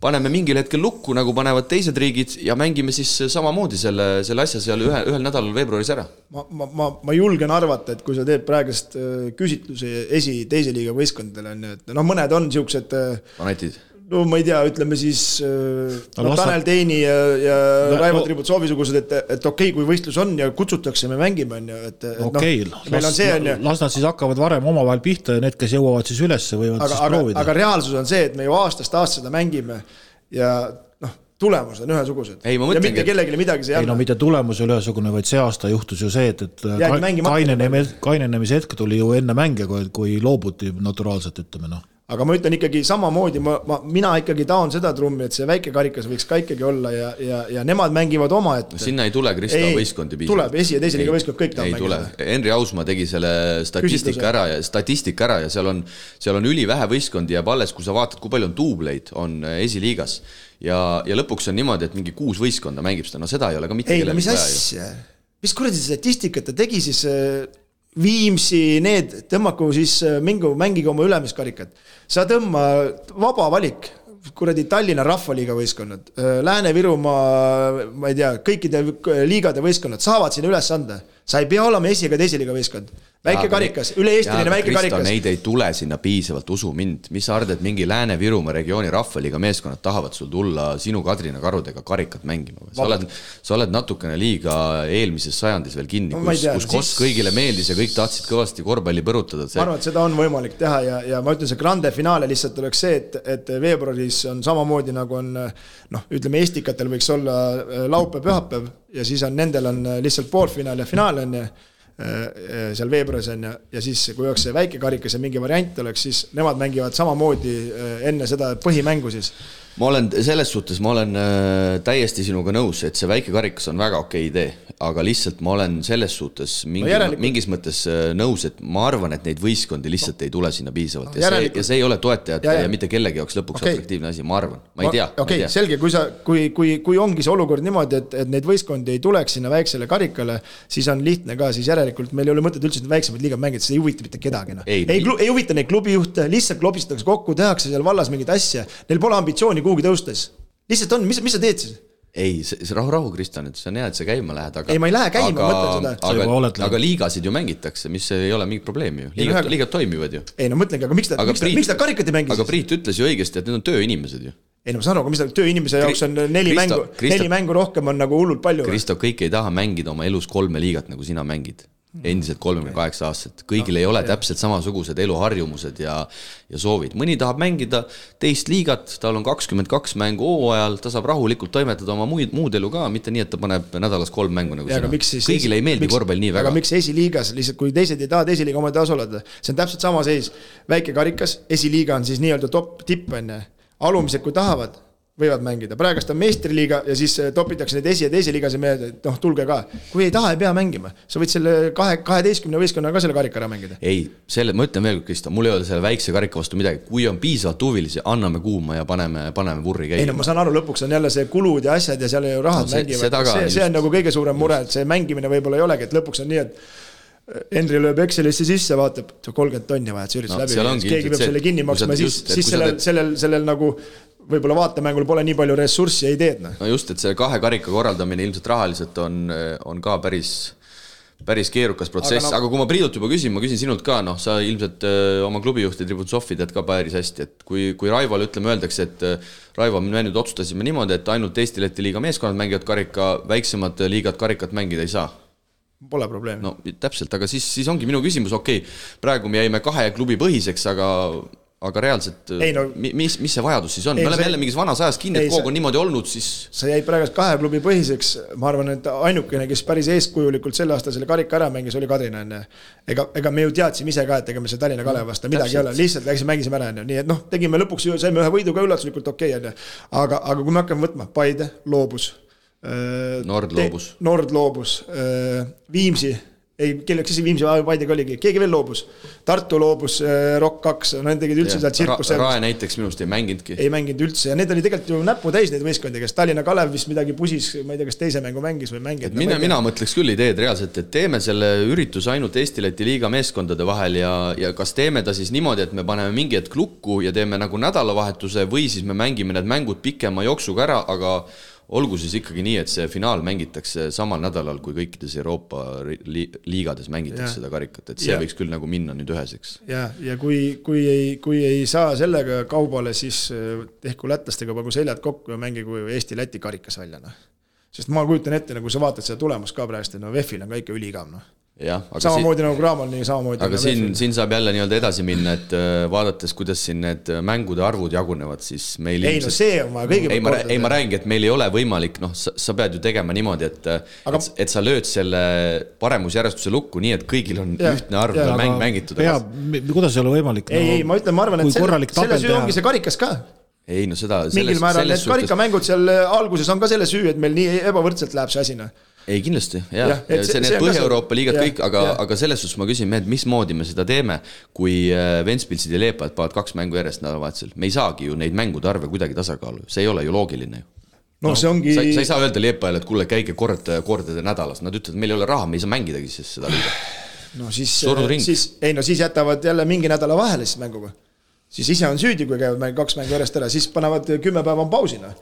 paneme mingil hetkel lukku, nagu panevad teised riigid ja mängime siis samamoodi selle, selle asja seal ühe, ühel nädalal veebruaris ära. ma, ma, ma, ma julgen arvata, et kui sa teed praegust äh, küsitlusi esi, teise liiga võistkondadele on ju, et noh, mõned on siuksed äh, fanatid. No ma ei tea, ütleme siis äh, No no, Tanel Teini ja, ja No- Raivo no- Tributsovi sugused, et, et okei okay,, kui võistlus on ja kutsutakse, me mängime, on ju, et, et okei noh, meil on see, on ju, las nad siis hakkavad varem omavahel pihta ja need, kes jõuavad siis ülesse, võivad aga siis, aga, proovida aga. reaalsus on see, et me ju aastast aastasse seda mängime ja noh, tulemused on ühesugused. Ja mitte kellelegi midagi see ei ei no anna. mitte tulemus ei ole ühesugune, vaid see aasta juhtus ju see, et, et Jäädi ka- mängimata. kainenemise, kainenemise hetk tuli ju enne mänge, kui, kui loobuti naturaalselt, ütleme noh. Aga ma ütlen ikkagi samamoodi, ma, ma, mina ikkagi taon seda trummi, et see väike karikas võiks ka ikkagi olla ja, ja, ja nemad mängivad omaette. sinna ei tule Kristo võistkondi tuleb, esi- ja teise liiga võistkond kõik tahavad mängida., Henri Ausmaa tegi selle statistika ära ja statistika ära ja seal on, seal on ülivähe võistkondi jääb alles, kui sa vaatad, kui palju on duubleid, on äh, esiliigas. ja, ja lõpuks on niimoodi, et mingi kuus võistkonda mängib seda, no seda ei ole ka mitte ei no kellelgi mis vaja ju. mis kuradi statistikat ta tegi siis äh, Viimsi, need, tõmmaku siis äh, mingu, mängige oma ülemist-karikat. sa tõmba, vaba valik, kuradi Tallinna Rahvaliiga võistkonnad, Lääne-Virumaa, ma ei tea, kõikide liigade võistkonnad saavad sinna üles anda. Sa ei pea olema esi- ega teiseliiga võistkond. väike karikas, üle-eestiline väike karikas. Neid ei tule sinna piisavalt, usu mind, mis sa arvad, et mingi Lääne-Virumaa regiooni rahvaliiga meeskonnad tahavad sul tulla sinu Kadrina karudega karikat mängima või? sa oled, sa oled natukene liiga eelmises sajandis veel kinni, No ma kus kus kost siis- kõigile meeldis ja kõik tahtsid kõvasti korvpalli põrutada, ma see arvan, et seda on võimalik teha ja, ja ma ütlen, see grande finaale lihtsalt oleks see, et, et veebruaris on samamoodi nagu on noh, ütleme Estikatel võiks olla äh, laupäev-pühapäev ja siis on nendel on äh, lihtsalt poolfinaal ja finaal on ju äh, seal veebruaris on ju, ja siis kui oleks see väike karikas ja mingi variant oleks, siis nemad mängivad samamoodi äh, enne seda põhimängu siis. Ma olen selles suhtes, ma olen äh, täiesti sinuga nõus, et see väike karikas on väga okei idee, aga lihtsalt ma olen selles suhtes mingi, No mingis mõttes äh, nõus, et ma arvan, et neid võistkondi lihtsalt ei tule sinna piisavalt ja see, ja see ei ole toetajate Ja- ja, mitte kellegi jaoks lõpuks okay. atraktiivne asi, ma arvan, ma ei tea. okei, selge, kui sa, kui, kui, kui ongi see olukord niimoodi, et, et neid võistkondi ei tuleks sinna väiksele karikale, siis on lihtne ka, siis järelikult meil ei ole mõtet üldse väiksemaid liigad mängida, see ei huvita mitte kedagi, noh. Ei, ei, ei huvita neid klubijuhte, lihtsalt klobistatakse kokku, tehakse seal vallas mingeid asju, neil pole ambitsiooni kuhugi tõustes. lihtsalt on, mis, mis sa teed siis? ei, see, see rahu, rahu, Kristjan, et see on hea, et sa käima lähed, aga Ei, ma ei lähe käima, ma mõtlen seda. Aga aga liigasid ju mängitakse, mis ei ole mingit probleemi ju, liigad, aga- liigad toimivad ju. ei no mõtlengi, aga miks ta, aga miks ta, miks ta karikat ei mängi aga siis? Priit ütles ju õigesti, et need on tööinimesed ju. ei no ma saan aru, aga mis ta tööinimese jaoks on neli Kristo- mängu, neli mängu rohkem on nagu hullult palju. Kristo, kõik ei taha mängida oma elus kolme liigat, nagu sina mängid. Endiselt kolmekümne kaheksa aastaselt, kõigil ei ole täpselt samasugused eluharjumused ja, ja soovid, mõni tahab mängida teist liigat, tal on kakskümmend kaks mängu hooajal, ta saab rahulikult toimetada oma muid, muud elu ka, mitte nii, et ta paneb nädalas kolm mängu nagu sina. miks kõigile ei meeldi korvpall nii väga. aga. miks esiliigas lihtsalt, kui teised ei taha esiliiga oma taas oleda, see on täpselt sama seis. väike karikas, esiliiga on siis nii-öelda top, tipp on ju. alumised, kui tahavad, võivad mängida, praegust on meistriliiga ja siis eh, topitakse neid esi- ja teise liigasid meelde, et noh, tulge ka. kui ei taha, ei pea mängima, sa võid selle kahe, kaheteistkümne võistkonnaga ka selle karika ära mängida. ei, selle, ma ütlen veel kord, Kristo, mul ei ole selle väikse karika vastu midagi, kui on piisavalt huvilisi, anname kuuma ja paneme, paneme vurri ei no käima ma. saan aru, lõpuks on jälle see kulud ja asjad ja seal ju rahad No see- mängivad ka, see, see on nagu kõige suurem mure, et see mängimine võib-olla ei olegi, et lõpuks on nii, et Henri lööb Excelisse sisse, vaatab, kolmkümmend tonni vaja, et see üritus No läbi viia, siis keegi peab see, selle kinni maksma siis siis sellel, sellel, sellel nagu võib-olla vaatemängul pole nii palju ressurssi ja ideed, noh. no just, et see kahe karika korraldamine ilmselt rahaliselt on, on ka päris, päris keerukas protsess, Aga no- aga kui ma Priidult juba küsin, ma küsin sinult ka, noh, sa ilmselt öö, oma klubijuhti Tributsovi tead ka päris hästi, et kui, kui Raivole ütleme, öeldakse, et öö, Raivo, me nüüd otsustasime niimoodi, et ainult Eesti-Läti liiga meeskonnad mängivad karika, väiksemad liigad karikat mängida ei saa. Pole probleemi. No täpselt, aga siis, siis ongi minu küsimus, okei okay,, praegu me jäime kahe klubi põhiseks, aga aga reaalselt Ei no- mi- mis, mis see vajadus siis on, me oleme jälle mingis vanas ajas kinni, et kogu aeg on niimoodi olnud, siis sa jäid praegu kahe klubi põhiseks, ma arvan, et ainukene, kes päris eeskujulikult sel aastal selle karika ära mängis, oli Kadrina onju. ega, ega me ju teadsime ise ka, et ega me seal Tallinna Kalevi vastu midagi ei ole, lihtsalt läksime, mängisime ära onju, nii et noh, tegime lõpuks ju saime ühe võidu ka üllatuslikult okei onju. aga, aga kui me hakkame võtma, Paide loobus. Nord loobus. Nord loobus, Viimsi ei, kelleks siis Viimsi Paidega oligi, keegi veel loobus. Tartu loobus, Rock kaks, no need tegid üldse seal tsirkust. Rae näiteks minu arust ei mänginudki. ei mänginud üldse ja need oli tegelikult ju näputäis neid võistkondi, kes Tallinna Kalev vist midagi pusis, ma ei tea, kas teise mängu mängis või mängis. mina, mina mõtleks küll ideed reaalselt, et teeme selle ürituse ainult Eesti-Läti liiga meeskondade vahel ja, ja kas teeme ta siis niimoodi, et me paneme mingi hetk lukku ja teeme nagu nädalavahetuse või siis me mängime need mängud pikema jooksuga ära, aga olgu siis ikkagi nii, et see finaal mängitakse samal nädalal, kui kõikides Euroopa li liigades mängitakse Jah. seda karikat, et see Jah. võiks küll nagu minna nüüd üheseks. ja, ja kui, kui ei, kui ei saa sellega kaubale, siis äh, tehku lätlastega pagu seljad kokku ja mängigu Eesti-Läti karikas välja, noh. sest ma kujutan ette, nagu sa vaatad seda tulemust ka praegu, no VEF-il on ka ikka üligav, noh. jah, aga samamoodi nagu Graamol, nii samamoodi. aga siin, siin saab jälle nii-öelda edasi minna, et äh, vaadates, kuidas siin need mängude arvud jagunevad, siis meil ei no see on vaja kõigepealt ei, ma, ei ma räägingi, et meil ei ole võimalik, noh, sa, pead ju tegema niimoodi, et Aga- et, et sa lööd selle paremusjärjestuse lukku nii, et kõigil on ja, ühtne arv ja, mäng Aga mängitud. peab, kuidas ei ole võimalik ei, ei, ma ütlen, ma arvan, et selle, korralik selle süü ongi see karikas ka. ei no seda, mingil määral need suhtes, karikamängud seal äh, alguses on ka selle süü, et meil nii ebavõrdselt läheb see asi, noh. Ei kindlasti, Jah,, et see- need Põhja-Euroopa liigad jah, kõik, aga aga selles suhtes ma küsin mehed, mismoodi me seda teeme, kui äh, Ventspilsid ja Leepad panevad kaks mängu järjest nädalavahetusel, me ei saagi ju neid mängude arve kuidagi tasakaalu, see ei ole ju loogiline ju no see ongi sa, ei saa öelda Liepajale, et kuule, käige kord, kordade nädalas, nad ütlevad, meil ei ole raha, me ei saa mängidagi siis seda liigat. no siis ring. siis ei no siis jätavad jälle mingi nädala vahele siis mänguga. Siis ise on süüdi, kui käivad mäng, kaks mängu järjest ära, siis panevad kümme päeva on pausi noh.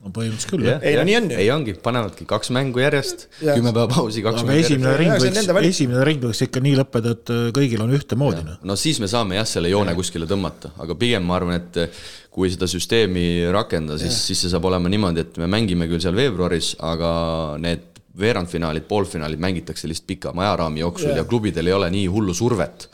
no põhimõtteliselt küll jah. Ei, no nii on ju. ei ongi, panevadki kaks mängu järjest, kümme päeva pausi, kaks aga mängu esimene järjest. ring võiks, esimene ring võiks ikka nii lõppeda, et äh, kõigil on ühtemoodi noh. no siis me saame jah, selle joone kuskile tõmmata, aga pigem ma arvan, et kui seda süsteemi rakendada, siis, siis see saab olema niimoodi, et me mängime küll seal veebruaris, aga need veerandfinaalid, poolfinaalid mängitakse lihtsalt pikama ajaraami jooksul Jah. ja klubidel ei ole nii hullu survet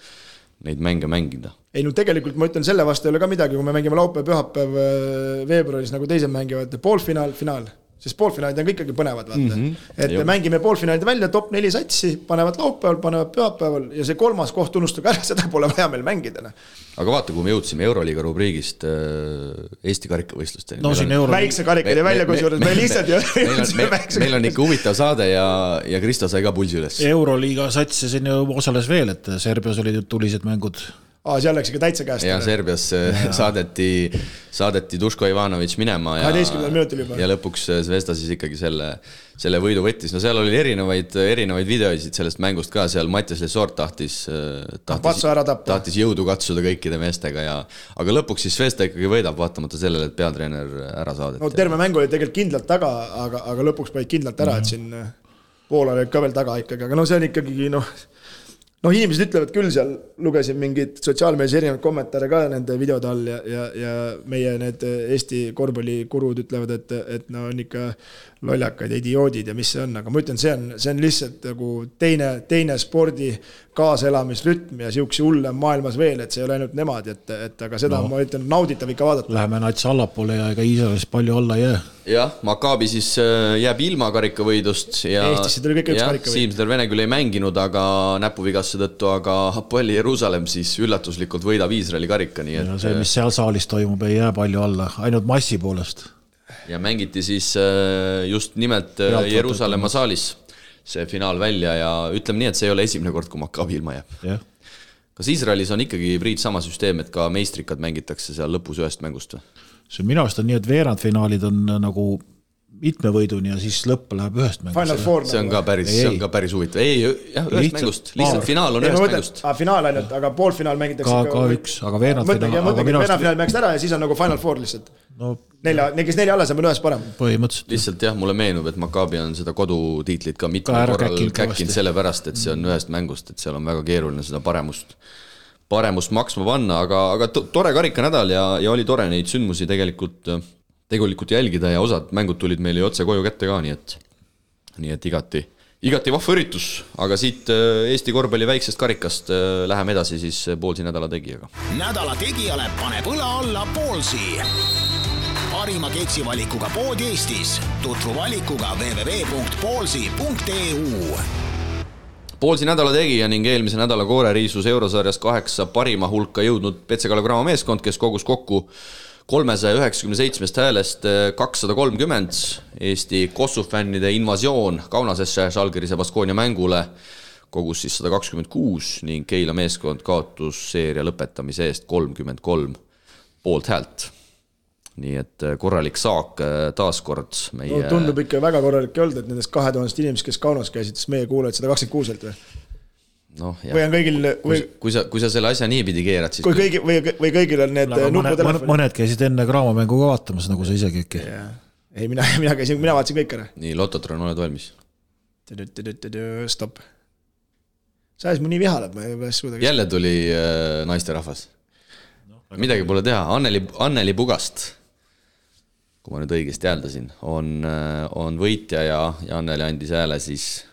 neid mänge mängida. ei no tegelikult ma ütlen, selle vastu ei ole ka midagi, kui me mängime laupäev-pühapäev äh, veebruaris nagu teised mängivad, poolfinaal, finaal. Sest poolfinaalid on ka ikkagi põnevad, vaata mm. -hmm. et Jah. me mängime poolfinaalid välja, top neli satsi, panevad laupäeval, panevad pühapäeval ja see kolmas koht unustage ära, seda pole vaja meil mängida, noh. aga vaata, kui me jõudsime Euroliiga rubriigist äh, Eesti karikavõistlusteni. no siin euro, väikse karika oli välja, kusjuures me lihtsalt meil on, jõudsime meil, meil on ikka huvitav saade ja, ja Kristo sai ka pulsi üles. euroliiga satsi siin ju osales veel, et Serbias olid ju tulised mängud. aa, seal läks ikka täitsa käest ja ära. Serbias äh, saadeti, saadeti Duško Ivanovič minema ja 12. minutil juba. ja lõpuks äh, Zvezda siis ikkagi selle, selle võidu võttis, no seal oli erinevaid, erinevaid videosid sellest mängust ka, seal Mattias Lesort tahtis, tahtis ära tappa. tahtis jõudu katsuda kõikide meestega ja aga lõpuks siis Zvezda ikkagi võidab, vaatamata sellele, et peatreener ära saadeti no terve mäng oli tegelikult kindlalt taga, aga, aga lõpuks panid kindlalt ära, et siin äh, Poola olid ka veel taga ikkagi, aga no see on ikkagi noh, noh, inimesed ütlevad küll seal, lugesin mingeid sotsiaalmeedias erinevaid kommentaare ka nende videode all ja, ja, ja meie need Eesti korvpallikurud ütlevad, et, et no on ikka lollakad ja idioodid ja mis see on, aga ma ütlen, see on, see on lihtsalt nagu teine, teine spordi kaaselamisrütm ja siukse hulle on maailmas veel, et see ei ole ainult nemad, et, et aga seda no. ma ütlen, nauditav ikka vaadata. Läheme nats allapoole ja ega Iisraelis palju olla ei jää. jah, Maccabi siis äh, jääb ilma karikavõidust ja Eestisse tuli kõik üks karikavõit. Siim Vene küll ei mänginud, aga näpuvigastuse tõttu, aga Hapoeli Jeruusalemm siis üllatuslikult võidab Iisraeli karika, nii et see, mis seal saalis toimub, ei jää palju alla, ainult massi poolest. ja mängiti siis äh, just nimelt äh, Jeruusalemma saalis see finaal välja ja ütleme nii, et see ei ole esimene kord, kui Maccabi ilma jääb. jah, kas Iisraelis on ikkagi, Priit, sama süsteem, et ka meistrikad mängitakse seal lõpus ühest mängust või? see minu arust on nii, et veerandfinaalid on nagu mitme võiduni ja siis lõpp läheb ühest mängust. See on ka päris, see on ka päris huvitav, ei jah, ühest Lihtsalt mängust, lihtsalt paar. finaal on ei, ma ühest mõtlen mängust, finaal ainult, aga poolfinaal mängitakse ka, ka üks, aga veerandfinaal, mõtlengi, arust veerandfinaal mängisid ära ja siis on nagu Final Four lihtsalt. no nelja, kes nelja alles on, on ühes parem. põhimõtteliselt lihtsalt jah, mulle meenub, et Maccabi on seda kodutiitlit ka Ka mitmel korral käkkinud sellepärast, et see on ühest mängust, et seal on väga keeruline seda paremust, paremust maksma panna, aga, aga to- tore karikanädal ja, ja oli tore neid sündmusi tegelikult, tegelikult jälgida ja osad mängud tulid meile ju otse koju kätte ka, nii et, nii et igati, igati vahva üritus, aga siit äh, Eesti korvpalli väiksest karikast äh, läheme edasi siis poolsi nädala tegijaga. nädala tegijale paneb õla alla Poolsi. parima keksivalikuga pood Eestis. tutvu valikuga www.poolsi.eu Poolsi nädala tegija ning eelmise nädala kooreriisus eurosarjas kaheksa parima hulka jõudnud Petse Kalev/Cramo meeskond, kes kogus kokku kolmesaja üheksakümne seitsmest häälest kakssada kolmkümmend Eesti Kossu fännide invasioon Kaunasesse Žalgirise Baskonia mängule kogus siis sada kakskümmend kuus ning Keila meeskond kaotus seeria lõpetamise eest kolmkümmend kolm poolthäält. nii et korralik saak äh, taaskord no meie tundub ikka väga korralik ei olnud, et nendest kahe tuhandest inimesest, kes Kaunas käisid, siis meie kuulajad sada kakskümmend kuuselt või? noh, või on kõigil, kui või, kui sa, kui sa selle asja niipidi keerad, siis kui kõigi või, või kõigil on need aga mõned, mõned, nuputelefonid? mõned käisid enne Graamo mängu ka vaatamas, nagu sa isegi äkki. ei, mina, mina käisin, mina vaatasin kõik ära. nii, Lototron, oled valmis? stopp. see ajas mu nii vihale, et ma ei suuda. jälle tuli äh, naisterahvas. midagi pole teha, Anneli, Anneli Pugast, kui ma nüüd õigesti hääldasin, on, on võitja ja, ja Anneli andis hääle siis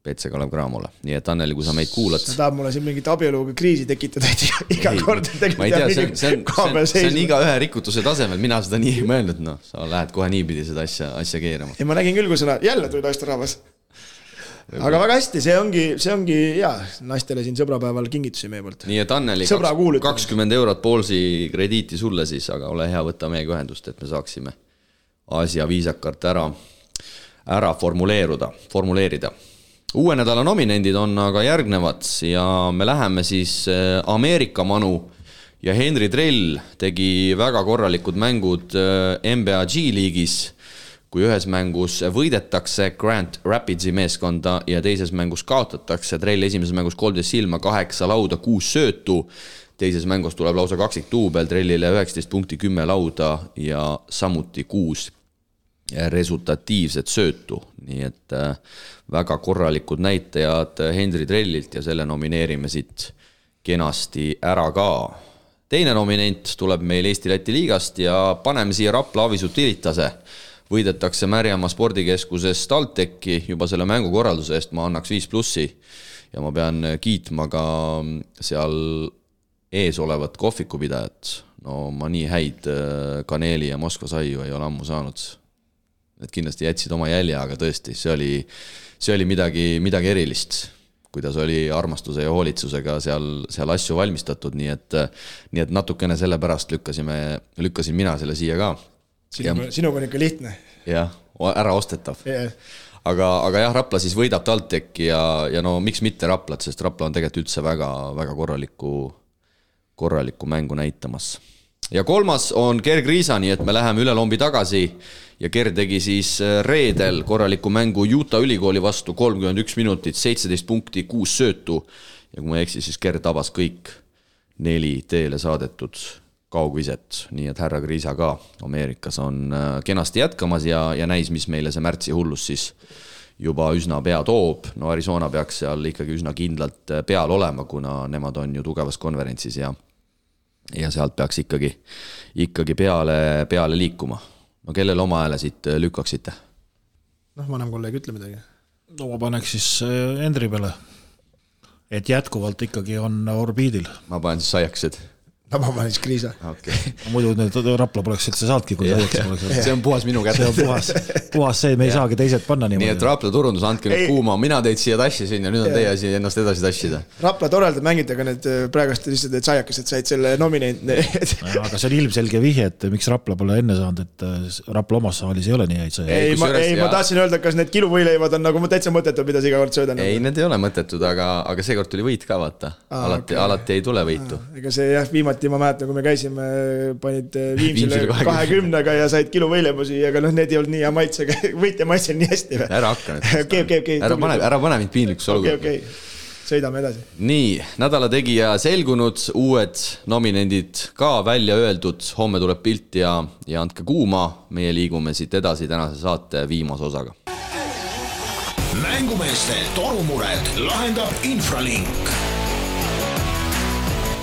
Petse Kalev Cramole, nii et Anneli, kui sa meid kuulad ta, tahab mulle siin mingit abieluga kriisi tekitada, et iga- Ei, kord ma ei tea, see on, see on, see on, see on igaühe rikutuse tasemel, mina seda nii ei mõelnud, noh, sa lähed kohe niipidi seda asja, asja keerama. ei, ma nägin küll, kui sõna, jälle tuli naisterahvas. aga väga hästi, see ongi, see ongi hea, naistele siin sõbrapäeval kingitusi meie poolt. nii et Anneli, kakskümmend eurot Poolsi krediiti sulle siis, aga ole hea, võta meiega ühendust, et me saaksime asja viisakalt ära, ära formuleeruda, formuleerida. Uue nädala nominendid on aga järgnevad ja me läheme siis äh, Ameerika manu ja Henry Drell tegi väga korralikud mängud äh, NBA G-liigis kui ühes mängus võidetakse Grand Rapidsi meeskonda ja teises mängus kaotatakse, Trell esimeses mängus kolmteist silma, kaheksa lauda, kuus söötu, teises mängus tuleb lausa kaksikduubel, Trellile üheksateist punkti, kümme lauda ja samuti kuus resultatiivset söötu, nii et äh, väga korralikud näitajad Hendri Trellilt ja selle nomineerime siit kenasti ära ka. teine nominent tuleb meil Eesti-Läti liigast ja paneme siia Rapla Avisu Tiritase. võidetakse Märjamaa spordikeskuses TalTechi juba selle mängukorralduse eest, ma annaks viis plussi. ja ma pean kiitma ka seal ees olevat kohvikupidajat. no ma nii häid äh, kaneeli ja Moskva saiu ei ole ammu saanud Need kindlasti jätsid oma jälje, aga tõesti, see oli, see oli midagi, midagi erilist kuidas oli armastuse ja hoolitsusega seal, seal asju valmistatud, nii et, nii et natukene sellepärast lükkasime, lükkasin mina selle siia ka. sinuga, sinuga on ikka lihtne. jah, äraostetav yeah.. aga, aga jah, Rapla siis võidab TalTechi ja, ja no miks mitte Raplat, sest Rapla on tegelikult üldse väga, väga korralikku, korralikku mängu näitamas. Ja kolmas on Gerg Riisa, nii et me läheme üle lombi tagasi. Ja Ger tegi siis äh, reedel korraliku mängu Utah ülikooli vastu, kolmkümmend üks minutit, seitseteist punkti, kuus söötu. ja kui ma ei eksi, siis Ger tabas kõik neli teele saadetud kaugviset, nii et härra Kriisa ka Ameerikas on äh, kenasti jätkamas ja, ja näis, mis meile see märtsi hullus siis juba üsna pea toob, no Arizona peaks seal ikkagi üsna kindlalt äh, peal olema, kuna nemad on ju tugevas konverentsis ja ja sealt peaks ikkagi, ikkagi peale, peale liikuma no kellele oma hääle siit äh, lükkaksite? noh, vanem kolleeg, ütle midagi. no ma paneks siis äh, Endri peale. et jätkuvalt ikkagi on orbiidil. ma panen siis saiakesed no ma panin siis kriisa okay.. muidu need Rapla poleks üldse saanudki, kui saiaks poleks olnud. see on puhas minu kätes. see on puhas, puhas see, me ei saagi teised panna niimoodi. nii et Rapla turundus, andke nüüd kuuma, mina teid siia tassisin ja nüüd on teie asi ennast edasi tassida. Rapla toredalt mängite, aga need äh, praegust lihtsalt need saiakesed said selle nominenti aga see on ilmselge vihje, et miks Rapla pole enne saanud, et äh, Rapla omas saalis ei ole nii häid saiakeid. ei, ma, ei, ma tahtsin öelda, kas need kiluvõileivad on nagu täitsa mõttetud, mida sa iga kord sööd. ei, need ei ole mõttetud, aga, aga seekord tuli võit ka vaata. alati, alati ei tule võitu. ega see jah, viimati ma mäletan, kui me käisime panid äh, Viimsile kahekümnega ja said kilo võileibusi, aga noh, need ei olnud nii hea maitsega, võitja maitses nii hästi. ära hakka nüüd. okei, okei, okei. ära pane, ära pane mind piinlikuks olukorda. okei, okei, sõidame edasi. nii, nädala tegija selgunud, uued nominendid ka välja öeldud, homme tuleb pilt ja, ja andke kuuma, meie liigume siit edasi tänase saate viimase osaga. mängumeeste torumured lahendab Infralink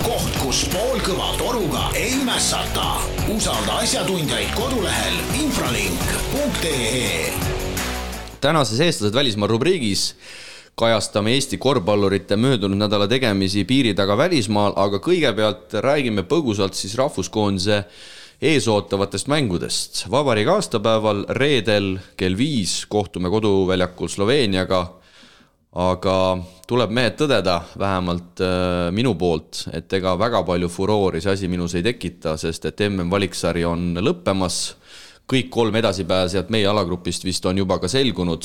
koht, kus poolkõva toruga ei mässata. usalda asjatundjaid kodulehel infralink.ee. tänases Eestlased välismaal rubriigis kajastame Eesti korvpallurite möödunud nädala tegemisi piiri taga välismaal, aga kõigepealt räägime põgusalt siis rahvuskoondise eesootavatest mängudest. vabariigi aastapäeval reedel kell viis kohtume koduväljakul Sloveeniaga aga tuleb mehed tõdeda, vähemalt äh, minu poolt, et ega väga palju furoori see asi minus ei tekita, sest et mm valiksari on lõppemas. kõik kolm edasipääsejat meie alagrupist vist on juba ka selgunud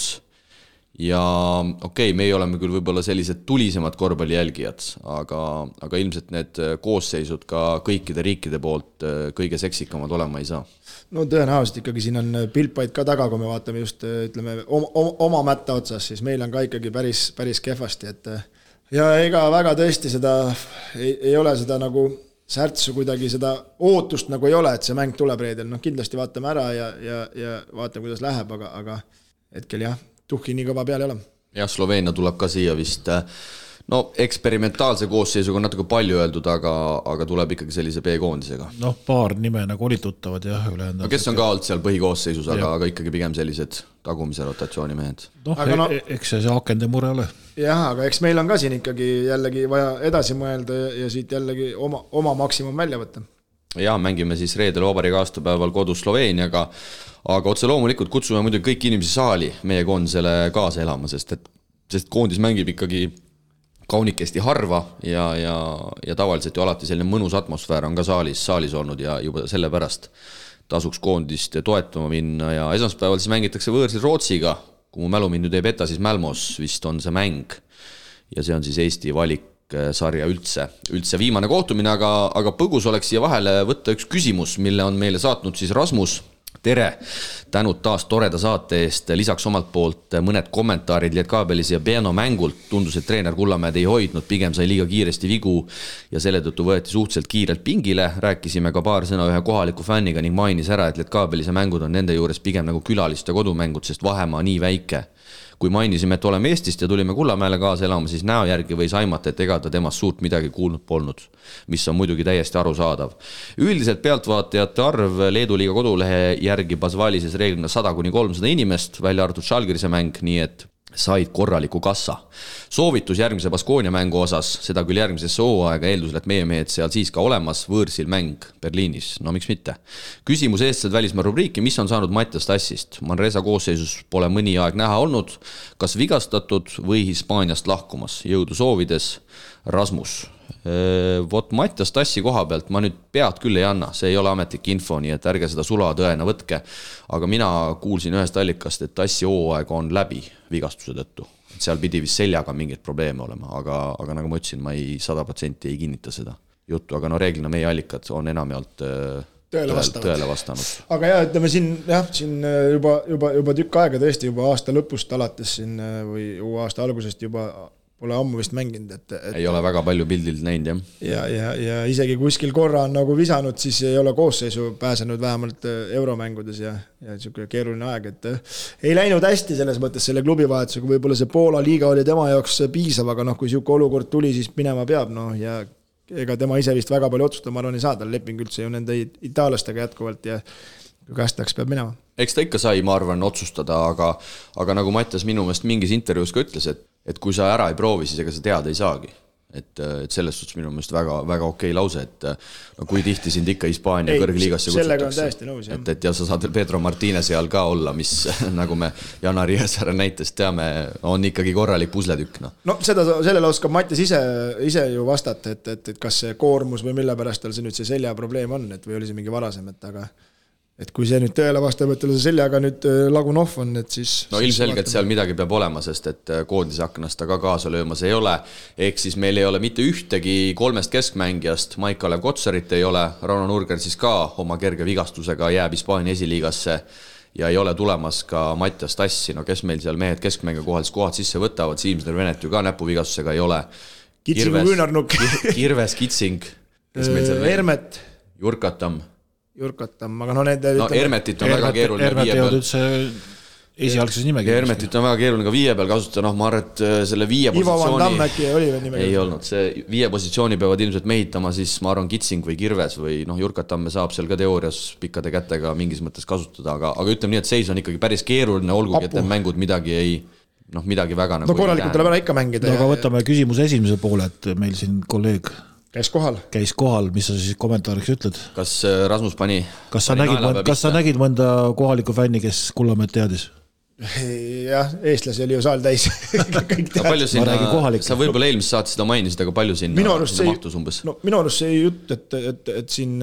ja okei okay,, meie oleme küll võib-olla sellised tulisemad korvpalli jälgijad, aga, aga ilmselt need koosseisud ka kõikide riikide poolt äh, kõige seksikamad olema ei saa. no tõenäoliselt ikkagi siin on Pilpaid ka taga, kui me vaatame just ütleme oma, oma mätta otsas, siis meil on ka ikkagi päris, päris kehvasti, et ja ega väga tõesti seda ei ole seda nagu särtsu kuidagi seda ootust nagu ei ole, et see mäng tuleb reedel, noh kindlasti vaatame ära ja, ja, ja vaatame, kuidas läheb, aga, aga hetkel jah tuhhi nii kõva peal ei ole. jah, Sloveenia tuleb ka siia vist äh, no eksperimentaalse koosseisuga on natuke palju öeldud, aga, aga tuleb ikkagi sellise B-koondisega. noh, paar nime nagu olid tuttavad jah, ülejäänud. no kes on ka olnud seal põhikoosseisus, aga, aga ikkagi pigem sellised tagumise rotatsiooni mehed. noh, no, e-, eks see see akende mure ole. jah, aga eks meil on ka siin ikkagi jällegi vaja edasi mõelda ja, ja siit jällegi oma, oma maksimum välja võtta. Ja mängime siis reedel vabariigi aastapäeval kodus Sloveeniaga aga otse loomulikult kutsume muidugi kõiki inimesi saali meie koondisele kaasa elama, sest et, sest koondis mängib ikkagi kaunikesti harva ja, ja, ja tavaliselt ju alati selline mõnus atmosfäär on ka saalis, saalis olnud ja juba sellepärast tasuks koondist toetama minna ja esmaspäeval siis mängitakse võõrsil Rootsiga, kui mu mälu mind nüüd ei peta, siis Mälmos vist on see mäng. ja see on siis Eesti valiksarja üldse, üldse viimane kohtumine, aga, aga põgus oleks siia vahele võtta üks küsimus, mille on meile saatnud siis Rasmus tere, tänud taas toreda saate eest, lisaks omalt poolt mõned kommentaarid Lietkabelis ja Berno mängult. tundus, et treener Kullamäed ei hoidnud, pigem sai liiga kiiresti vigu ja selle tõttu võeti suhteliselt kiirelt pingile. rääkisime ka paar sõna ühe kohaliku fänniga ning mainis ära, et Lietkabelis ja mängud on nende juures pigem nagu külaliste kodumängud, sest vahemaa nii väike kui mainisime, et oleme Eestist ja tulime Kullamäele kaasa elama, siis näo järgi võis aimata, et ega ta temast suurt midagi kuulnud polnud. mis on muidugi täiesti arusaadav. üldiselt pealtvaatajate arv Leedu liiga kodulehe järgi Basvalises reeglina sada kuni kolmsada inimest, välja arvatud Žalgirise mäng, nii et said korraliku kassa. soovitus järgmise Baskonia mängu osas, seda küll järgmisesse hooaega, eeldusel, et meie mehed seal siis ka olemas, võõrsil mäng Berliinis, no miks mitte. küsimus eestlased välismaa rubriiki, mis on saanud Mattias Tassist? Manresa koosseisus pole mõni aeg näha olnud, kas vigastatud või Hispaaniast lahkumas, jõudu soovides, Rasmus vot Mattias Tassi koha pealt ma nüüd pead küll ei anna, see ei ole ametlik info, nii et ärge seda sulatõena võtke. aga mina kuulsin ühest allikast, et Tassi hooaeg on läbi vigastuse tõttu. seal pidi vist seljaga mingeid probleeme olema, aga, aga nagu ma ütlesin, ma ei, sada protsenti ei kinnita seda juttu, aga no reeglina meie allikad on enamjaolt tõele vastavad. tõele vastanud. aga ja ütleme siin jah, siin juba, juba, juba tükk aega tõesti juba aasta lõpust alates siin või uue aasta algusest juba Pole ammu vist mänginud, et, et. ei ole väga palju pildilt näinud, jah. ja, ja, ja isegi kuskil korra on nagu visanud, siis ei ole koosseisu pääsenud vähemalt äh, euromängudes ja, ja niisugune keeruline aeg, et äh, ei läinud hästi selles mõttes selle klubivahetusega, võib-olla see Poola liiga oli tema jaoks piisav, aga noh, kui niisugune olukord tuli, siis minema peab, noh ja ega tema ise vist väga palju otsustada, ma arvan, ei saa, tal leping üldse ju nende itaallastega jätkuvalt ja kui kästakse, peab minema. Eks ta ikka sai, ma arvan, otsustada, aga, aga nagu Mattias minu meelest mingis intervjuus ka ütles, et et kui sa ära ei proovi, siis ega sa teada ei saagi. et, et selles suhtes minu meelest väga, väga okei okay lause, et no kui tihti sind ikka Hispaania kõrgliigasse kutsutakse. et, et ja sa saad veel Pedro Martinezi all ka olla, mis nagu me Janar Jõesaare näitest teame, on ikkagi korralik pusletükk, noh. no seda, sellele oskab Mattias ise, ise ju vastata, et, et, et kas see koormus või mille pärast tal see nüüd see seljaprobleem on, et või oli see mingi varasem, et aga et kui see nüüd tõele vastab, et tal see seljaga nüüd äh, Lagunov on, et siis. no ilmselgelt seal midagi peab olema, sest et äh, koondise aknast ta ka kaasa löömas ei ole. ehk siis meil ei ole mitte ühtegi kolmest keskmängijast, Maik-Kalev Kotsarit ei ole, Rauno Nurger siis ka oma kerge vigastusega jääb Hispaania esiliigasse ja ei ole tulemas ka Mattias Tassi, no kes meil seal mehed keskmängija kohal siis kohad sisse võtavad, Siimsner Venet ju ka näpuvigastusega ei ole. Kitsingu küünarnukk. Kirves, Kitsing? Hermet. Jurkatam Jurkatam, aga no need. no Hermetit on väga keeruline Hermet viie peal. üldse esialgses nimekirjas. Hermetit on väga keeruline ka viie peal kasutada, noh, ma arvan, et äh, selle viie Ivo positsiooni. Oli veel nimekirjas? ei olnud, see viie positsiooni peavad ilmselt mehitama siis ma arvan, Kitsing või Kirves või noh, Jurkatamme saab seal ka teoorias pikkade kätega mingis mõttes kasutada, aga, aga ütleme nii, et seis on ikkagi päris keeruline, olgugi et need mängud midagi ei noh, midagi väga nagu no korralikult tuleb ära ikka mängida. no aga võtame küsimuse esimese poole, et meil siin kolleeg käis kohal. käis kohal, mis sa siis kommentaariks ütled? kas äh, Rasmus pani? kas sa nägid, kas sa nägid mõnda kohalikku fänni, kes Kullamäed teadis? jah, eestlasi oli ju saal täis palju sinna, sa võib-olla eelmises saates seda mainisid, aga palju sinna, sinna mahtus umbes? no minu arust see jutt, et, et, et siin,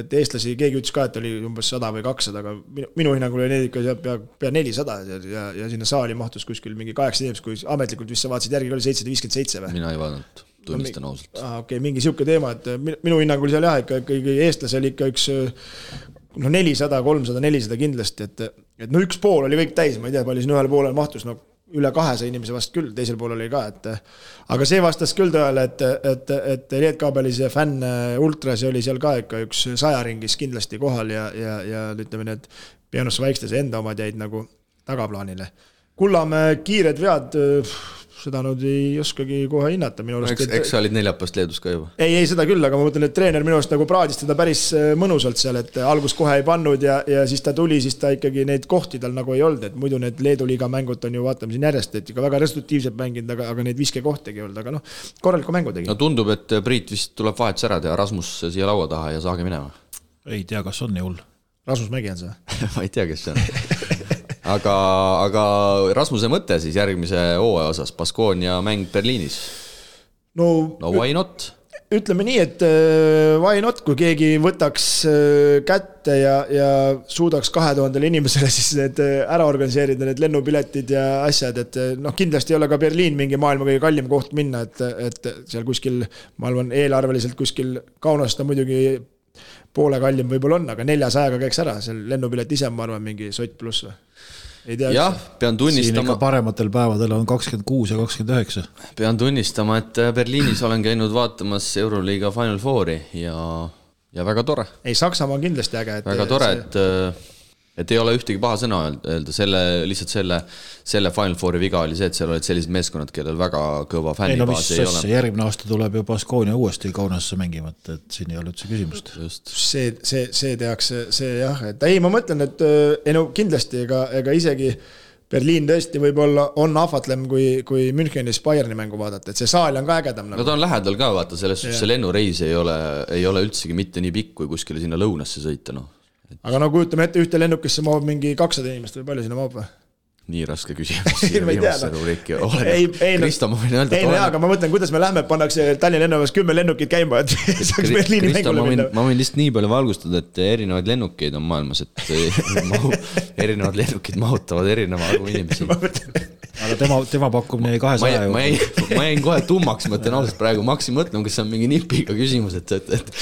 et eestlasi, keegi ütles ka, et oli umbes sada või kakssada, aga minu, minu hinnangul oli neid ikka pea, pea nelisada ja, ja, ja sinna saali mahtus kuskil mingi kaheksa inimest, kui ametlikult vist sa vaatasid järgi, oli seitsesada viiskümmend seitse või? mina ei vaadanud tunnistan ausalt. okei okay,, mingi sihuke teema, et minu hinnangul seal jah, ikka ikkagi eestlasi oli ikka üks noh, nelisada, kolmsada, nelisada kindlasti, et, et no üks pool oli kõik täis, ma ei tea, palju siin ühel poolel mahtus, no üle kahesaja inimese vast küll, teisel pool oli ka, et aga see vastas küll tõele, et, et, et Lietkaabelis fänn ultrasi oli seal ka ikka üks saja ringis kindlasti kohal ja, ja, ja ütleme, need Pianosse Vaikstase enda omad jäid nagu tagaplaanile. Kullamäe kiired vead seda nüüd ei oskagi kohe hinnata minu arust. eks, eks sa olid neljapäevast Leedus ka juba? ei, ei seda küll, aga ma mõtlen, et treener minu arust nagu praadis teda päris äh, mõnusalt seal, et algust kohe ei pannud ja, ja siis ta tuli, siis ta ikkagi neid kohti tal nagu ei olnud, et muidu need Leedu liiga mängud on ju, vaatame siin järjest, et ikka väga resultatiivselt mänginud, aga, aga neid viskekohtagi ei olnud, aga noh, korraliku mängu tegi. no tundub, et Priit vist tuleb vahetus ära teha, Rasmus siia laua taha ja saage minema. ei tea, kas on nii hull. Rasmus Mägi on see ma ei tea, kes see on aga, aga Rasmuse mõte siis järgmise hooaja osas, Baskonia mäng Berliinis? no, no why not? ütleme nii, et äh, why not, kui keegi võtaks äh, kätte ja, ja suudaks kahe tuhandele inimesele siis need äh, ära organiseerida, need lennupiletid ja asjad, et noh, kindlasti ei ole ka Berliin mingi maailma kõige kallim koht minna, et, et seal kuskil, ma arvan, eelarveliselt kuskil Kaunast on muidugi poole kallim võib-olla on, aga neljasajaga käiks ära, seal lennupilet ise on, ma arvan, mingi sott pluss või? Jah, pean tunnistama. parematel päevadel on kakskümmend kuus ja kakskümmend üheksa. pean tunnistama, et äh, Berliinis olen käinud vaatamas Euroliiga Final Fouri ja, ja väga tore. ei, Saksamaa on kindlasti äge. väga tore, see et ei ole ühtegi paha sõna öelda, selle, lihtsalt selle, selle Final Fouri viga oli see, et seal olid sellised meeskonnad, kellel väga kõva fännibaas ei, no, ei ole. järgmine aasta tuleb ju Baskonia uuesti Kaunasse mängima, et, et siin ei ole üldse küsimust. see, see, see tehakse, see jah, et ei, ma mõtlen, et ei no kindlasti, ega, ega isegi Berliin tõesti võib-olla on ahvatlem, kui, kui Münchenis Bayerni mängu vaadata, et see saal on ka ägedam nagu.. no ta on lähedal ka, vaata, selles suhtes see lennureis ei ole, ei ole üldsegi mitte nii pikk, kui kuskile sinna lõunasse sõita, noh aga no kujutame ette, ühte lennukisse mahub mingi kakssada inimest või palju sinna mahub või? Nii raske küsimus siia viimasse rubriiki ole. ei, ei no, Kristo, ma võin öelda. ei no jaa, aga ma mõtlen, kuidas me lähme, pannakse Tallinna lennujaamas kümme lennukit käima, et saaks Berliini mängule minna. ma võin lihtsalt nii palju valgustada, et erinevaid lennukeid on maailmas, et mahu, erinevad lennukid mahutavad erineva arvu inimesi aga tema, tema pakkumine jäi kahesaja euro. ma jäin, ma jäin kohe tummaks, ma ütlen ausalt praegu, ma hakkasin mõtlema, kas see on mingi nipiga küsimus, et, et, et.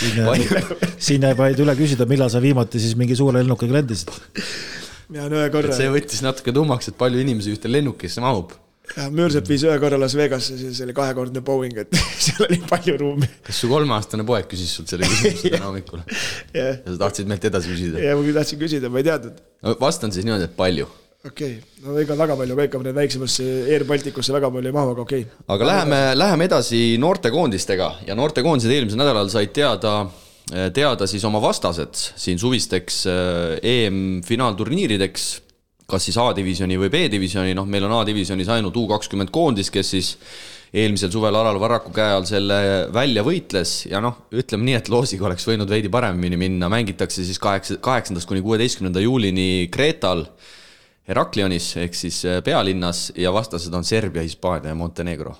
siin jääb vaid üle küsida, millal sa viimati siis mingi suure lennukiga lendasid ja on ühe korra. see võttis natuke tummaks, et palju inimesi ühte lennukisse mahub. jah, Müürsepp viis ühe korra Las Vegasse, siis oli kahekordne Boeing, et seal oli palju ruumi. kas su kolmeaastane poeg küsis sult selle küsimuse täna hommikul ja sa tahtsid meilt edasi küsida? ja ma tahtsin küsida, ma ei teadnud. no vastan siis niimoodi, et palju okei okay., no ega väga palju ka ikka need väiksemasse Air Balticusse väga palju ei mahu, aga okei okay.. aga läheme, läheme edasi noortekoondistega ja noortekoondised eelmisel nädalal said teada Eh, teada siis oma vastased siin suvisteks eh, EM-finaalturniirideks, kas siis A-divisjoni või B-divisjoni, noh, meil on A-divisjonis ainult U kakskümmend koondis, kes siis eelmisel suvel Alar Varraku käe all selle välja võitles. Ja noh, ütleme nii, et loosiga oleks võinud veidi paremini minna, mängitakse siis kaheksa, kaheksandast kuni kuueteistkümnenda juulini Kreetal Heraklionis ehk siis äh, pealinnas ja vastased on Serbia, Hispaania ja Montenegro.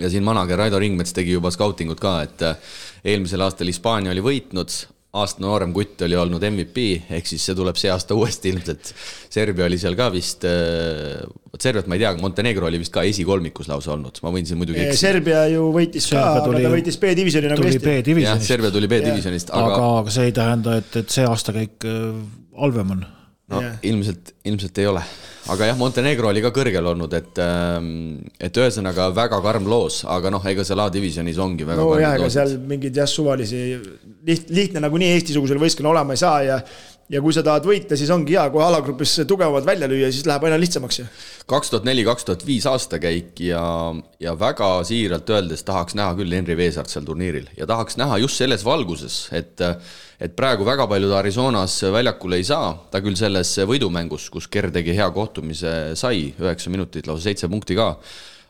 ja siin manager Raido Ringmets tegi juba skautingut ka, et äh, eelmisel aastal Hispaania oli võitnud, aasta noorem kutt oli olnud MVP, ehk siis see tuleb see aasta uuesti ilmselt. Serbia oli seal ka vist, äh, vot Serbiat ma ei tea, aga Montenegro oli vist ka esikolmikus lausa olnud, ma võin siin muidugi eksida. Serbia ju võitis ka, aga ta võitis B-divisjoni nagu Eesti. jah, Serbia tuli B-divisjonist, aga aga see ei tähenda, et, et see aastakäik halvem on no yeah. ilmselt, ilmselt ei ole. aga jah, Montenegro oli ka kõrgel olnud, et, ähm, et ühesõnaga väga karm loos, aga noh, ega seal A-divisjonis ongi väga no jah, ega seal mingeid jah, suvalisi, liht-, lihtne nagunii Eesti-sugusel võistkonnal olema ei saa ja ja kui sa tahad võita, siis ongi hea, kui alagrupis tugevamalt välja lüüa, siis läheb aina lihtsamaks ju. kaks tuhat neli, kaks tuhat viis aastakäik ja, ja väga siiralt öeldes tahaks näha küll Henri Veesaart seal turniiril ja tahaks näha just selles valguses, et et praegu väga paljud Arizonas väljakule ei saa, ta küll selles võidumängus, kus Ker tegi hea kohtumise, sai üheksa minutit, lausa seitse punkti ka,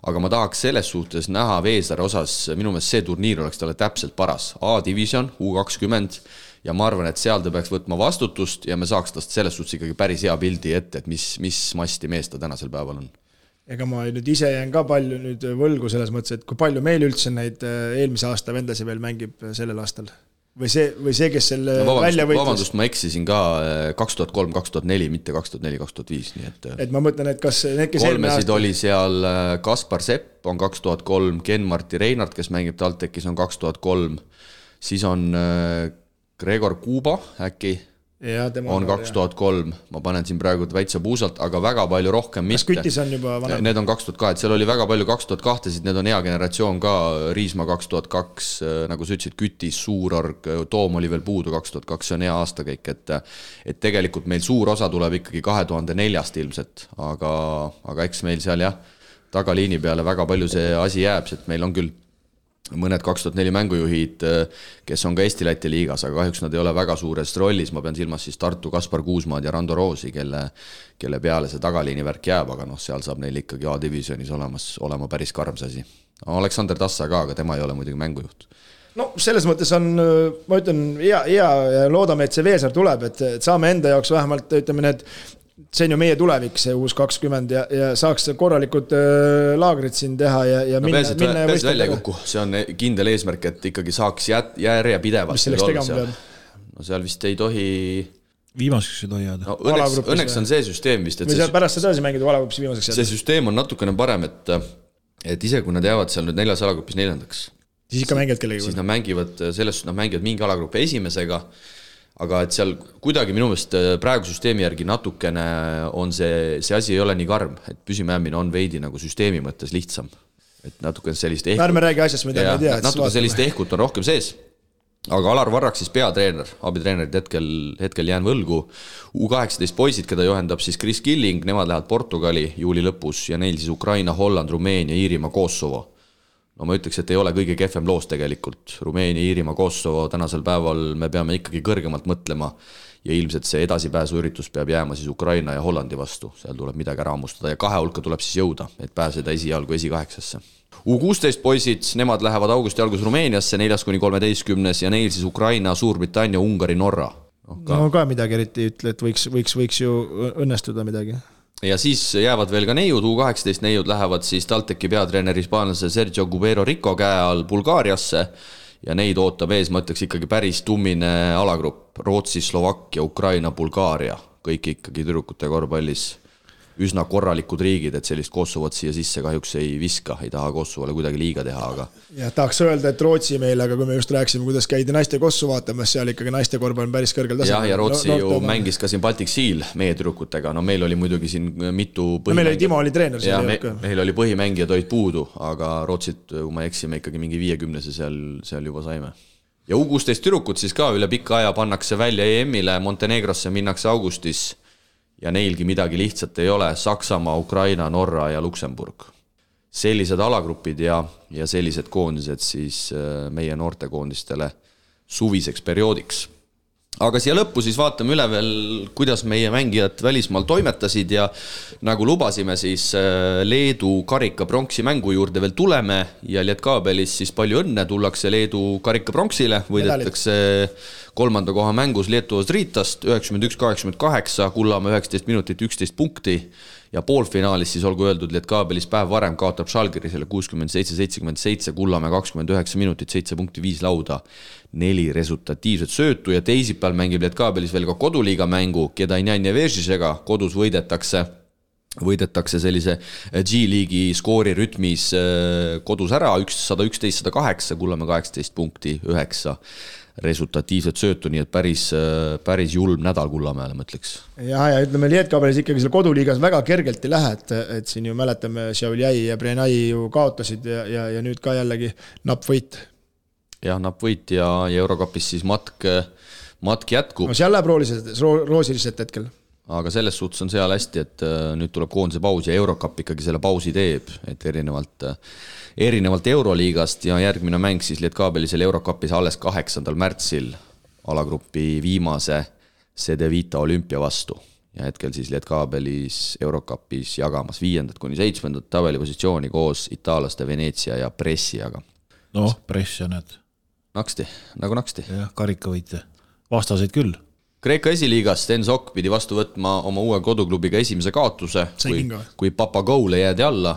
aga ma tahaks selles suhtes näha Veesaare osas, minu meelest see turniir oleks talle täpselt paras, A-divisjon, U kakskümmend, ja ma arvan, et seal ta peaks võtma vastutust ja me saaks tast selles suhtes ikkagi päris hea pildi ette, et mis, mis masti mees ta tänasel päeval on. Ega ma nüüd ise jään ka palju nüüd võlgu selles mõttes, et kui palju meil üldse neid äh, eelmise aasta vendasid veel mängib sellel aastal või see, või see, kes selle no, vabandust, välja võitles. vabandust, ma eksisin ka äh, kaks tuhat kolm, kaks tuhat neli, mitte kaks tuhat neli, kaks tuhat viis, nii et. Äh, et ma mõtlen, et kas need, kes kolmesid aasta... oli seal äh, Kaspar Sepp on kaks tuhat kolm, Ken-Marti Reinart, kes mängib TalTechis, on kaks tuhat kolm, siis on Gregor Kuuba äkki on kaks tuhat kolm, ma panen siin praegu väitsa puusalt, aga väga palju rohkem mitte. kas Kütis on juba vanem? Need on kaks tuhat ka, et seal oli väga palju kaks tuhat kahtesid, need on hea generatsioon ka, Riismaa kaks tuhat kaks, nagu sa ütlesid, Kütis, Suurorg, Toom oli veel puudu kaks tuhat kaks, see on hea aastakäik, et et tegelikult meil suur osa tuleb ikkagi kahe tuhande neljast ilmselt, aga, aga eks meil seal jah, tagaliini peale väga palju see asi jääb, sest meil on küll mõned kaks tuhat neli mängujuhid, kes on ka Eesti-Läti liigas, aga kahjuks nad ei ole väga suures rollis, ma pean silmas siis Tartu Kaspar Kuusmaad ja Rando Roosi, kelle kelle peale see tagaliini värk jääb, aga noh, seal saab neil ikkagi A-divisjonis olemas, olema päris karm see asi. Aleksander Tassa ka, aga tema ei ole muidugi mängujuht no selles mõttes on, ma ütlen, hea, hea ja loodame, et see Veesaar tuleb, et, et saame enda jaoks vähemalt ütleme, need see on ju meie tulevik, see uus kakskümmend ja, ja saaks korralikud äh, laagrid siin teha ja, ja no, minna, minna ja võistelda. välja ei kuku, see on kindel eesmärk, et ikkagi saaks jät-, järjepidevalt. mis selleks tegema peab? no seal vist ei tohi viimaseks ei tohi jääda no,. õnneks, õnneks on see süsteem vist, et või seal pärast seda edasi mängida alagrupis viimaseks jääda. see süsteem on natukene parem, et et isegi kui nad jäävad seal nüüd neljas alagrupis neljandaks, siis ikka mängivad kellegagi siis nad mängivad, selles suhtes nad mängivad mingi alagrupi esimesega, aga et seal kuidagi minu meelest äh, praegu süsteemi järgi natukene on see, see asi ei ole nii karm, et püsimajäämine on veidi nagu süsteemi mõttes lihtsam. et natukene sellist ehkut... ärme räägi asjast, mida me ei tea. natuke sellist ehkut on rohkem sees aga Alar Varrak siis peatreener, abitreenerit hetkel, hetkel jään võlgu. U kaheksateist poisid, keda juhendab siis Chris Killing, nemad lähevad Portugali juuli lõpus ja neil siis Ukraina, Holland, Rumeenia, Iirimaa, Kosovo. No ma ütleks, et ei ole kõige kehvem loos tegelikult, Rumeenia, Iirimaa, Kosovo, tänasel päeval me peame ikkagi kõrgemalt mõtlema ja ilmselt see edasipääsuüritus peab jääma siis Ukraina ja Hollandi vastu, seal tuleb midagi ära hammustada ja kahe hulka tuleb siis jõuda, et pääseda esialgu esikaheksasse. U kuusteist poisid, nemad lähevad augusti alguses Rumeeniasse, neljas kuni kolmeteistkümnes ja neil siis Ukraina, Suurbritannia, Ungari, Norra. No ka midagi eriti ei ütle, et võiks, võiks, võiks ju õnnestuda midagi. Ja siis jäävad veel ka neiud, U kaheksateist neiud lähevad siis TalTechi peatreeneri hispaanlase Sergio Cubero Rico käe all Bulgaariasse ja neid ootab ees, ma ütleks ikkagi päris tummine alagrupp, Rootsi, Slovakkia, Ukraina, Bulgaaria, kõik ikkagi tüdrukute korvpallis üsna korralikud riigid, et sellist Kosovot siia sisse kahjuks ei viska, ei taha Kosovole kuidagi liiga teha, aga. jah, tahaks öelda, et Rootsi meil, aga kui me just rääkisime, kuidas käidi naiste Kosovo vaatamas, seal ikkagi naiste korvpall on päris kõrgel tasemel. jah, ja Rootsi no, ju no, mängis ka siin Baltic Seal meie tüdrukutega, no meil oli muidugi siin mitu no meil oli Timo oli treener. jah, me, meil oli põhimängijad olid puudu, aga Rootsit, kui ma ei eksi, me ikkagi mingi viiekümnese seal, seal juba saime ja U kuusteist tüdrukut siis ka üle pika aja pannakse välja EM-ile, Montenegrosse minnakse augustis ja neilgi midagi lihtsat ei ole, Saksamaa, Ukraina, Norra ja Luksemburg. sellised alagrupid ja, ja sellised koondised siis äh, meie noortekoondistele suviseks perioodiks aga siia lõppu siis vaatame üle veel, kuidas meie mängijad välismaal toimetasid ja nagu lubasime, siis äh, Leedu karika pronksi mängu juurde veel tuleme ja Lietkabelis siis palju õnne, tullakse Leedu karika pronksile, võidetakse kolmanda koha mängus Lietuvas Riitast üheksakümmend üks, kaheksakümmend kaheksa, Kullamäe üheksateist minutit, üksteist punkti ja poolfinaalis siis olgu öeldud, Lietkabelis päev varem kaotab Žalgirisele kuuskümmend seitse, seitsekümmend seitse, Kullamäe kakskümmend üheksa minutit, seitse punkti, viis lauda, neli resultatiivset söötu ja teisipäeval mängib Lietkabelis veel ka koduliiga mängu Kedainjan ja Vežisega, kodus võidetakse võidetakse sellise G-liigi skoori rütmis äh, kodus ära, üks, sada üksteist, sada kaheksa, Kullamäe kaheksateist punkti, üheksa resultatiivset söötu, nii et päris, päris julm nädal Kullamäele, ma ütleks. jah, ja ütleme, Lietkabelis ikkagi seal koduliigas väga kergelt ei lähe, et, et siin ju mäletame, Šiauljai ja Brenai ju kaotasid ja, ja, ja nüüd ka jällegi napp võit. jah, napp võit ja, ja Eurokapis siis matk, matk jätkub. no seal läheb rooliselt, roosiliselt hetkel aga selles suhtes on seal hästi, et äh, nüüd tuleb koondise paus ja Eurocup ikkagi selle pausi teeb, et erinevalt, äh, erinevalt Euroliigast ja järgmine mäng siis Lietkabelis Eurocupis alles kaheksandal märtsil alagrupi viimase CD Vita olümpia vastu. ja hetkel siis Lietkabelis Eurocupis jagamas viiendat kuni seitsmendat tabelipositsiooni koos itaallaste Venetsia ja Pressiaga. noh, Pressia näed. naksti, nagu naksti. jah, karikavõitja, vastaseid küll Kreeka esiliigas Sten Sokk pidi vastu võtma oma uue koduklubiga esimese kaotuse, kui, kui Papagoule jäädi alla.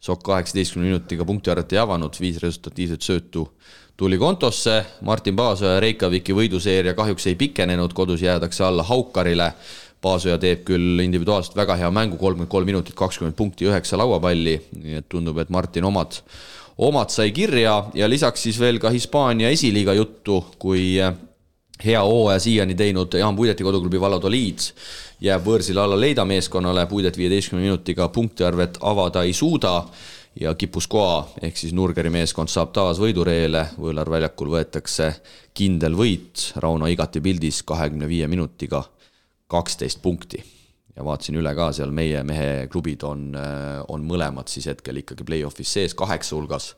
Sokk kaheksateistkümne minutiga punktiarvet ei avanud, viis resultatiivset söötu tuli kontosse, Martin Paasoja Reikaviki võiduseeria kahjuks ei pikenenud, kodus jäädakse alla Haukarile. Paasoja teeb küll individuaalselt väga hea mängu, kolmkümmend kolm minutit, kakskümmend punkti, üheksa lauapalli, nii et tundub, et Martin omad, omad sai kirja. Ja lisaks siis veel ka Hispaania esiliiga juttu, kui hea hooaja siiani teinud Jaan Puideti koduklubi Valladoliid jääb võõrsil alla Leida meeskonnale, Puidet viieteistkümne minutiga punktiarvet avada ei suuda ja Kipuskoa ehk siis Nurgeri meeskond saab taas võidureele, võõrväljakul võetakse kindel võit, Rauno igati pildis kahekümne viie minutiga kaksteist punkti. ja vaatasin üle ka, seal meie mehe klubid on, on mõlemad siis hetkel ikkagi play-off'is sees kaheksa hulgas,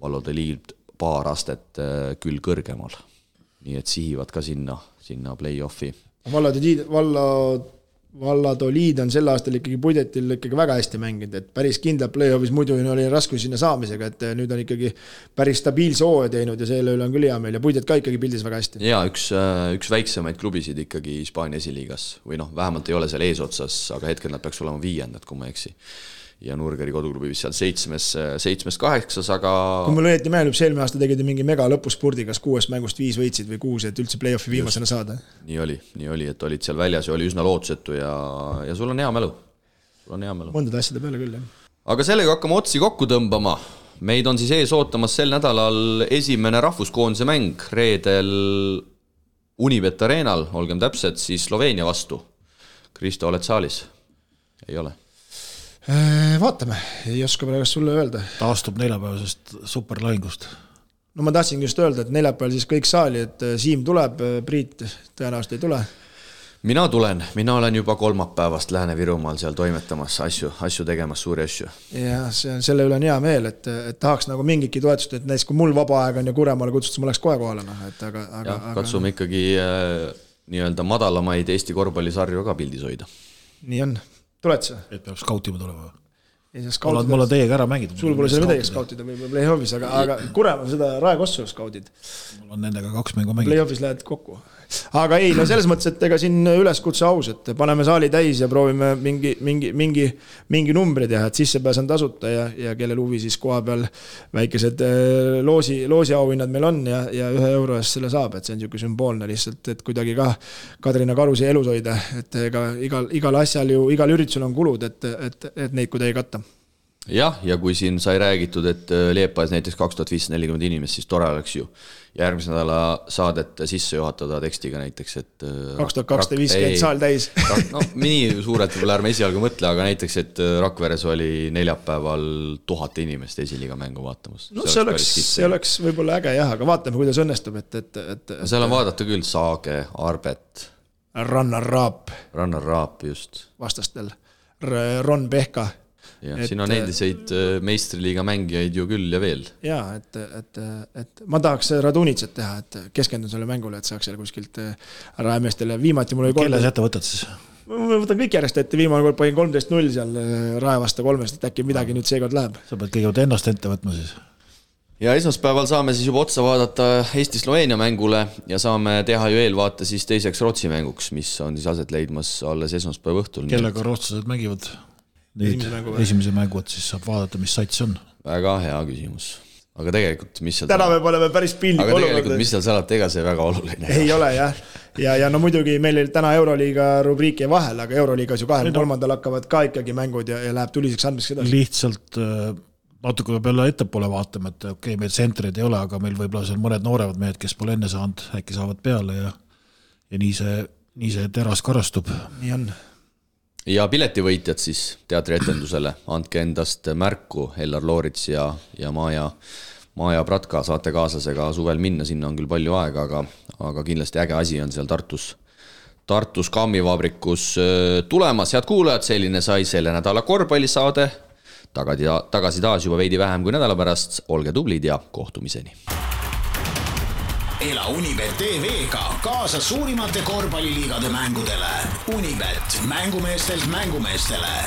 Valladoliid paar astet küll kõrgemal nii et sihivad ka sinna, sinna play-off'i. Valladoliid, Valla, Valladoliid on sel aastal ikkagi Pudetil ikkagi väga hästi mänginud, et päris kindlalt play-off'is muidu oli raskusi sinna saamisega, et nüüd on ikkagi päris stabiilse hooaja teinud ja selle üle on küll hea meel ja Pudet ka ikkagi pildis väga hästi. jaa, üks, üks väiksemaid klubisid ikkagi Hispaania esiliigas või noh, vähemalt ei ole seal eesotsas, aga hetkel nad peaks olema viiendad, kui ma ei eksi ja Nurgeri koduklubi vist seal seitsmes, seitsmest kaheksas, aga. kui mul õieti meenub, siis eelmine aasta tegid ju mingi mega lõpuspurdi, kas kuuest mängust viis võitsid või kuus, et üldse play-off'i viimasena saada. nii oli, nii oli, et olid seal väljas ja oli üsna lootusetu ja, ja sul on hea mälu. sul on hea mälu. mõndade asjade peale küll, jah. aga sellega hakkame otsi kokku tõmbama. meid on siis ees ootamas sel nädalal esimene rahvuskoondise mäng reedel Unibet Arenal, olgem täpsed, siis Sloveenia vastu. Kristo, oled saalis? ei ole? Äh, vaatame, ei oska praegu sulle öelda. taastub neljapäevasest superlahingust. no ma tahtsingi just öelda, et neljapäeval siis kõik saali, et äh, Siim tuleb, äh, Priit tõenäoliselt ei tule mina tulen, mina olen juba kolmapäevast Lääne-Virumaal seal toimetamas, asju, asju tegemas, suuri asju. jah, see on, selle üle on hea meel, et, et tahaks nagu mingitki toetust, et näiteks kui mul vaba aeg on ja Kuremaale kutsutakse, ma läheks kohe kohale, noh, et aga, aga. katsume aga... ikkagi äh, nii-öelda madalamaid Eesti korvpallisarju ka pildis hoida. nii on, tuled sa? et peab skautima tulema ei saa skautida. mul on teiega ära mängitud. sul pole seal midagi skautida võib-olla play-off'is, aga, aga Kuremal seda Rae Kossu skaudid. mul on nendega kaks mängu mänginud. Play-off'is lähed kokku aga ei, no selles mõttes, et ega siin üleskutse aus, et paneme saali täis ja proovime mingi, mingi, mingi, mingi numbri teha, et sissepääs on tasuta ja, ja kellel huvi, siis koha peal väikesed äh, loosi, loosiauhinnad meil on ja, ja ühe euro eest selle saab, et see on niisugune sümboolne lihtsalt, et kuidagi ka Kadrina karusi elus hoida, et ega igal, igal asjal ju, igal üritusel on kulud, et, et, et neid kuidagi katta jah, ja kui siin sai räägitud, et äh, Liepajas näiteks kaks tuhat viissada nelikümmend inimest, siis tore oleks ju järgmise nädala saadet sisse juhatada tekstiga näiteks, et. Äh, kaks tuhat kakssada viiskümmend saal täis. no nii suurelt võib-olla ärme esialgu mõtle, aga näiteks, et äh, Rakveres oli neljapäeval tuhat inimest esiliiga mängu vaatamas. no see oleks, see oleks võib-olla äge jah, aga vaatame, kuidas õnnestub, et, et, et. no seal on vaadata küll Saage, Arbet. Rannar Raap. Rannar Raap, just. vastastel. Ron Pehka jah, siin on endiseid äh, meistriliiga mängijaid ju küll ja veel. ja et, et, et ma tahaks Radunitsat teha, et keskendun sellele mängule, et saaks seal kuskilt äh, ära ämestele, viimati mul oli kelle sa ette võtad siis? ma võtan kõik järjest ette, viimane kord panin kolmteist null seal äh, Rae vastu kolmest, et äkki midagi nüüd seekord läheb. sa pead kõigepealt ennast ette võtma siis ja esmaspäeval saame siis juba otsa vaadata Eesti-Sloveenia mängule ja saame teha ju eelvaate siis teiseks Rootsi mänguks, mis on siis aset leidmas alles esmaspäeva õhtul. kellega rootslased mängivad? Esimese mängu või? esimese mängu, et siis saab vaadata, mis sats on. väga hea küsimus. aga tegelikult, mis seal täna me oleme päris piinlik olukord. aga tegelikult, mis seal salata, ega see väga oluline ei ole jah. ja, ja no muidugi meil täna Euroliiga rubriik jäi vahele, aga Euroliigas ju kahekümne kolmandal hakkavad ka ikkagi mängud ja, ja läheb tuliseks andmiseks edasi. lihtsalt äh, natuke võib jälle ettepoole vaatama, et okei okay,, meil tsentreid ei ole, aga meil võib-olla seal mõned nooremad mehed, kes pole enne saanud, äkki saavad peale ja ja nii see, nii see teras karastub. nii on ja piletivõitjad siis teatrietendusele, andke endast märku, Ellar Loorits ja, ja Maja, Maja Pratka saate kaaslasega suvel minna, sinna on küll palju aega, aga, aga kindlasti äge asi on seal Tartus, Tartus kammivabrikus äh, tulemas, head kuulajad, selline sai selle nädala korvpallisaade. tagasi, tagasi taas juba veidi vähem kui nädala pärast, olge tublid ja kohtumiseni ela Unibet tv-ga kaasa suurimate korvpalliliigade mängudele. Unibet, mängumeestelt mängumeestele